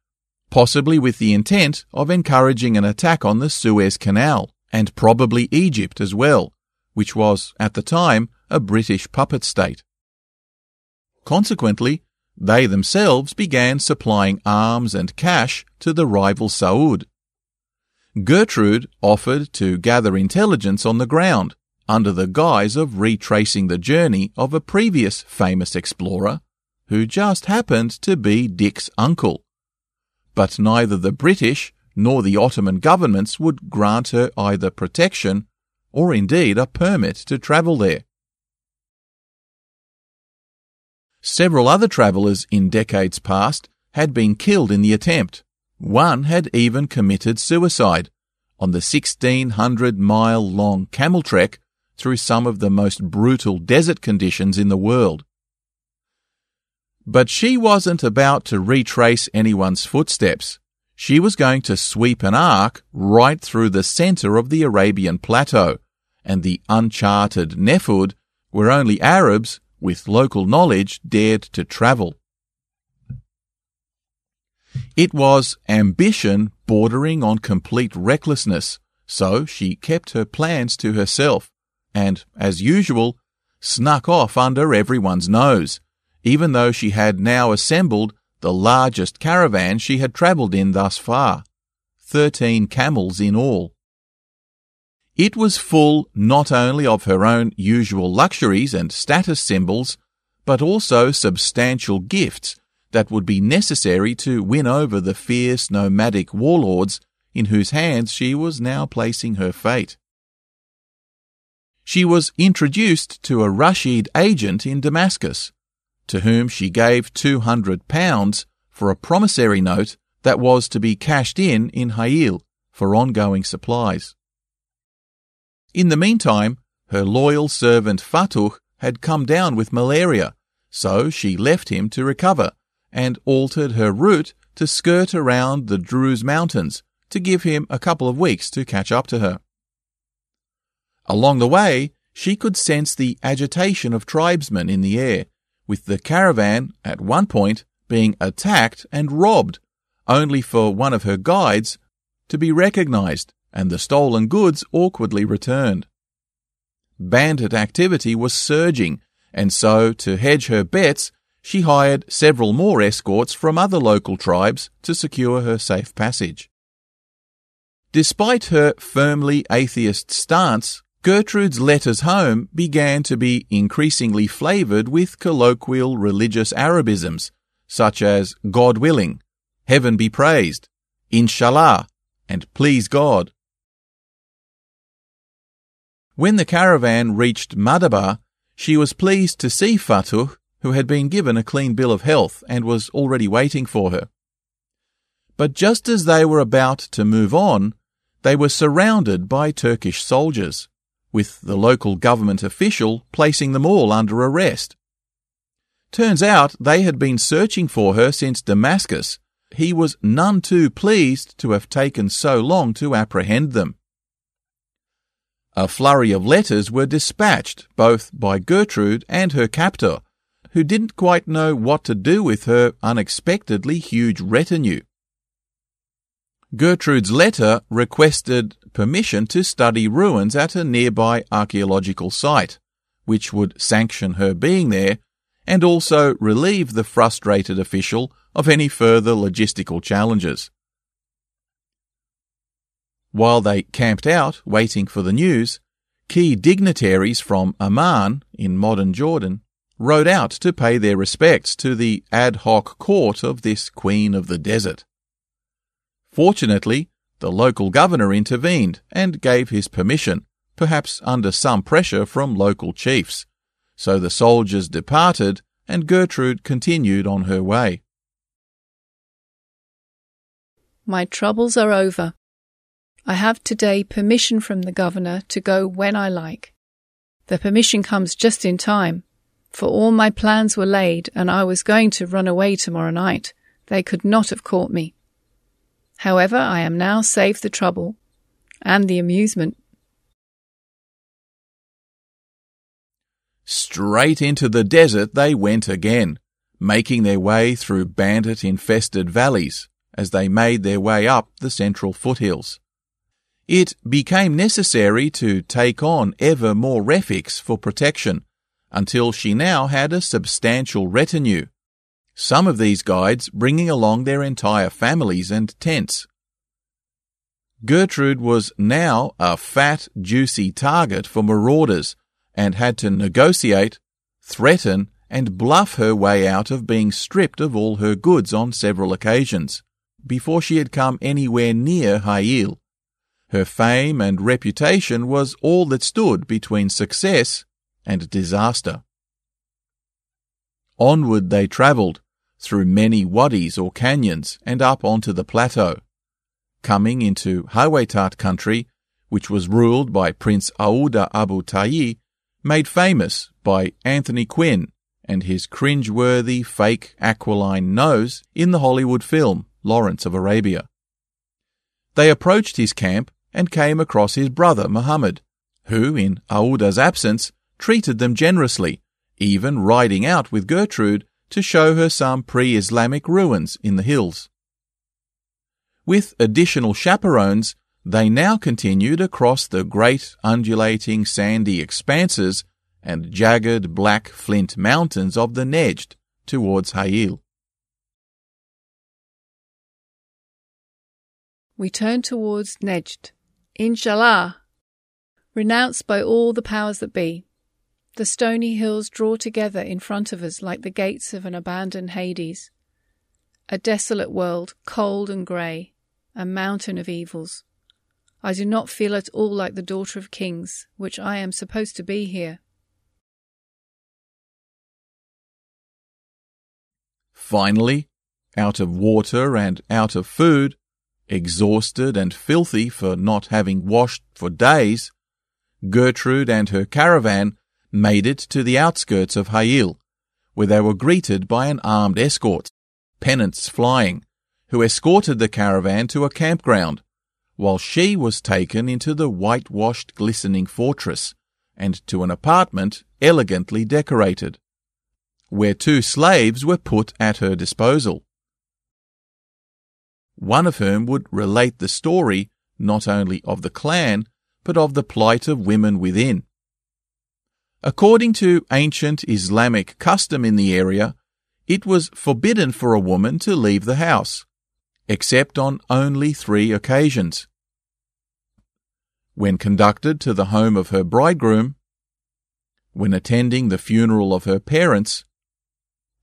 possibly with the intent of encouraging an attack on the Suez Canal, and probably Egypt as well, which was, at the time, a British puppet state. Consequently, they themselves began supplying arms and cash to the rival Saud. Gertrude offered to gather intelligence on the ground under the guise of retracing the journey of a previous famous explorer who just happened to be Dick's uncle. But neither the British nor the Ottoman governments would grant her either protection or indeed a permit to travel there. Several other travellers in decades past had been killed in the attempt. One had even committed suicide on the 1600 mile long camel trek through some of the most brutal desert conditions in the world. But she wasn't about to retrace anyone's footsteps. She was going to sweep an arc right through the center of the Arabian plateau and the uncharted Nefud where only Arabs with local knowledge dared to travel. It was ambition bordering on complete recklessness, so she kept her plans to herself and, as usual, snuck off under everyone's nose, even though she had now assembled the largest caravan she had travelled in thus far, thirteen camels in all. It was full not only of her own usual luxuries and status symbols, but also substantial gifts that would be necessary to win over the fierce nomadic warlords in whose hands she was now placing her fate. She was introduced to a Rashid agent in Damascus, to whom she gave two hundred pounds for a promissory note that was to be cashed in in Ha'il for ongoing supplies. In the meantime, her loyal servant Fattuh had come down with malaria, so she left him to recover and altered her route to skirt around the Druze Mountains to give him a couple of weeks to catch up to her. Along the way, she could sense the agitation of tribesmen in the air, with the caravan, at one point, being attacked and robbed, only for one of her guides to be recognized and the stolen goods awkwardly returned. Bandit activity was surging, and so, to hedge her bets, she hired several more escorts from other local tribes to secure her safe passage. Despite her firmly atheist stance, Gertrude's letters home began to be increasingly flavoured with colloquial religious Arabisms, such as God willing, heaven be praised, inshallah, and please God. When the caravan reached Madaba, she was pleased to see Fattuh, who had been given a clean bill of health and was already waiting for her. But just as they were about to move on, they were surrounded by Turkish soldiers, with the local government official placing them all under arrest. Turns out they had been searching for her since Damascus. He was none too pleased to have taken so long to apprehend them. A flurry of letters were dispatched both by Gertrude and her captor, who didn't quite know what to do with her unexpectedly huge retinue. Gertrude's letter requested permission to study ruins at a nearby archaeological site, which would sanction her being there and also relieve the frustrated official of any further logistical challenges. While they camped out waiting for the news, key dignitaries from Amman in modern Jordan rode out to pay their respects to the ad hoc court of this queen of the desert. Fortunately, the local governor intervened and gave his permission, perhaps under some pressure from local chiefs. So the soldiers departed and Gertrude continued on her way. My troubles are over, I have today permission from the governor to go when I like. The permission comes just in time, for all my plans were laid and I was going to run away tomorrow night. They could not have caught me. However, I am now saved the trouble and the amusement. Straight into the desert they went again, making their way through bandit infested valleys as they made their way up the central foothills. It became necessary to take on ever more refiks for protection until she now had a substantial retinue, some of these guides bringing along their entire families and tents. Gertrude was now a fat, juicy target for marauders and had to negotiate, threaten, and bluff her way out of being stripped of all her goods on several occasions before she had come anywhere near Hail. Her fame and reputation was all that stood between success and disaster. Onward they travelled, through many wadis or canyons and up onto the plateau, coming into Hawaitat country, which was ruled by Prince Aouda Abu Tayi, made famous by Anthony Quinn and his cringe-worthy fake aquiline nose in the Hollywood film Lawrence of Arabia. They approached his camp and came across his brother Muhammad, who, in Aouda's absence, treated them generously, even riding out with Gertrude to show her some pre-Islamic ruins in the hills. With additional chaperones, they now continued across the great undulating sandy expanses and jagged black flint mountains of the Nejd towards Hail. We turn towards Nejd, Inshallah, renounced by all the powers that be. The stony hills draw together in front of us like the gates of an abandoned Hades. A desolate world, cold and grey, a mountain of evils. I do not feel at all like the daughter of kings, which I am supposed to be here. Finally, out of water and out of food, exhausted and filthy for not having washed for days, Gertrude and her caravan made it to the outskirts of Hail, where they were greeted by an armed escort, pennants flying, who escorted the caravan to a campground, while she was taken into the whitewashed glistening fortress and to an apartment elegantly decorated, where two slaves were put at her disposal one of whom would relate the story not only of the clan, but of the plight of women within. According to ancient Islamic custom in the area, it was forbidden for a woman to leave the house, except on only three occasions. When conducted to the home of her bridegroom, when attending the funeral of her parents,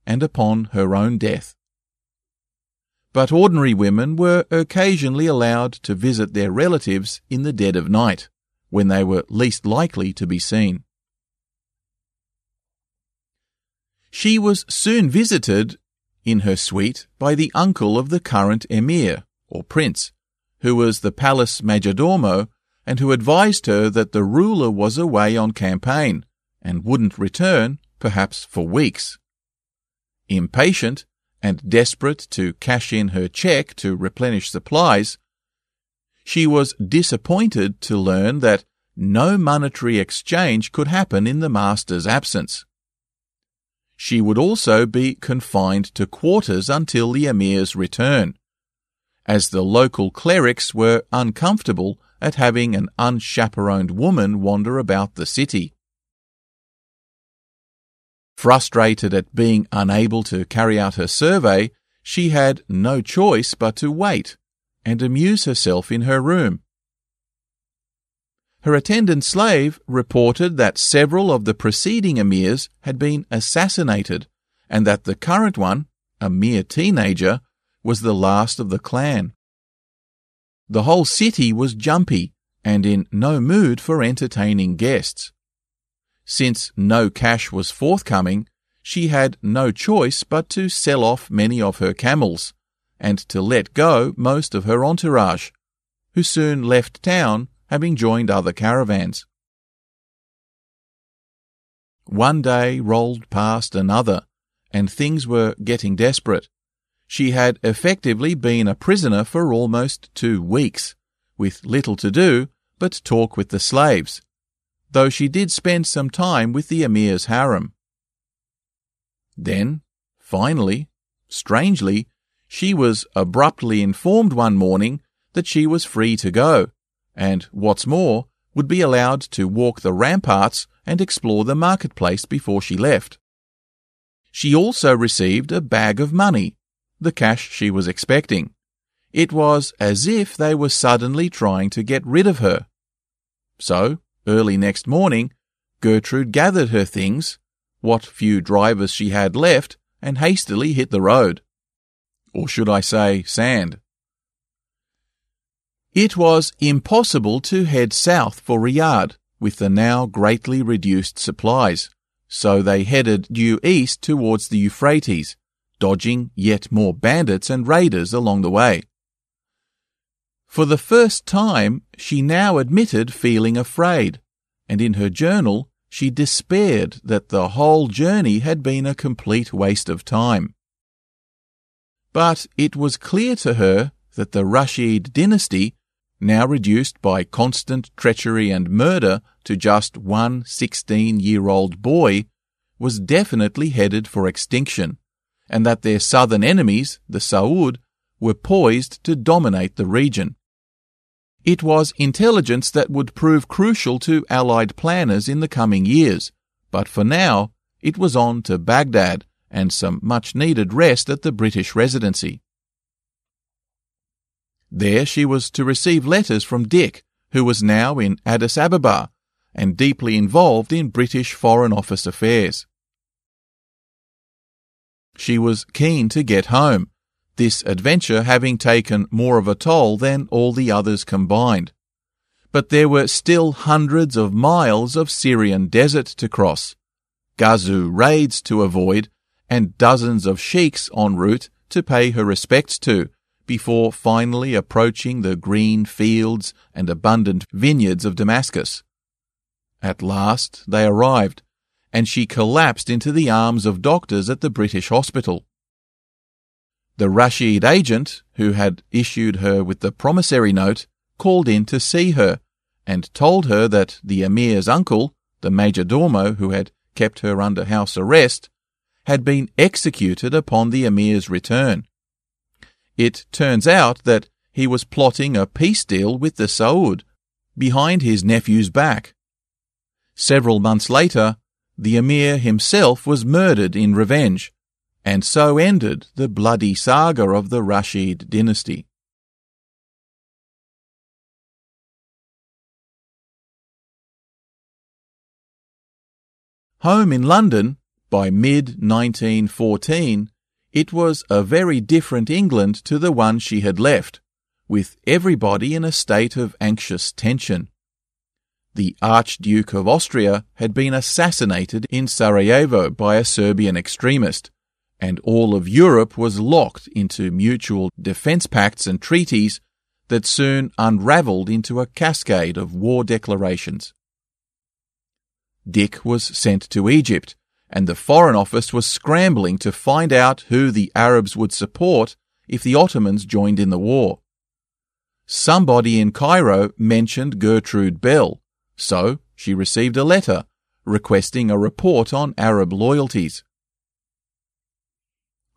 and upon her own death but ordinary women were occasionally allowed to visit their relatives in the dead of night, when they were least likely to be seen. She was soon visited in her suite by the uncle of the current emir, or prince, who was the palace majordomo and who advised her that the ruler was away on campaign and wouldn't return, perhaps for weeks. Impatient, and desperate to cash in her check to replenish supplies, she was disappointed to learn that no monetary exchange could happen in the master's absence. She would also be confined to quarters until the emir's return, as the local clerics were uncomfortable at having an unchaperoned woman wander about the city. Frustrated at being unable to carry out her survey, she had no choice but to wait and amuse herself in her room. Her attendant slave reported that several of the preceding emirs had been assassinated and that the current one, a mere teenager, was the last of the clan. The whole city was jumpy and in no mood for entertaining guests. Since no cash was forthcoming, she had no choice but to sell off many of her camels and to let go most of her entourage, who soon left town having joined other caravans. One day rolled past another, and things were getting desperate. She had effectively been a prisoner for almost two weeks, with little to do but talk with the slaves, though she did spend some time with the emir's harem. Then, finally, strangely, she was abruptly informed one morning that she was free to go, and what's more, would be allowed to walk the ramparts and explore the marketplace before she left. She also received a bag of money, the cash she was expecting. It was as if they were suddenly trying to get rid of her. So, early next morning, Gertrude gathered her things, what few drivers she had left, and hastily hit the road. Or should I say sand? It was impossible to head south for Riyadh with the now greatly reduced supplies, so they headed due east towards the Euphrates, dodging yet more bandits and raiders along the way. For the first time, she now admitted feeling afraid, and in her journal, she despaired that the whole journey had been a complete waste of time. But it was clear to her that the Rashid dynasty now reduced by constant treachery and murder to just one 16 year old boy, was definitely headed for extinction, and that their southern enemies, the Saud, were poised to dominate the region. It was intelligence that would prove crucial to Allied planners in the coming years, but for now, it was on to Baghdad and some much needed rest at the British Residency. There she was to receive letters from Dick, who was now in Addis Ababa and deeply involved in British Foreign Office affairs. She was keen to get home, this adventure having taken more of a toll than all the others combined. But there were still hundreds of miles of Syrian desert to cross, Ghazu raids to avoid, and dozens of sheiks en route to pay her respects to before finally approaching the green fields and abundant vineyards of Damascus. At last they arrived, and she collapsed into the arms of doctors at the British hospital. The Rashid agent, who had issued her with the promissory note, called in to see her, and told her that the Emir's uncle, the major domo who had kept her under house arrest, had been executed upon the Emir's return. It turns out that he was plotting a peace deal with the Saud behind his nephew's back. Several months later, the Emir himself was murdered in revenge, and so ended the bloody saga of the Rashid dynasty. Home in London, by mid 1914, it was a very different England to the one she had left, with everybody in a state of anxious tension. The Archduke of Austria had been assassinated in Sarajevo by a Serbian extremist, and all of Europe was locked into mutual defense pacts and treaties that soon unraveled into a cascade of war declarations. Dick was sent to Egypt, and the Foreign Office was scrambling to find out who the Arabs would support if the Ottomans joined in the war. Somebody in Cairo mentioned Gertrude Bell, so she received a letter requesting a report on Arab loyalties.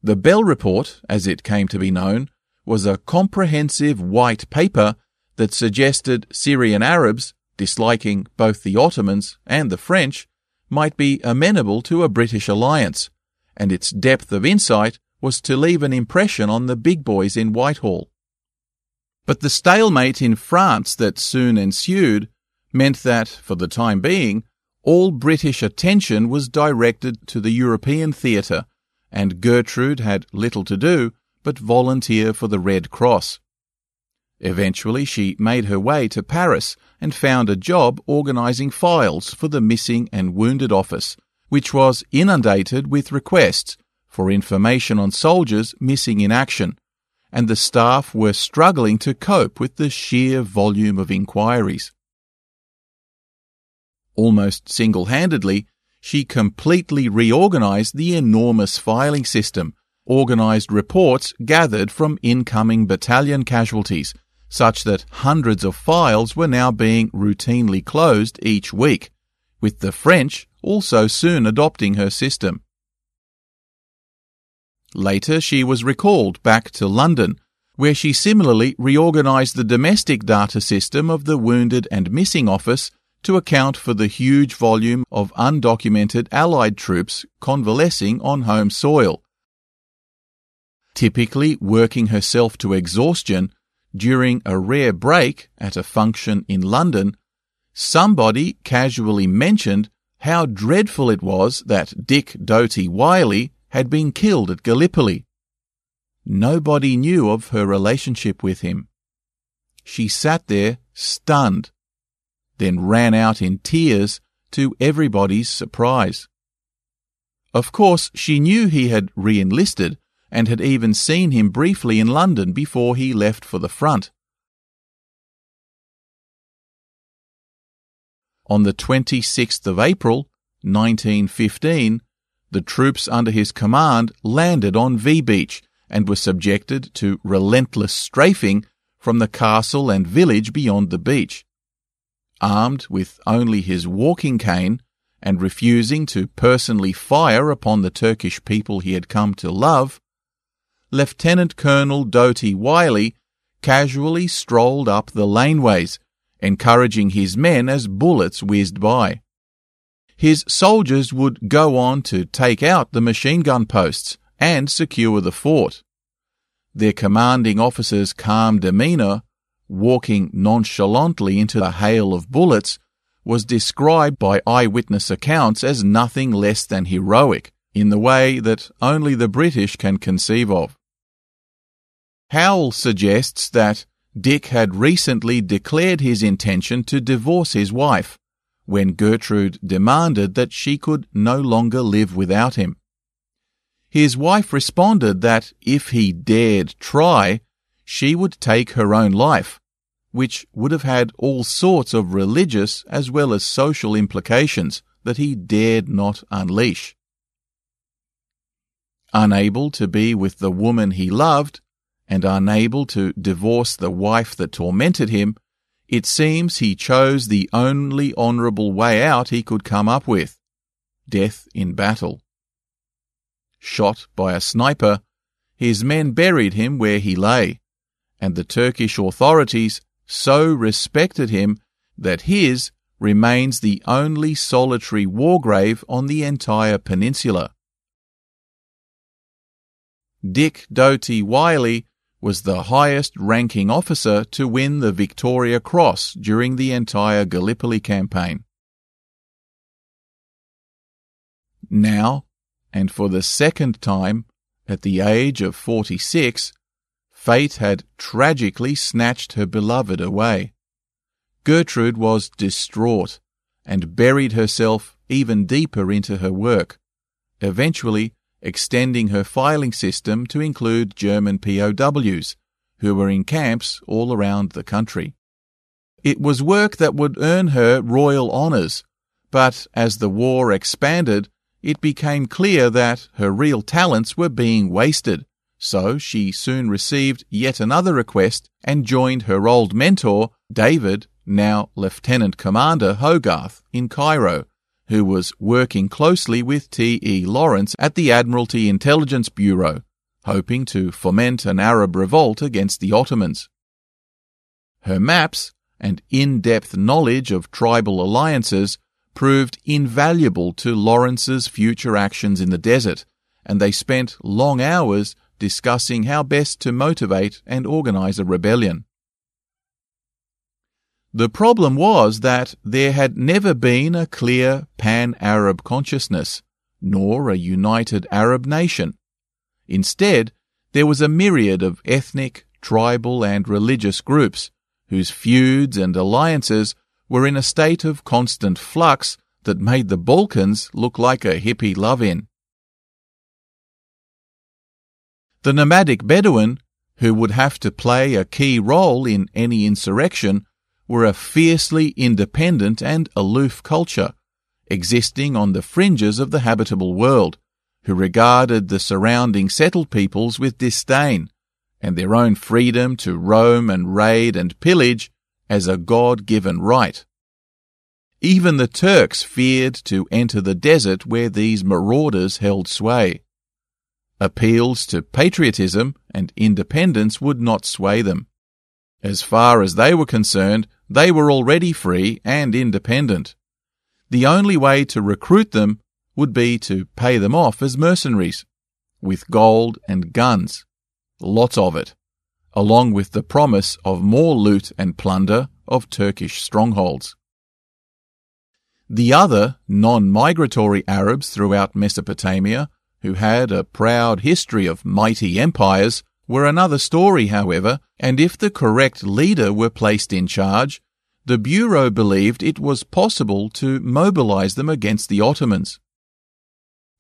The Bell Report, as it came to be known, was a comprehensive white paper that suggested Syrian Arabs, disliking both the Ottomans and the French, might be amenable to a British alliance, and its depth of insight was to leave an impression on the big boys in Whitehall. But the stalemate in France that soon ensued meant that, for the time being, all British attention was directed to the European theatre, and Gertrude had little to do but volunteer for the Red Cross. Eventually, she made her way to Paris and found a job organising files for the Missing and Wounded Office, which was inundated with requests for information on soldiers missing in action, and the staff were struggling to cope with the sheer volume of inquiries. Almost single handedly, she completely reorganized the enormous filing system, organized reports gathered from incoming battalion casualties, such that hundreds of files were now being routinely closed each week, with the French also soon adopting her system. Later, she was recalled back to London, where she similarly reorganized the domestic data system of the Wounded and Missing Office to account for the huge volume of undocumented Allied troops convalescing on home soil. Typically working herself to exhaustion during a rare break at a function in London, somebody casually mentioned how dreadful it was that Dick Doughty Wylie had been killed at Gallipoli. Nobody knew of her relationship with him. She sat there stunned, then ran out in tears to everybody's surprise. Of course, she knew he had re-enlisted and had even seen him briefly in London before he left for the front. On the 26th of April, 1915, the troops under his command landed on V Beach and were subjected to relentless strafing from the castle and village beyond the beach. Armed with only his walking cane and refusing to personally fire upon the Turkish people he had come to love, Lieutenant Colonel Doughty Wylie casually strolled up the laneways, encouraging his men as bullets whizzed by. His soldiers would go on to take out the machine gun posts and secure the fort. Their commanding officer's calm demeanour, walking nonchalantly into the hail of bullets, was described by eyewitness accounts as nothing less than heroic, in the way that only the British can conceive of. Howell suggests that Dick had recently declared his intention to divorce his wife when Gertrude demanded that she could no longer live without him. His wife responded that if he dared try, she would take her own life, which would have had all sorts of religious as well as social implications that he dared not unleash. Unable to be with the woman he loved, and unable to divorce the wife that tormented him, it seems he chose the only honourable way out he could come up with death in battle. Shot by a sniper, his men buried him where he lay, and the Turkish authorities so respected him that his remains the only solitary war grave on the entire peninsula. Dick Doughty Wylie was the highest ranking officer to win the Victoria Cross during the entire Gallipoli campaign. Now, and for the second time, at the age of 46, fate had tragically snatched her beloved away. Gertrude was distraught and buried herself even deeper into her work. Eventually, extending her filing system to include German POWs who were in camps all around the country. It was work that would earn her royal honours, but as the war expanded, it became clear that her real talents were being wasted, so she soon received yet another request and joined her old mentor, David, now Lieutenant Commander Hogarth, in Cairo, who was working closely with T.E. Lawrence at the Admiralty Intelligence Bureau, hoping to foment an Arab revolt against the Ottomans. Her maps and in-depth knowledge of tribal alliances proved invaluable to Lawrence's future actions in the desert, and they spent long hours discussing how best to motivate and organize a rebellion. The problem was that there had never been a clear pan-Arab consciousness, nor a united Arab nation. Instead, there was a myriad of ethnic, tribal, and religious groups whose feuds and alliances were in a state of constant flux that made the Balkans look like a hippie love-in. The nomadic Bedouin, who would have to play a key role in any insurrection, were a fiercely independent and aloof culture, existing on the fringes of the habitable world, who regarded the surrounding settled peoples with disdain, and their own freedom to roam and raid and pillage as a God-given right. Even the Turks feared to enter the desert where these marauders held sway. Appeals to patriotism and independence would not sway them. As far as they were concerned, they were already free and independent. The only way to recruit them would be to pay them off as mercenaries, with gold and guns, lots of it, along with the promise of more loot and plunder of Turkish strongholds. The other non-migratory Arabs throughout Mesopotamia, who had a proud history of mighty empires, were another story, however, and if the correct leader were placed in charge, the Bureau believed it was possible to mobilize them against the Ottomans.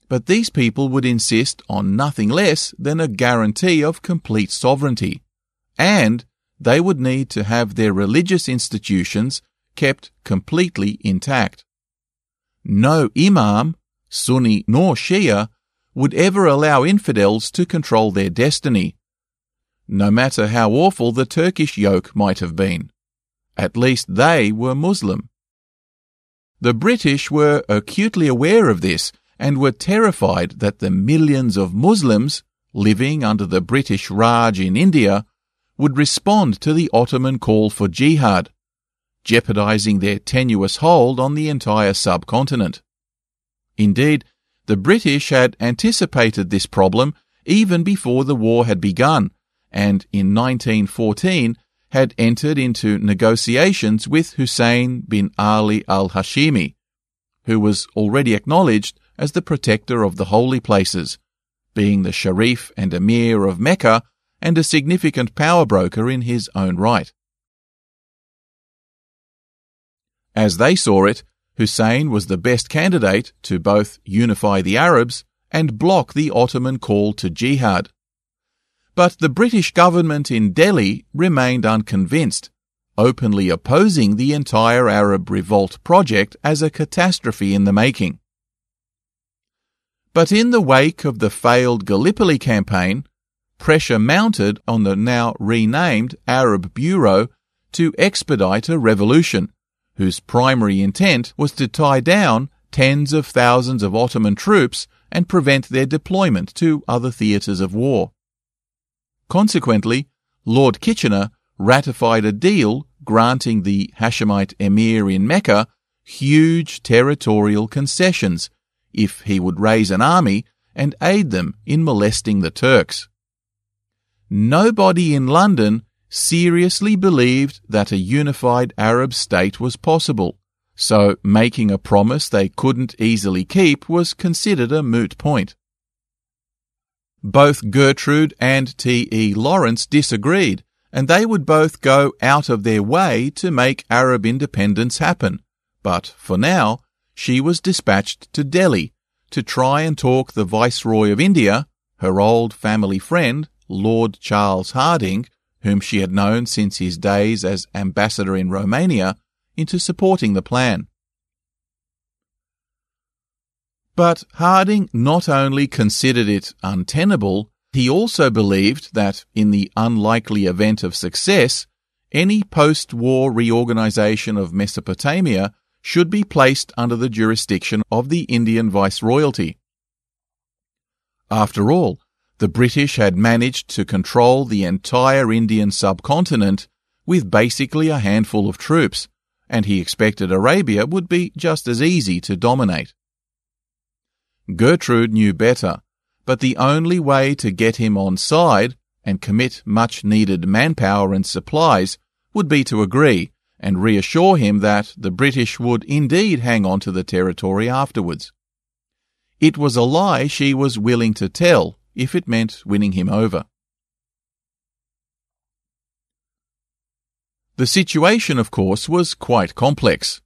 But these people would insist on nothing less than a guarantee of complete sovereignty, and they would need to have their religious institutions kept completely intact. No imam, Sunni nor Shia, would ever allow infidels to control their destiny, no matter how awful the Turkish yoke might have been. At least they were Muslim. The British were acutely aware of this and were terrified that the millions of Muslims living under the British Raj in India would respond to the Ottoman call for jihad, jeopardizing their tenuous hold on the entire subcontinent. Indeed, the British had anticipated this problem even before the war had begun, and in 1914 had entered into negotiations with Hussein bin Ali al-Hashimi, who was already acknowledged as the protector of the holy places, being the Sharif and Emir of Mecca and a significant power broker in his own right. As they saw it, Hussein was the best candidate to both unify the Arabs and block the Ottoman call to jihad. But the British government in Delhi remained unconvinced, openly opposing the entire Arab revolt project as a catastrophe in the making. But in the wake of the failed Gallipoli campaign, pressure mounted on the now renamed Arab Bureau to expedite a revolution, whose primary intent was to tie down tens of thousands of Ottoman troops and prevent their deployment to other theatres of war. Consequently, Lord Kitchener ratified a deal granting the Hashemite emir in Mecca huge territorial concessions if he would raise an army and aid them in molesting the Turks. Nobody in London seriously believed that a unified Arab state was possible, so making a promise they couldn't easily keep was considered a moot point. Both Gertrude and T.E. Lawrence disagreed, and they would both go out of their way to make Arab independence happen. But for now, she was dispatched to Delhi to try and talk the Viceroy of India, her old family friend, Lord Charles Hardinge, whom she had known since his days as ambassador in Romania, into supporting the plan. But Hardinge not only considered it untenable, he also believed that in the unlikely event of success, any post-war reorganization of Mesopotamia should be placed under the jurisdiction of the Indian Viceroyalty. After all, the British had managed to control the entire Indian subcontinent with basically a handful of troops, and he expected Arabia would be just as easy to dominate. Gertrude knew better, but the only way to get him on side and commit much needed manpower and supplies would be to agree and reassure him that the British would indeed hang on to the territory afterwards. It was a lie she was willing to tell if it meant winning him over. The situation, of course, was quite complex.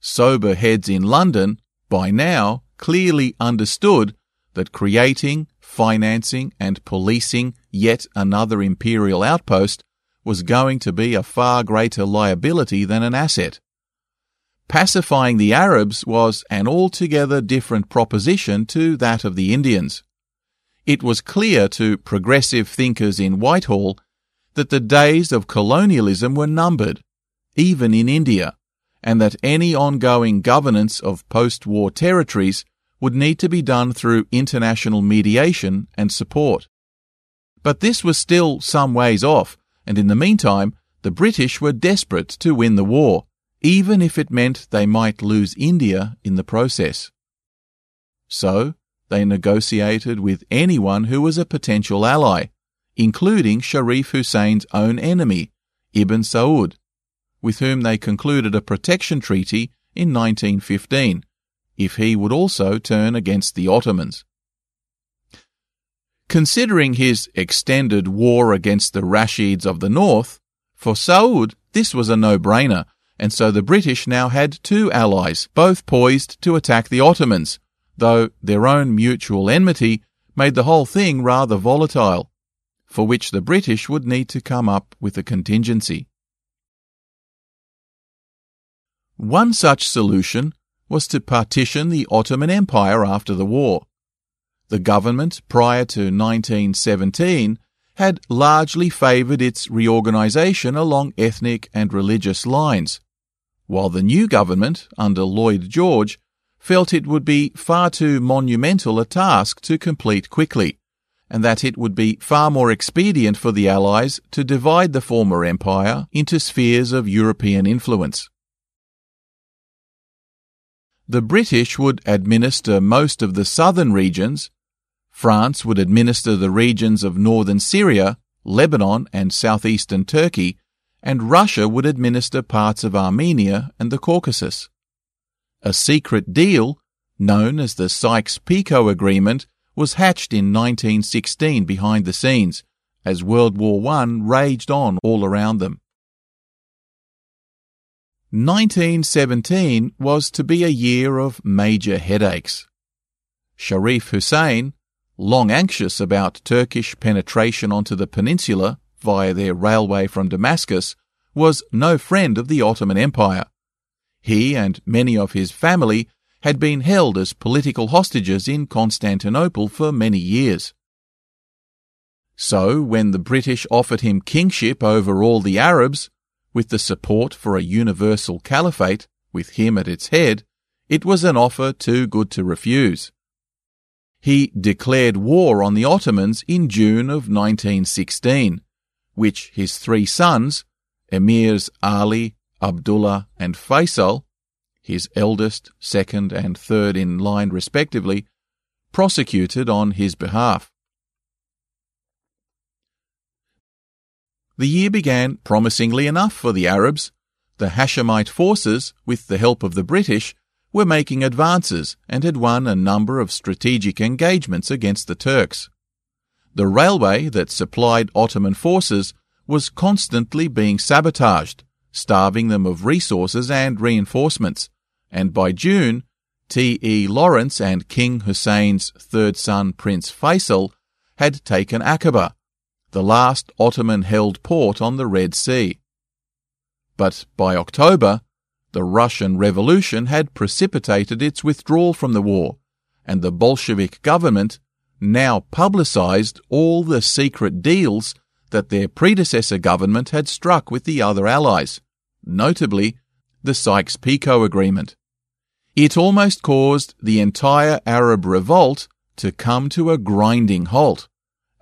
Sober heads in London, by now, clearly understood that creating, financing, and policing yet another imperial outpost was going to be a far greater liability than an asset. Pacifying the Arabs was an altogether different proposition to that of the Indians. It was clear to progressive thinkers in Whitehall that the days of colonialism were numbered, even in India, and that any ongoing governance of post-war territories would need to be done through international mediation and support. But this was still some ways off, and in the meantime, the British were desperate to win the war, even if it meant they might lose India in the process. So, they negotiated with anyone who was a potential ally, including Sharif Hussein's own enemy, Ibn Saud, with whom they concluded a protection treaty in 1915, if he would also turn against the Ottomans. Considering his extended war against the Rashids of the north, for Saud this was a no-brainer, and so the British now had two allies, both poised to attack the Ottomans, though their own mutual enmity made the whole thing rather volatile, for which the British would need to come up with a contingency. One such solution was to partition the Ottoman Empire after the war. The government prior to 1917 had largely favoured its reorganisation along ethnic and religious lines, while the new government, under Lloyd George, felt it would be far too monumental a task to complete quickly, and that it would be far more expedient for the Allies to divide the former empire into spheres of European influence. The British would administer most of the southern regions, France would administer the regions of northern Syria, Lebanon, and southeastern Turkey, and Russia would administer parts of Armenia and the Caucasus. A secret deal, known as the Sykes-Picot Agreement, was hatched in 1916 behind the scenes, as World War I raged on all around them. 1917 was to be a year of major headaches. Sharif Hussein, long anxious about Turkish penetration onto the peninsula via their railway from Damascus, was no friend of the Ottoman Empire. He and many of his family had been held as political hostages in Constantinople for many years. So, when the British offered him kingship over all the Arabs, with the support for a universal caliphate, with him at its head, it was an offer too good to refuse. He declared war on the Ottomans in June of 1916, which his three sons, Emirs Ali, Abdullah, and Faisal, his eldest, second, and third in line respectively, prosecuted on his behalf. The year began promisingly enough for the Arabs. The Hashemite forces, with the help of the British, were making advances and had won a number of strategic engagements against the Turks. The railway that supplied Ottoman forces was constantly being sabotaged, starving them of resources and reinforcements, and by June, T. E. Lawrence and King Hussein's third son Prince Faisal had taken Aqaba, the last Ottoman held port on the Red Sea. But by October, the Russian Revolution had precipitated its withdrawal from the war, and the Bolshevik government now publicized all the secret deals that their predecessor government had struck with the other allies, notably the Sykes-Picot Agreement. It almost caused the entire Arab revolt to come to a grinding halt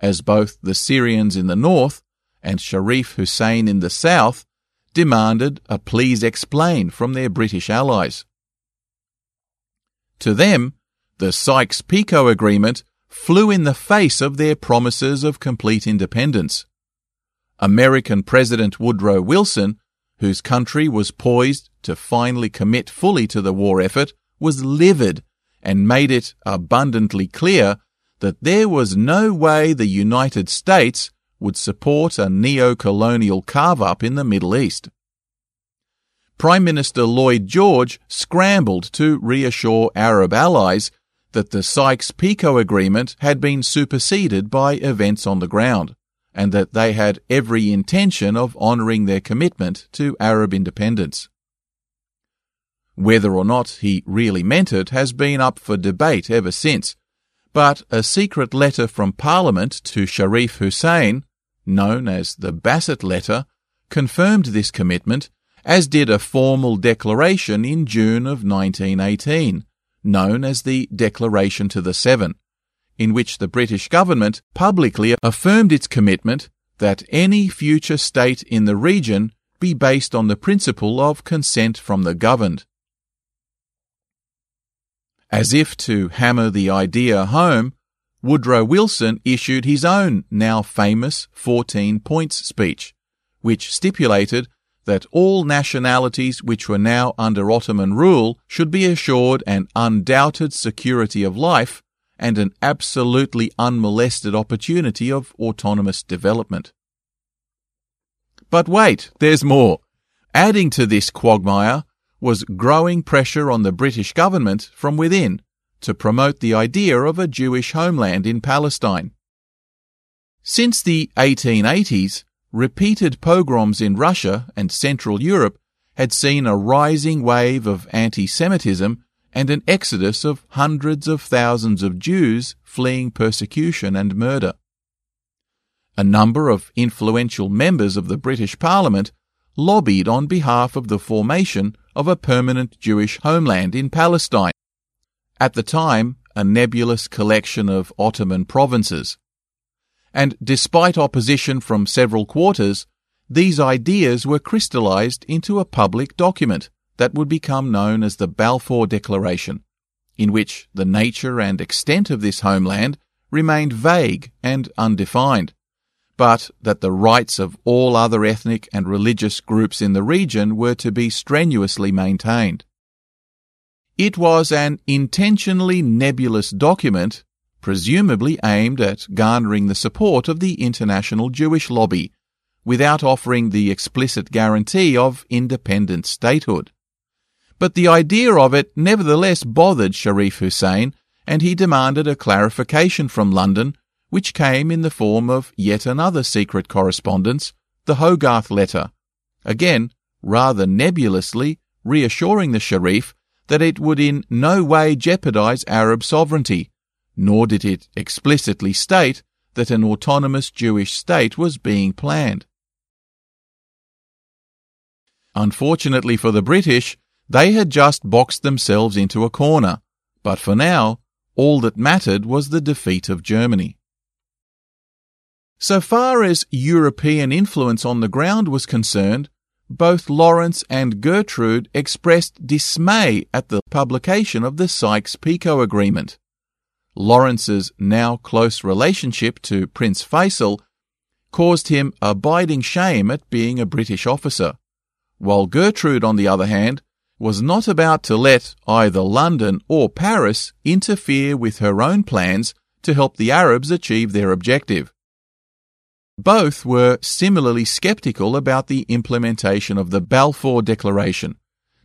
as both the Syrians in the north and Sharif Hussein in the south demanded a please explain from their British allies. To them, the Sykes-Picot Agreement flew in the face of their promises of complete independence. American President Woodrow Wilson, whose country was poised to finally commit fully to the war effort, was livid and made it abundantly clear that there was no way the United States would support a neo-colonial carve-up in the Middle East. Prime Minister Lloyd George scrambled to reassure Arab allies that the Sykes-Picot Agreement had been superseded by events on the ground, and that they had every intention of honouring their commitment to Arab independence. Whether or not he really meant it has been up for debate ever since, but a secret letter from Parliament to Sharif Hussein, known as the Bassett Letter, confirmed this commitment, as did a formal declaration in June of 1918, known as the Declaration to the Seven, in which the British government publicly affirmed its commitment that any future state in the region be based on the principle of consent from the governed. As if to hammer the idea home, Woodrow Wilson issued his own now famous 14 points speech, which stipulated that all nationalities which were now under Ottoman rule should be assured an undoubted security of life and an absolutely unmolested opportunity of autonomous development. But wait, there's more. Adding to this quagmire was growing pressure on the British government from within to promote the idea of a Jewish homeland in Palestine. Since the 1880s, repeated pogroms in Russia and Central Europe had seen a rising wave of anti-Semitism and an exodus of hundreds of thousands of Jews fleeing persecution and murder. A number of influential members of the British Parliament lobbied on behalf of the formation of a permanent Jewish homeland in Palestine, at the time a nebulous collection of Ottoman provinces. And despite opposition from several quarters, these ideas were crystallized into a public document that would become known as the Balfour Declaration, in which the nature and extent of this homeland remained vague and undefined, but that the rights of all other ethnic and religious groups in the region were to be strenuously maintained. It was an intentionally nebulous document, presumably aimed at garnering the support of the international Jewish lobby, without offering the explicit guarantee of independent statehood. But the idea of it nevertheless bothered Sharif Hussein, and he demanded a clarification from London, which came in the form of yet another secret correspondence, the Hogarth letter, again rather nebulously reassuring the Sharif that it would in no way jeopardize Arab sovereignty, nor did it explicitly state that an autonomous Jewish state was being planned. Unfortunately for the British, they had just boxed themselves into a corner, but for now, all that mattered was the defeat of Germany. So far as European influence on the ground was concerned, both Lawrence and Gertrude expressed dismay at the publication of the Sykes-Picot Agreement. Lawrence's now close relationship to Prince Faisal caused him abiding shame at being a British officer, while Gertrude, on the other hand, was not about to let either London or Paris interfere with her own plans to help the Arabs achieve their objective. Both were similarly skeptical about the implementation of the Balfour Declaration,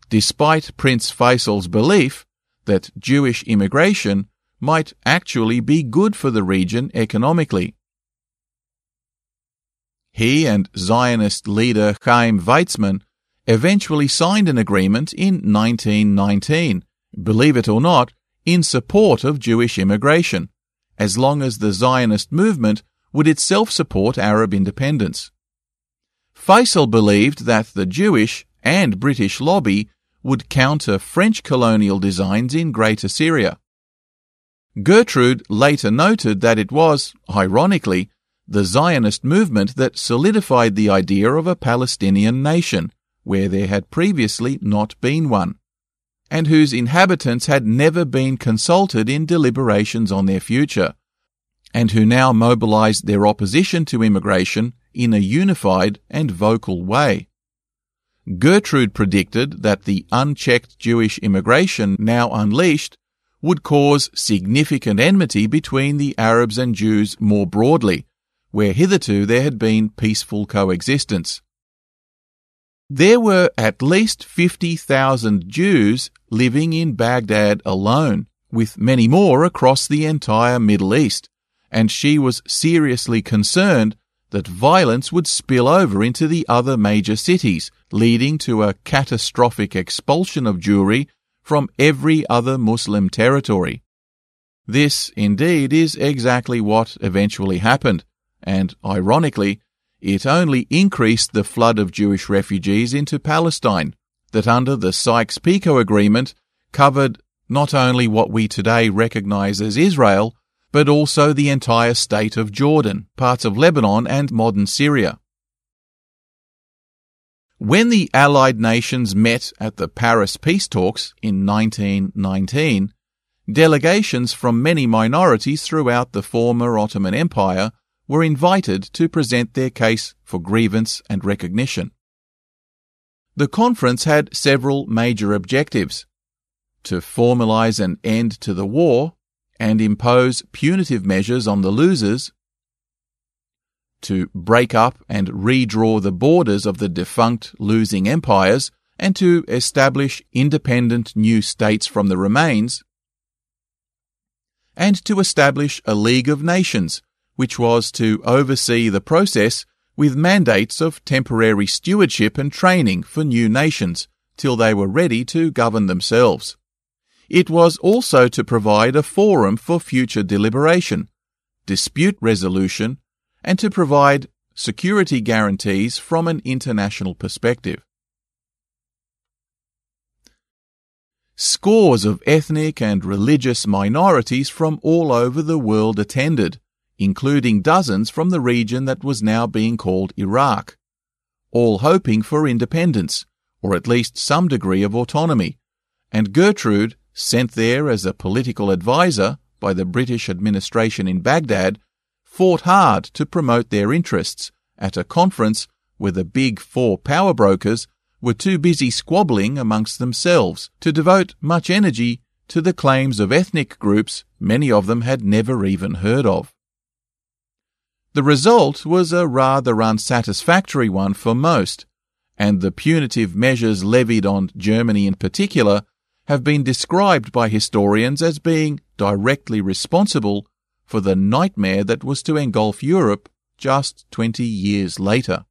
despite Prince Faisal's belief that Jewish immigration might actually be good for the region economically. He and Zionist leader Chaim Weizmann eventually signed an agreement in 1919, believe it or not, in support of Jewish immigration, as long as the Zionist movement would itself support Arab independence. Faisal believed that the Jewish and British lobby would counter French colonial designs in Greater Syria. Gertrude later noted that it was, ironically, the Zionist movement that solidified the idea of a Palestinian nation, where there had previously not been one, and whose inhabitants had never been consulted in deliberations on their future, and who now mobilized their opposition to immigration in a unified and vocal way. Gertrude predicted that the unchecked Jewish immigration now unleashed would cause significant enmity between the Arabs and Jews more broadly, where hitherto there had been peaceful coexistence. There were at least 50,000 Jews living in Baghdad alone, with many more across the entire Middle East, and she was seriously concerned that violence would spill over into the other major cities, leading to a catastrophic expulsion of Jewry from every other Muslim territory. This, indeed, is exactly what eventually happened, and ironically, it only increased the flood of Jewish refugees into Palestine that under the Sykes-Picot Agreement covered not only what we today recognize as Israel, but also the entire state of Jordan, parts of Lebanon and modern Syria. When the Allied nations met at the Paris peace talks in 1919, delegations from many minorities throughout the former Ottoman Empire were invited to present their case for grievance and recognition. The conference had several major objectives to formalize an end to the war and impose punitive measures on the losers, to break up and redraw the borders of the defunct losing empires, and to establish independent new states from the remains, and to establish a League of Nations, which was to oversee the process with mandates of temporary stewardship and training for new nations till they were ready to govern themselves. It was also to provide a forum for future deliberation, dispute resolution, and to provide security guarantees from an international perspective. Scores of ethnic and religious minorities from all over the world attended, including dozens from the region that was now being called Iraq, all hoping for independence, or at least some degree of autonomy, and Gertrude sent there as a political adviser by the British administration in Baghdad, fought hard to promote their interests at a conference where the big four power brokers were too busy squabbling amongst themselves to devote much energy to the claims of ethnic groups many of them had never even heard of. The result was a rather unsatisfactory one for most, and the punitive measures levied on Germany in particular have been described by historians as being directly responsible for the nightmare that was to engulf Europe just 20 years later.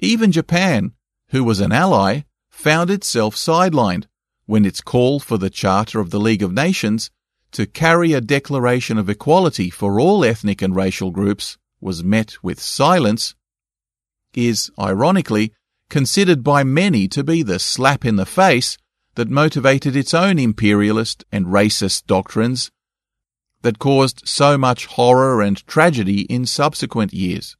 Even Japan, who was an ally, found itself sidelined when its call for the Charter of the League of Nations to carry a declaration of equality for all ethnic and racial groups was met with silence, is, ironically, considered by many to be the slap in the face that motivated its own imperialist and racist doctrines that caused so much horror and tragedy in subsequent years.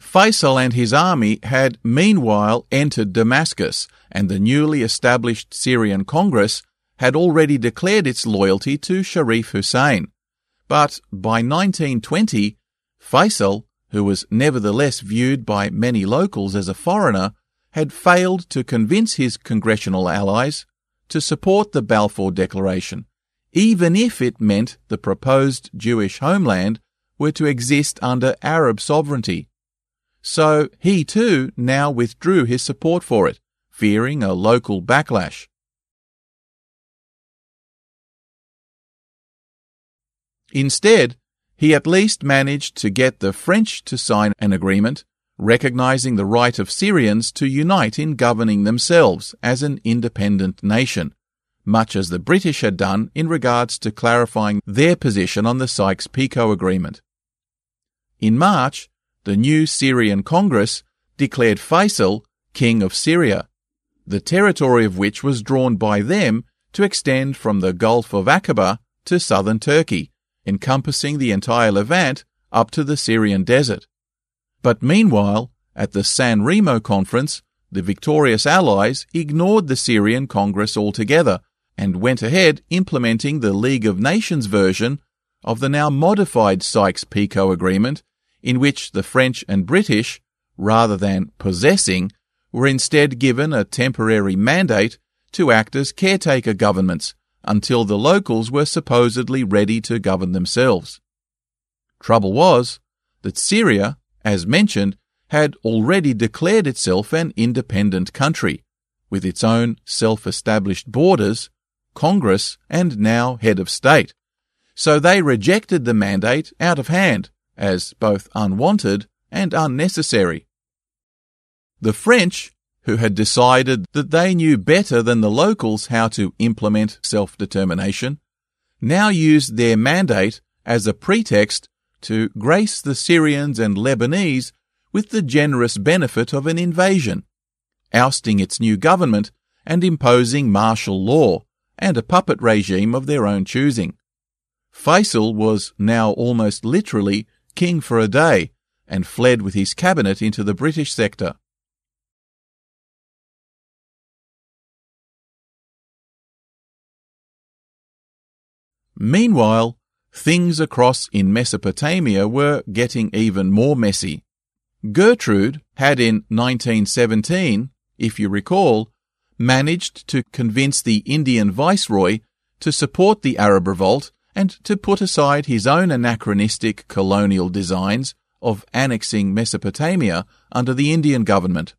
Faisal and his army had meanwhile entered Damascus, and the newly established Syrian Congress had already declared its loyalty to Sharif Hussein. But by 1920, Faisal, who was nevertheless viewed by many locals as a foreigner, had failed to convince his congressional allies to support the Balfour Declaration, even if it meant the proposed Jewish homeland were to exist under Arab sovereignty. So he too now withdrew his support for it, fearing a local backlash. Instead, he at least managed to get the French to sign an agreement recognizing the right of Syrians to unite in governing themselves as an independent nation, much as the British had done in regards to clarifying their position on the Sykes-Picot Agreement. In March, the new Syrian Congress declared Faisal king of Syria, the territory of which was drawn by them to extend from the Gulf of Aqaba to southern Turkey, encompassing the entire Levant up to the Syrian desert. But meanwhile, at the San Remo conference, the victorious allies ignored the Syrian Congress altogether and went ahead implementing the League of Nations version of the now modified Sykes-Picot Agreement, in which the French and British, rather than possessing, were instead given a temporary mandate to act as caretaker governments until the locals were supposedly ready to govern themselves. Trouble was that Syria, as mentioned, had already declared itself an independent country, with its own self-established borders, Congress, and now head of state. So they rejected the mandate out of hand as both unwanted and unnecessary. The French who had decided that they knew better than the locals how to implement self-determination, now used their mandate as a pretext to grace the Syrians and Lebanese with the generous benefit of an invasion, ousting its new government and imposing martial law and a puppet regime of their own choosing. Faisal was now almost literally king for a day and fled with his cabinet into the British sector. Meanwhile, things across in Mesopotamia were getting even more messy. Gertrude had in 1917, if you recall, managed to convince the Indian viceroy to support the Arab revolt and to put aside his own anachronistic colonial designs of annexing Mesopotamia under the Indian government.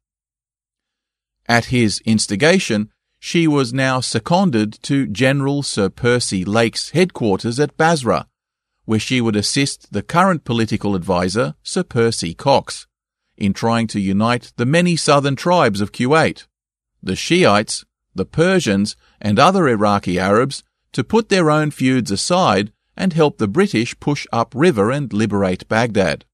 At his instigation, she was now seconded to General Sir Percy Lake's headquarters at Basra, where she would assist the current political adviser, Sir Percy Cox, in trying to unite the many southern tribes of Kuwait, the Shiites, the Persians, and other Iraqi Arabs to put their own feuds aside and help the British push upriver and liberate Baghdad.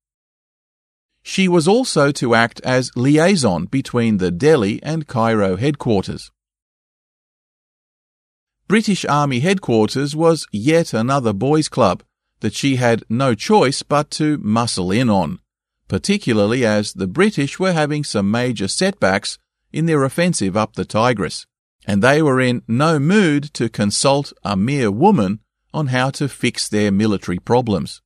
She was also to act as liaison between the Delhi and Cairo headquarters. British Army headquarters was yet another boys' club that she had no choice but to muscle in on, particularly as the British were having some major setbacks in their offensive up the Tigris, and they were in no mood to consult a mere woman on how to fix their military problems.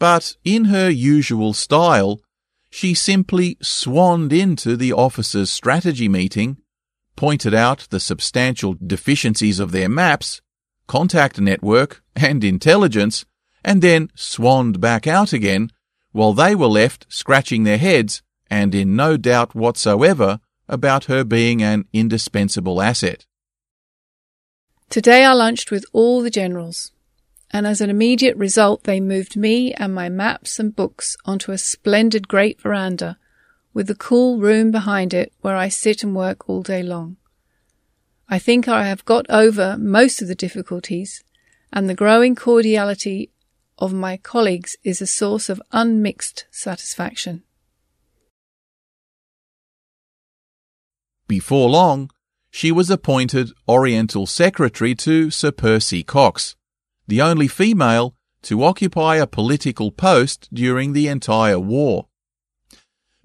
But in her usual style, she simply swanned into the officers' strategy meeting, pointed out the substantial deficiencies of their maps, contact network, and intelligence, and then swanned back out again, while they were left scratching their heads and in no doubt whatsoever about her being an indispensable asset. Today I lunched with all the generals and as an immediate result, they moved me and my maps and books onto a splendid great veranda with the cool room behind it where I sit and work all day long. I think I have got over most of the difficulties, and the growing cordiality of my colleagues is a source of unmixed satisfaction. Before long, she was appointed Oriental Secretary to Sir Percy Cox, the only female to occupy a political post during the entire war.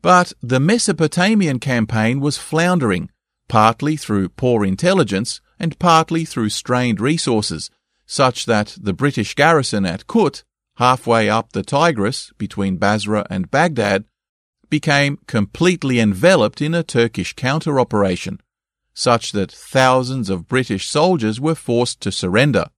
But the Mesopotamian campaign was floundering, partly through poor intelligence and partly through strained resources, such that the British garrison at Kut, halfway up the Tigris between Basra and Baghdad, became completely enveloped in a Turkish counter operation, such that thousands of British soldiers were forced to surrender.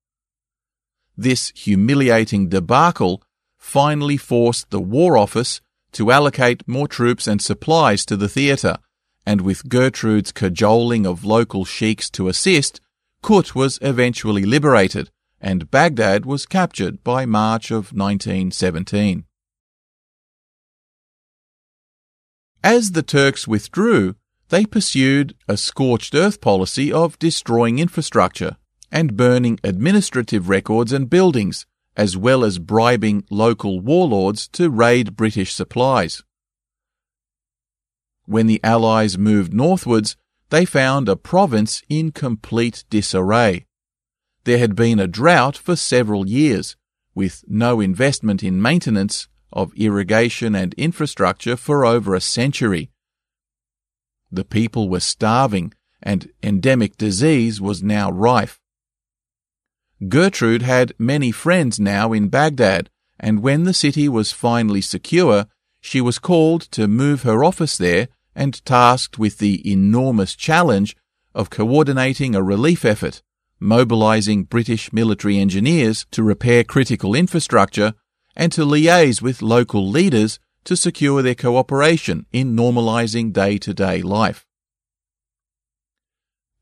This humiliating debacle finally forced the War Office to allocate more troops and supplies to the theatre, and with Gertrude's cajoling of local sheiks to assist, Kut was eventually liberated, and Baghdad was captured by March of 1917. As the Turks withdrew, they pursued a scorched earth policy of destroying infrastructure and burning administrative records and buildings, as well as bribing local warlords to raid British supplies. When the Allies moved northwards, they found a province in complete disarray. There had been a drought for several years, with no investment in maintenance of irrigation and infrastructure for over a century. The people were starving, and endemic disease was now rife. Gertrude had many friends now in Baghdad, and when the city was finally secure, she was called to move her office there and tasked with the enormous challenge of coordinating a relief effort, mobilizing British military engineers to repair critical infrastructure, and to liaise with local leaders to secure their cooperation in normalizing day to day life.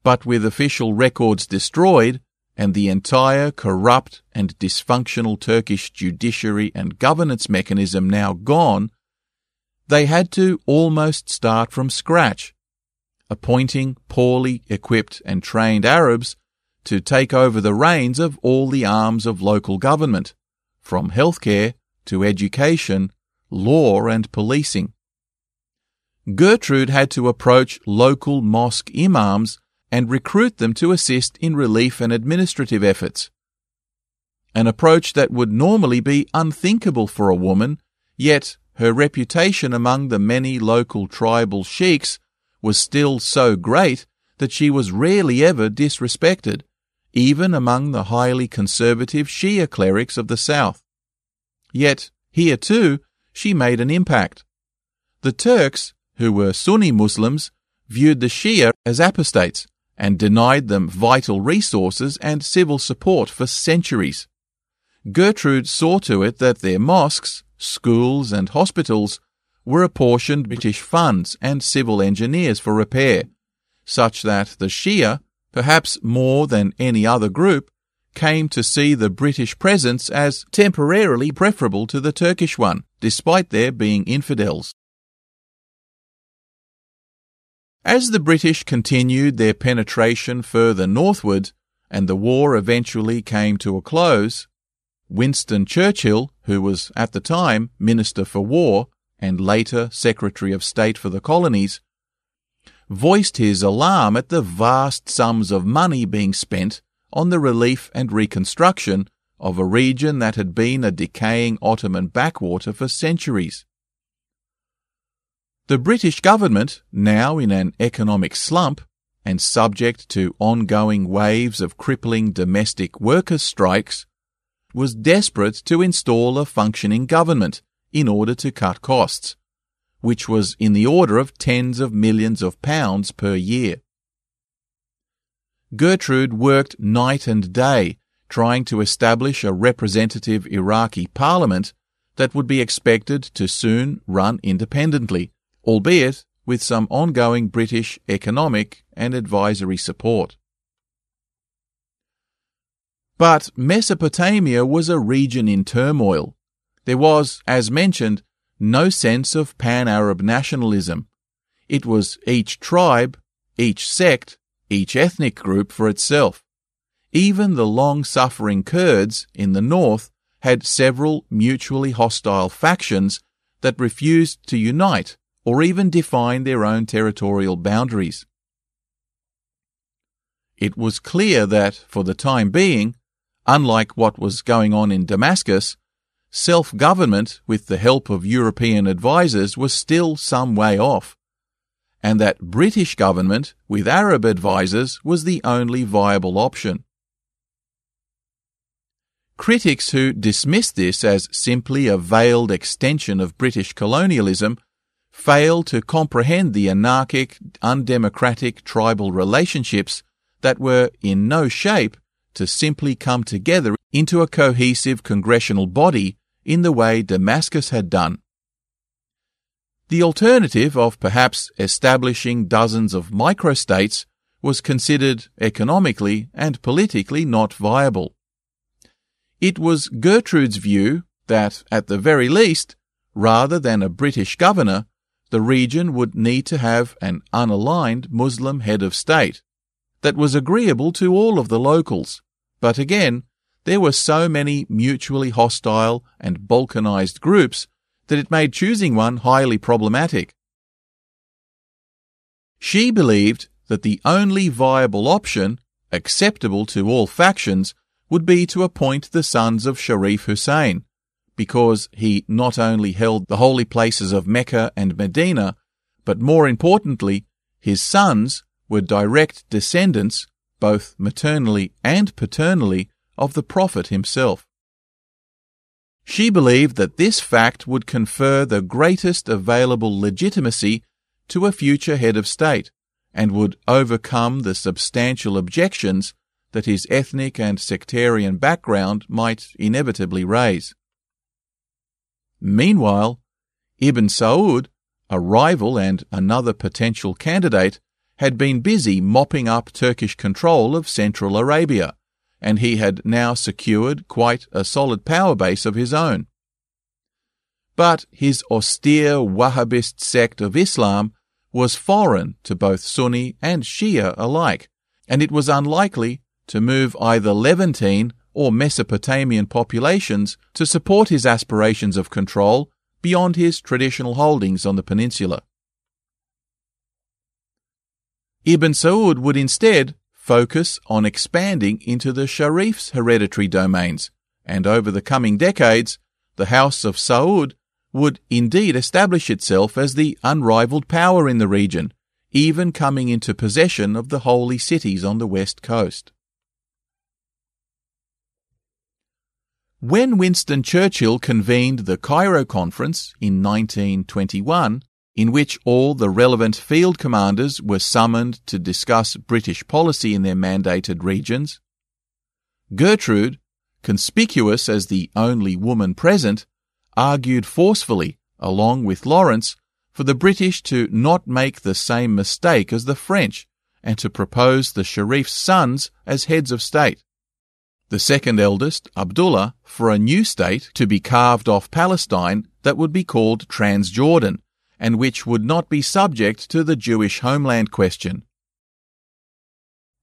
But with official records destroyed, and the entire corrupt and dysfunctional Turkish judiciary and governance mechanism now gone, they had to almost start from scratch, appointing poorly equipped and trained Arabs to take over the reins of all the arms of local government, from healthcare to education, law and policing. Gertrude had to approach local mosque imams and recruit them to assist in relief and administrative efforts. An approach that would normally be unthinkable for a woman, yet her reputation among the many local tribal sheiks was still so great that she was rarely ever disrespected, even among the highly conservative Shia clerics of the south. Yet, here too, she made an impact. The Turks, who were Sunni Muslims, viewed the Shia as apostates and denied them vital resources and civil support for centuries. Gertrude saw to it that their mosques, schools, and hospitals were apportioned British funds and civil engineers for repair, such that the Shia, perhaps more than any other group, came to see the British presence as temporarily preferable to the Turkish one, despite their being infidels. As the British continued their penetration further northward, and the war eventually came to a close, Winston Churchill, who was at the time Minister for War and later Secretary of State for the Colonies, voiced his alarm at the vast sums of money being spent on the relief and reconstruction of a region that had been a decaying Ottoman backwater for centuries. The British government, now in an economic slump and subject to ongoing waves of crippling domestic workers' strikes, was desperate to install a functioning government in order to cut costs, which was in the order of tens of millions of pounds per year. Gertrude worked night and day trying to establish a representative Iraqi parliament that would be expected to soon run independently, albeit with some ongoing British economic and advisory support. But Mesopotamia was a region in turmoil. There was, as mentioned, no sense of pan Arab nationalism. It was each tribe, each sect, each ethnic group for itself. Even the long suffering Kurds in the north had several mutually hostile factions that refused to unite or even define their own territorial boundaries. It was clear that, for the time being, unlike what was going on in Damascus, self government with the help of European advisers was still some way off and that British government with Arab advisers was the only viable option. Critics who dismiss this as simply a veiled extension of British colonialism fail to comprehend the anarchic, undemocratic tribal relationships that were in no shape to simply come together into a cohesive congressional body in the way Damascus had done. The alternative of perhaps establishing dozens of microstates was considered economically and politically not viable. It was Gertrude's view that, at the very least, rather than a British governor, the region would need to have an unaligned Muslim head of state that was agreeable to all of the locals. But again, there were so many mutually hostile and balkanized groups that it made choosing one highly problematic. She believed that the only viable option, acceptable to all factions, would be to appoint the sons of Sharif Hussein, because he not only held the holy places of Mecca and Medina, but more importantly, his sons were direct descendants, both maternally and paternally, of the Prophet himself. She believed that this fact would confer the greatest available legitimacy to a future head of state and would overcome the substantial objections that his ethnic and sectarian background might inevitably raise. Meanwhile, Ibn Saud, a rival and another potential candidate, had been busy mopping up Turkish control of Central Arabia and he had now secured quite a solid power base of his own. But his austere Wahhabist sect of Islam was foreign to both Sunni and Shia alike, and it was unlikely to move either Levantine or Mesopotamian populations to support his aspirations of control beyond his traditional holdings on the peninsula. Ibn Saud would instead focus on expanding into the Sharif's hereditary domains, and over the coming decades, the House of Saud would indeed establish itself as the unrivaled power in the region, even coming into possession of the holy cities on the west coast. When Winston Churchill convened the Cairo Conference in 1921, in which all the relevant field commanders were summoned to discuss British policy in their mandated regions, Gertrude, conspicuous as the only woman present, argued forcefully, along with Lawrence, for the British to not make the same mistake as the French and to propose the Sharif's sons as heads of state the second eldest, Abdullah, for a new state to be carved off Palestine that would be called Transjordan, and which would not be subject to the Jewish homeland question.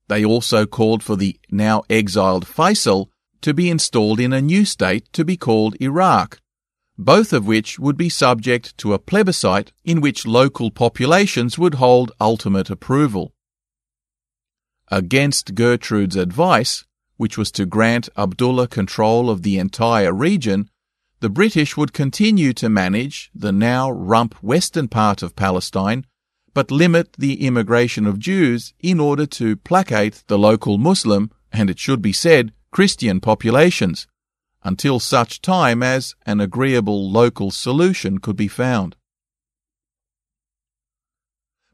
They also called for the now exiled Faisal to be installed in a new state to be called Iraq, both of which would be subject to a plebiscite in which local populations would hold ultimate approval. Against Gertrude's advice, which was to grant Abdullah control of the entire region, the British would continue to manage the now rump western part of Palestine, but limit the immigration of Jews in order to placate the local Muslim, and it should be said, Christian populations, until such time as an agreeable local solution could be found.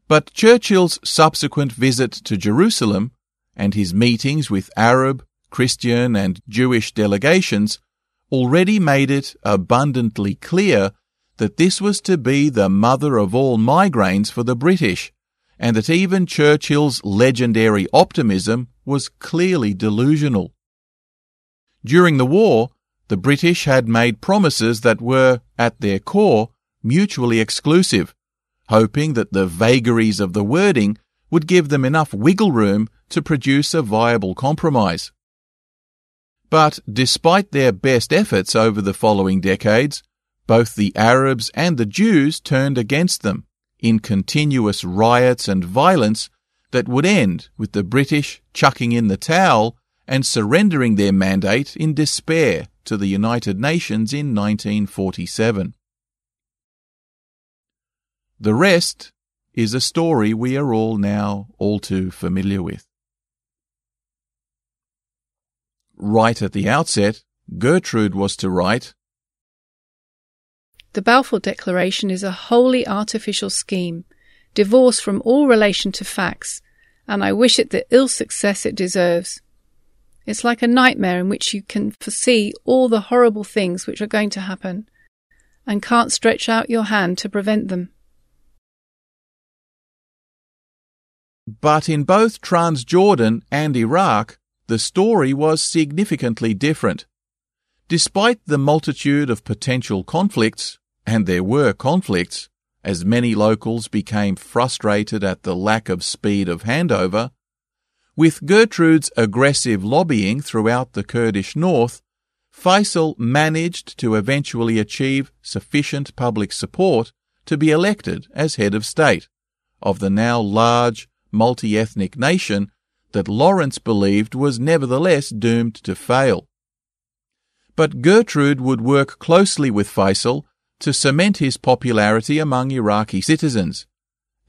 But Churchill's subsequent visit to Jerusalem and his meetings with Arab, Christian and Jewish delegations already made it abundantly clear that this was to be the mother of all migraines for the British, and that even Churchill's legendary optimism was clearly delusional. During the war, the British had made promises that were, at their core, mutually exclusive, hoping that the vagaries of the wording would give them enough wiggle room to produce a viable compromise. But despite their best efforts over the following decades, both the Arabs and the Jews turned against them in continuous riots and violence that would end with the British chucking in the towel and surrendering their mandate in despair to the United Nations in 1947. The rest is a story we are all now all too familiar with. Right at the outset, Gertrude was to write The Balfour Declaration is a wholly artificial scheme, divorced from all relation to facts, and I wish it the ill success it deserves. It's like a nightmare in which you can foresee all the horrible things which are going to happen, and can't stretch out your hand to prevent them. But in both Transjordan and Iraq, the story was significantly different. Despite the multitude of potential conflicts, and there were conflicts, as many locals became frustrated at the lack of speed of handover, with Gertrude's aggressive lobbying throughout the Kurdish north, Faisal managed to eventually achieve sufficient public support to be elected as head of state of the now large multi-ethnic nation that Lawrence believed was nevertheless doomed to fail. But Gertrude would work closely with Faisal to cement his popularity among Iraqi citizens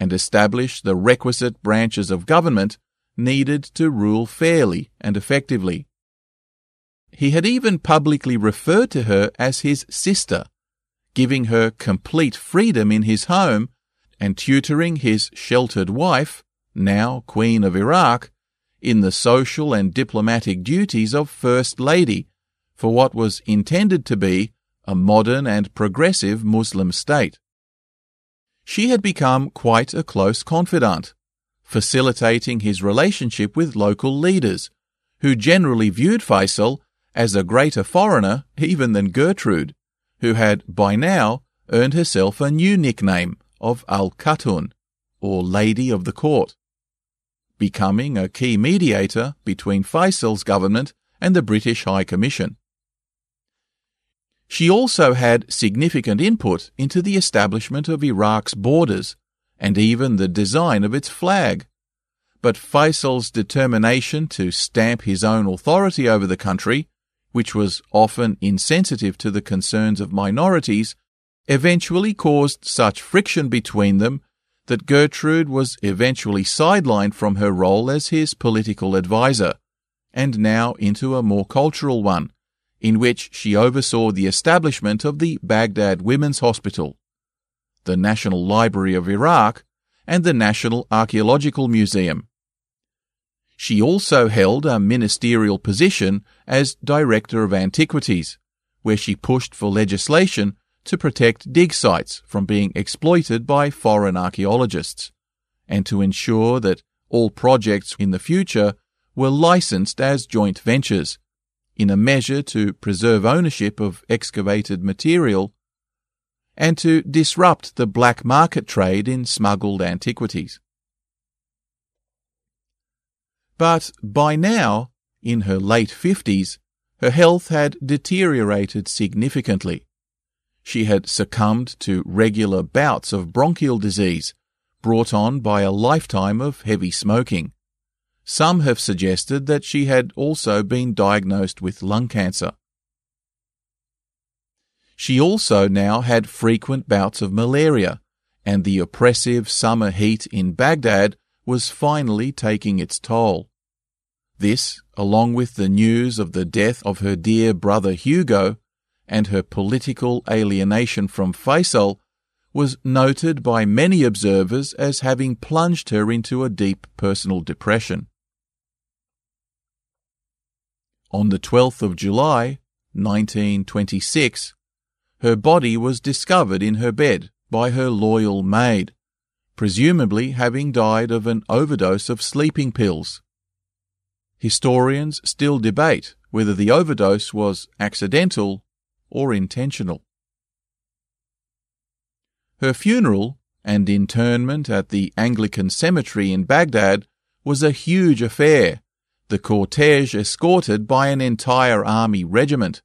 and establish the requisite branches of government needed to rule fairly and effectively. He had even publicly referred to her as his sister, giving her complete freedom in his home and tutoring his sheltered wife, now Queen of Iraq, in the social and diplomatic duties of First Lady for what was intended to be a modern and progressive Muslim state. She had become quite a close confidant, facilitating his relationship with local leaders, who generally viewed Faisal as a greater foreigner even than Gertrude, who had by now earned herself a new nickname of Al Khatun, or Lady of the Court becoming a key mediator between Faisal's government and the British High Commission. She also had significant input into the establishment of Iraq's borders and even the design of its flag. But Faisal's determination to stamp his own authority over the country, which was often insensitive to the concerns of minorities, eventually caused such friction between them that Gertrude was eventually sidelined from her role as his political adviser, and now into a more cultural one, in which she oversaw the establishment of the Baghdad Women's Hospital, the National Library of Iraq, and the National Archaeological Museum. She also held a ministerial position as Director of Antiquities, where she pushed for legislation to protect dig sites from being exploited by foreign archaeologists, and to ensure that all projects in the future were licensed as joint ventures, in a measure to preserve ownership of excavated material and to disrupt the black market trade in smuggled antiquities. But by now, in her late fifties, her health had deteriorated significantly. She had succumbed to regular bouts of bronchial disease brought on by a lifetime of heavy smoking. Some have suggested that she had also been diagnosed with lung cancer. She also now had frequent bouts of malaria, and the oppressive summer heat in Baghdad was finally taking its toll. This, along with the news of the death of her dear brother Hugo and her political alienation from Faisal, was noted by many observers as having plunged her into a deep personal depression. On the 12th of July, 1926, her body was discovered in her bed by her loyal maid, presumably having died of an overdose of sleeping pills. Historians still debate whether the overdose was accidental or intentional. Her funeral and internment at the Anglican cemetery in Baghdad was a huge affair, the cortege escorted by an entire army regiment,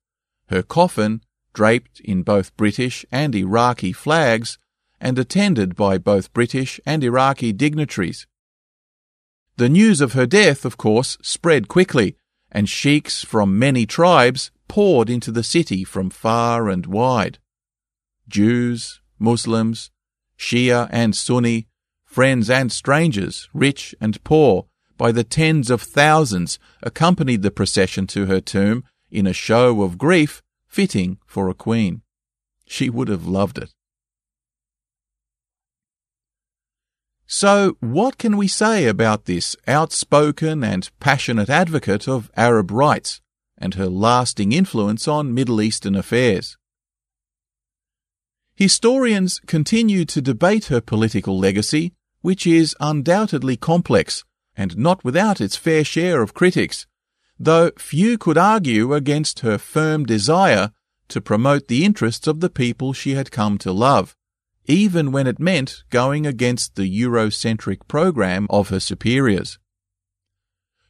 her coffin draped in both British and Iraqi flags, and attended by both British and Iraqi dignitaries. The news of her death, of course, spread quickly, and sheiks from many tribes poured into the city from far and wide. Jews, Muslims, Shia and Sunni, friends and strangers, rich and poor, by the tens of thousands accompanied the procession to her tomb in a show of grief fitting for a queen. She would have loved it. So, what can we say about this outspoken and passionate advocate of Arab rights and her lasting influence on Middle Eastern affairs? Historians continue to debate her political legacy, which is undoubtedly complex and not without its fair share of critics, though few could argue against her firm desire to promote the interests of the people she had come to love, even when it meant going against the Eurocentric program of her superiors.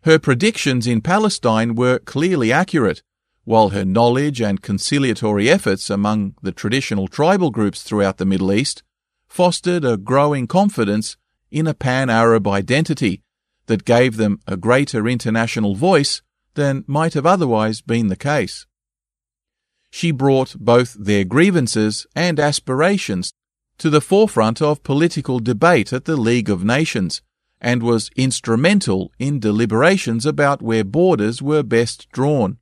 Her predictions in Palestine were clearly accurate, while her knowledge and conciliatory efforts among the traditional tribal groups throughout the Middle East fostered a growing confidence in a pan Arab identity that gave them a greater international voice than might have otherwise been the case. She brought both their grievances and aspirations to the forefront of political debate at the League of Nations and was instrumental in deliberations about where borders were best drawn.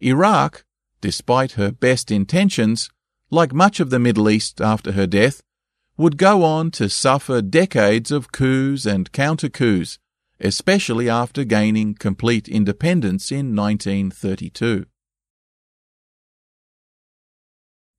Iraq, despite her best intentions, like much of the Middle East after her death, would go on to suffer decades of coups and counter coups, especially after gaining complete independence in 1932.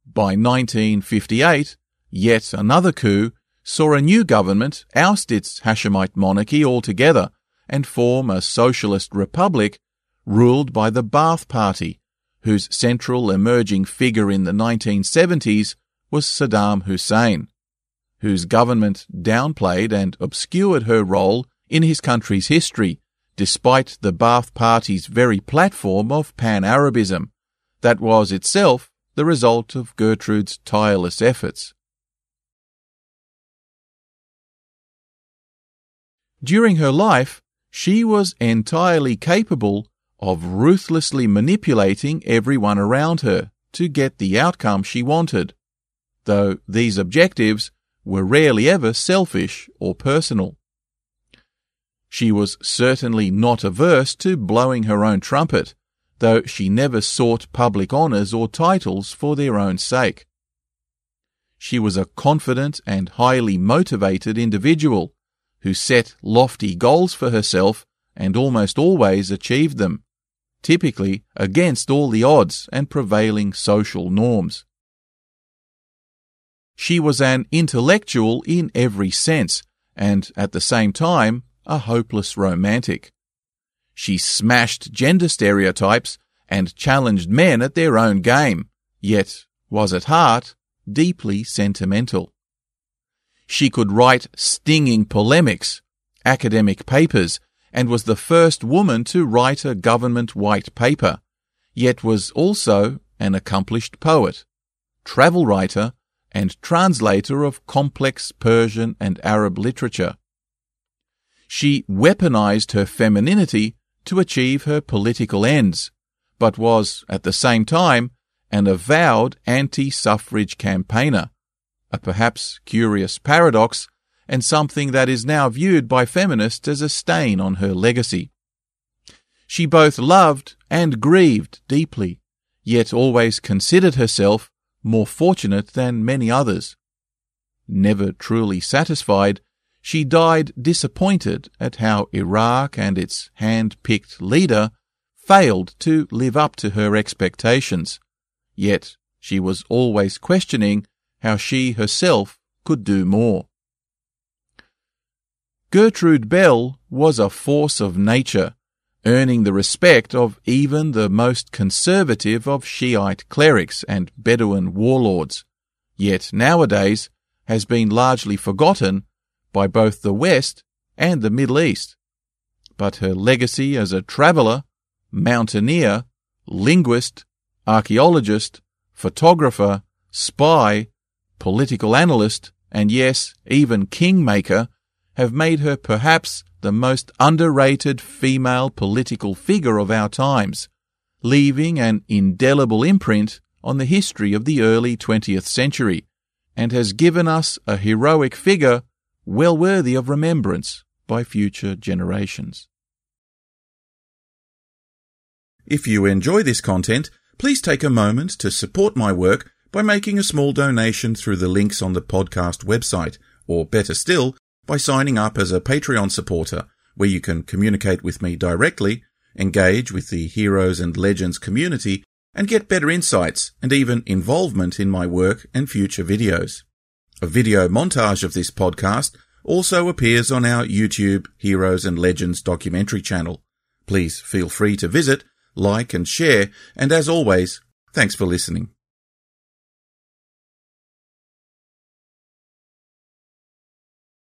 By 1958, yet another coup saw a new government oust its Hashemite monarchy altogether and form a socialist republic ruled by the Ba'ath Party, whose central emerging figure in the 1970s was Saddam Hussein whose government downplayed and obscured her role in his country's history, despite the Ba'ath Party's very platform of pan Arabism, that was itself the result of Gertrude's tireless efforts. During her life, she was entirely capable of ruthlessly manipulating everyone around her to get the outcome she wanted, though these objectives were rarely ever selfish or personal. She was certainly not averse to blowing her own trumpet, though she never sought public honours or titles for their own sake. She was a confident and highly motivated individual who set lofty goals for herself and almost always achieved them, typically against all the odds and prevailing social norms. She was an intellectual in every sense, and at the same time, a hopeless romantic. She smashed gender stereotypes and challenged men at their own game, yet was at heart deeply sentimental. She could write stinging polemics, academic papers, and was the first woman to write a government white paper, yet was also an accomplished poet, travel writer, and translator of complex Persian and Arab literature. She weaponized her femininity to achieve her political ends, but was, at the same time, an avowed anti-suffrage campaigner, a perhaps curious paradox and something that is now viewed by feminists as a stain on her legacy. She both loved and grieved deeply, yet always considered herself more fortunate than many others. Never truly satisfied, she died disappointed at how Iraq and its hand-picked leader failed to live up to her expectations. Yet she was always questioning how she herself could do more. Gertrude Bell was a force of nature, earning the respect of even the most conservative of Shiite clerics and Bedouin warlords, yet nowadays has been largely forgotten by both the West and the Middle East. But her legacy as a traveller, mountaineer, linguist, archaeologist, photographer, spy, political analyst, and yes, even kingmaker have made her perhaps the most underrated female political figure of our times, leaving an indelible imprint on the history of the early 20th century, and has given us a heroic figure well worthy of remembrance by future generations. If you enjoy this content, please take a moment to support my work by making a small donation through the links on the podcast website, or better still, by signing up as a Patreon supporter, where you can communicate with me directly, engage with the Heroes and Legends community, and get better insights and even involvement in my work and future videos. A video montage of this podcast also appears on our YouTube Heroes and Legends documentary channel. Please feel free to visit, like and share, and as always, thanks for listening.